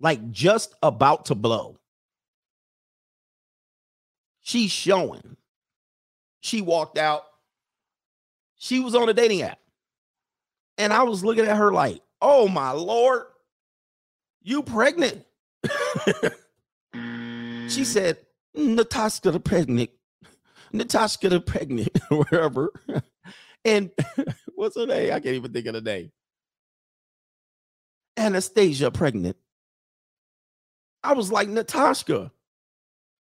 like just about to blow. She's showing. She walked out. She was on a dating app. And I was looking at her like, oh my Lord, you pregnant. [LAUGHS] she said, Natasha the pregnant. Natasha the pregnant, [LAUGHS] wherever. and [LAUGHS] what's her name? I can't even think of the name. Anastasia pregnant. I was like, Natasha,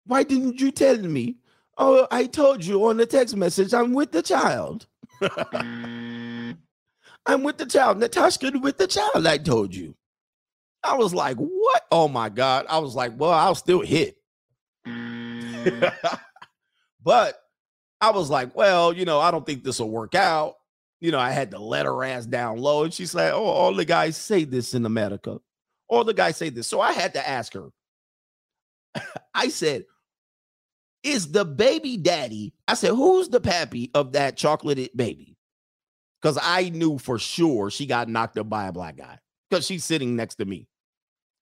why didn't you tell me? Oh, I told you on the text message, I'm with the child. [LAUGHS] I'm with the child. Natasha with the child, I told you. I was like, what? Oh my God. I was like, well, I'll still hit. [LAUGHS] but I was like, well, you know, I don't think this will work out. You know, I had to let her ass down low. And she's like, oh, all the guys say this in America. All the guys say this. So I had to ask her. [LAUGHS] I said, is the baby daddy? I said, who's the pappy of that chocolated baby? Because I knew for sure she got knocked up by a black guy because she's sitting next to me.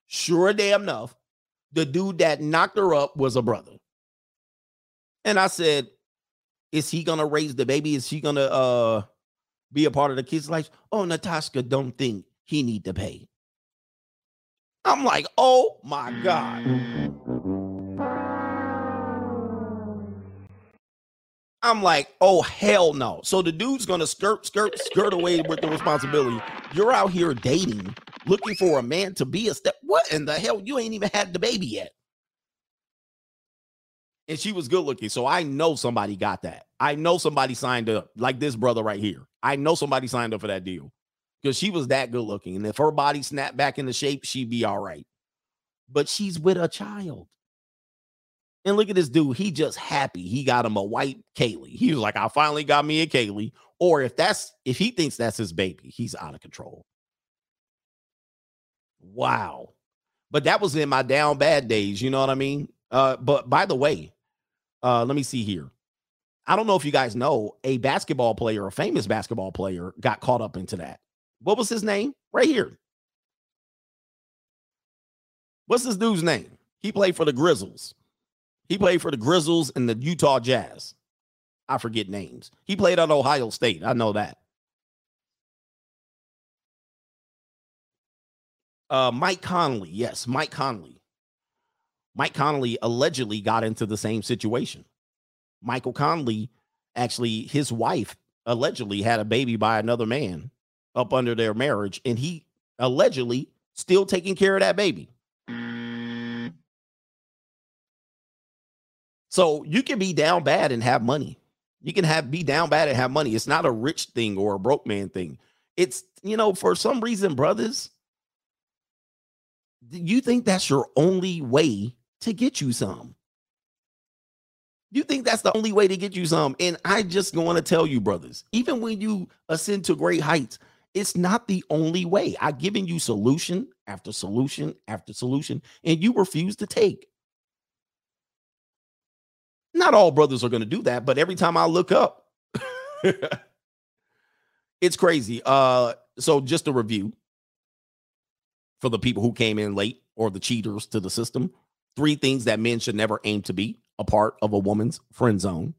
Sure, damn enough, the dude that knocked her up was a brother. And I said, is he gonna raise the baby? Is he gonna uh be a part of the kid's life? Oh, Natasha don't think he need to pay. I'm like, oh my God. I'm like, oh hell no. So the dude's gonna skirt, skirt, skirt away with the responsibility. You're out here dating, looking for a man to be a step. What in the hell? You ain't even had the baby yet. And she was good looking. So I know somebody got that. I know somebody signed up, like this brother right here. I know somebody signed up for that deal because she was that good looking. And if her body snapped back into shape, she'd be all right. But she's with a child. And look at this dude. He just happy. He got him a white Kaylee. He was like, I finally got me a Kaylee. Or if that's if he thinks that's his baby, he's out of control. Wow. But that was in my down bad days. You know what I mean? Uh, but by the way, uh, let me see here. I don't know if you guys know a basketball player, a famous basketball player, got caught up into that. What was his name? Right here. What's this dude's name? He played for the Grizzlies. He played for the Grizzlies and the Utah Jazz. I forget names. He played at Ohio State. I know that. Uh, Mike Conley. Yes, Mike Conley. Mike Conley allegedly got into the same situation. Michael Conley, actually, his wife allegedly had a baby by another man up under their marriage, and he allegedly still taking care of that baby. So you can be down bad and have money. You can have be down bad and have money. It's not a rich thing or a broke man thing. It's, you know, for some reason, brothers, you think that's your only way to get you some. You think that's the only way to get you some. And I just want to tell you, brothers, even when you ascend to great heights, it's not the only way. I've given you solution after solution after solution, and you refuse to take. Not all brothers are going to do that, but every time I look up, [LAUGHS] it's crazy. Uh, so just a review for the people who came in late or the cheaters to the system. Three things that men should never aim to be a part of a woman's friend zone.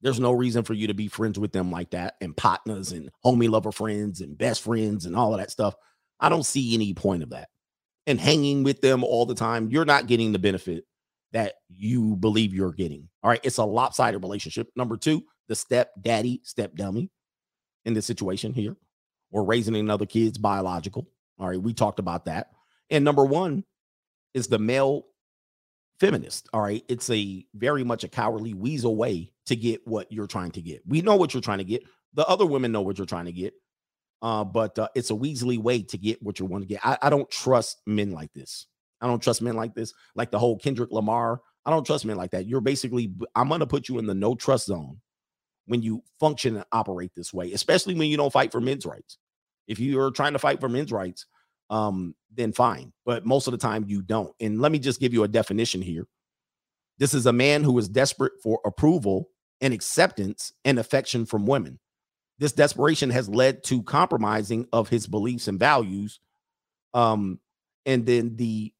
There's no reason for you to be friends with them like that and partners and homie lover friends and best friends and all of that stuff. I don't see any point of that. And hanging with them all the time, you're not getting the benefit that you believe you're getting. All right. It's a lopsided relationship. Number two, the step daddy, step dummy in this situation here, We're raising another kid's biological. All right. We talked about that. And number one is the male feminist. All right. It's a very much a cowardly weasel way to get what you're trying to get. We know what you're trying to get. The other women know what you're trying to get. Uh, but uh, it's a weaselly way to get what you want to get. I, I don't trust men like this. I don't trust men like this, like the whole Kendrick Lamar. I don't trust men like that. You're basically, I'm going to put you in the no trust zone when you function and operate this way, especially when you don't fight for men's rights. If you're trying to fight for men's rights, um, then fine. But most of the time you don't. And let me just give you a definition here. This is a man who is desperate for approval and acceptance and affection from women. This desperation has led to compromising of his beliefs and values. Um, and then the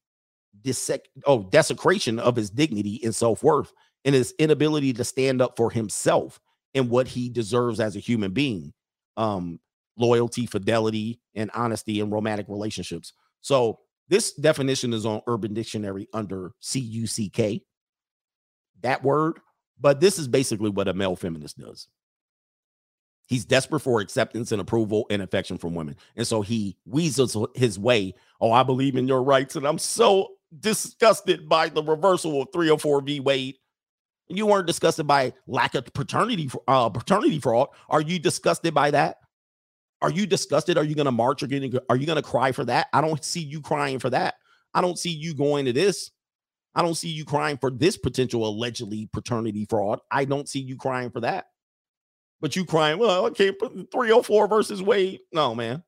dissec- oh, desecration of his dignity and self-worth and his inability to stand up for himself and what he deserves as a human being. Um, loyalty, fidelity, and honesty in romantic relationships. So this definition is on Urban Dictionary under C U C K, that word. But this is basically what a male feminist does. He's desperate for acceptance and approval and affection from women. And so he weasels his way. Oh, I believe in your rights. And I'm so disgusted by the reversal of 304V Wade. You weren't disgusted by lack of paternity uh, paternity fraud. Are you disgusted by that? Are you disgusted? Are you going to march? Are you going to cry for that? I don't see you crying for that. I don't see you going to this. I don't see you crying for this potential allegedly paternity fraud. I don't see you crying for that. But you crying, well, I can't put 304 versus Wade. No, man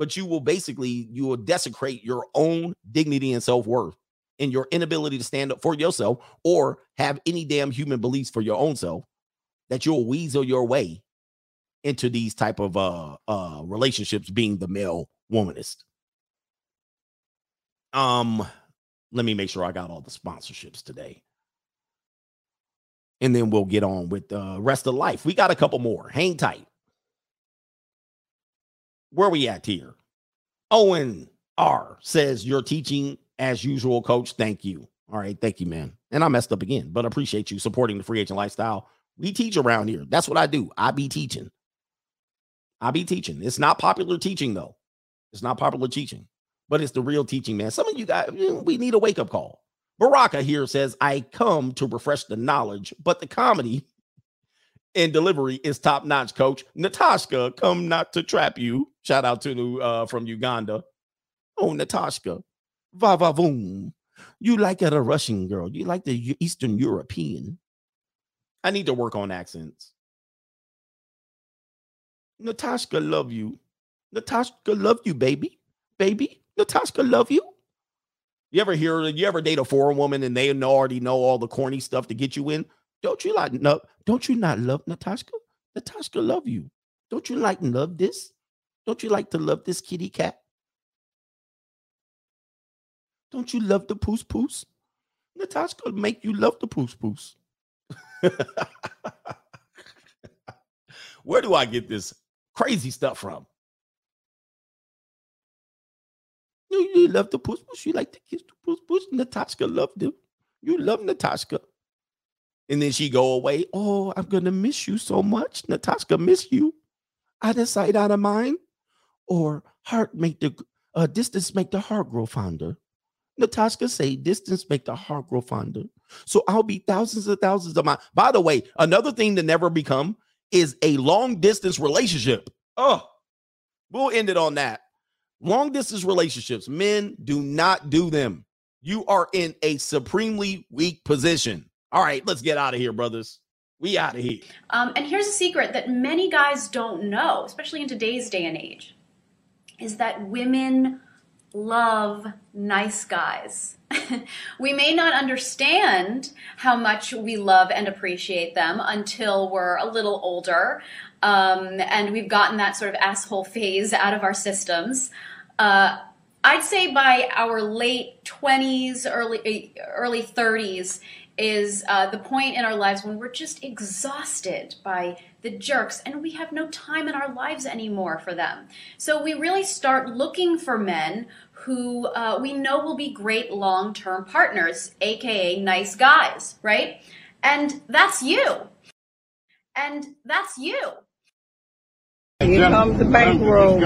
but you will basically you will desecrate your own dignity and self-worth and your inability to stand up for yourself or have any damn human beliefs for your own self that you'll weasel your way into these type of uh uh relationships being the male womanist um let me make sure i got all the sponsorships today and then we'll get on with the rest of life we got a couple more hang tight where we at here? Owen R says you're teaching as usual, coach. Thank you. All right, thank you, man. And I messed up again, but appreciate you supporting the free agent lifestyle We teach around here. That's what I do. I be teaching. I be teaching. It's not popular teaching though. It's not popular teaching, but it's the real teaching, man. Some of you guys, we need a wake up call. Baraka here says, I come to refresh the knowledge, but the comedy and delivery is top notch, coach. Natasha, come not to trap you. Shout out to uh, from Uganda. Oh, Natasha. Va va voom. You like it a Russian girl. You like the Eastern European. I need to work on accents. Natasha love you. Natasha love you, baby. Baby. Natasha love you. You ever hear you ever date a foreign woman and they already know all the corny stuff to get you in? Don't you like no, don't you not love Natasha? Natasha love you. Don't you like love this? Don't you like to love this kitty cat? Don't you love the poos poos? Natasha make you love the poos poos. [LAUGHS] Where do I get this crazy stuff from? You, you love the push push. You like to kiss the push puss. Natasha loved him. You love Natasha. And then she go away. Oh, I'm gonna miss you so much. Natasha miss you. Out of sight, out of mind. Or heart make the uh, distance make the heart grow fonder. Natasha say distance make the heart grow fonder. So I'll be thousands and thousands of miles. By the way, another thing to never become is a long distance relationship. Oh, we'll end it on that. Long distance relationships, men do not do them. You are in a supremely weak position. All right, let's get out of here, brothers. We out of here. Um, and here's a secret that many guys don't know, especially in today's day and age, is that women love nice guys. [LAUGHS] we may not understand how much we love and appreciate them until we're a little older um, and we've gotten that sort of asshole phase out of our systems. Uh, I'd say by our late 20s, early early 30s is uh, the point in our lives when we're just exhausted by the jerks and we have no time in our lives anymore for them. So we really start looking for men who uh, we know will be great long term partners, aka nice guys, right? And that's you. And that's you. Here comes the bankroll.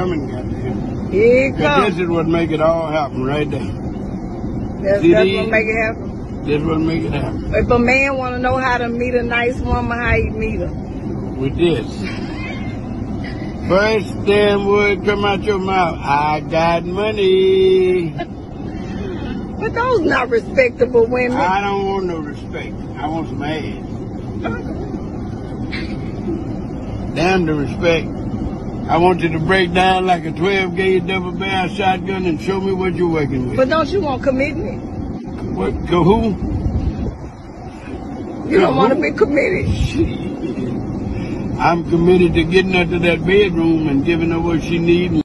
Here it comes. This is what make it all happen right there. That's, See that's what make it happen. This what make it happen. If a man want to know how to meet a nice woman, how you meet her? With this. First damn word come out your mouth. I got money. [LAUGHS] But those not respectable women. I don't want no respect. I want some ass. Damn the respect. I want you to break down like a 12 gauge double barrel shotgun and show me what you're working with. But don't you want commitment? What? Go who? You don't want to be committed. [LAUGHS] I'm committed to getting her to that bedroom and giving her what she needs.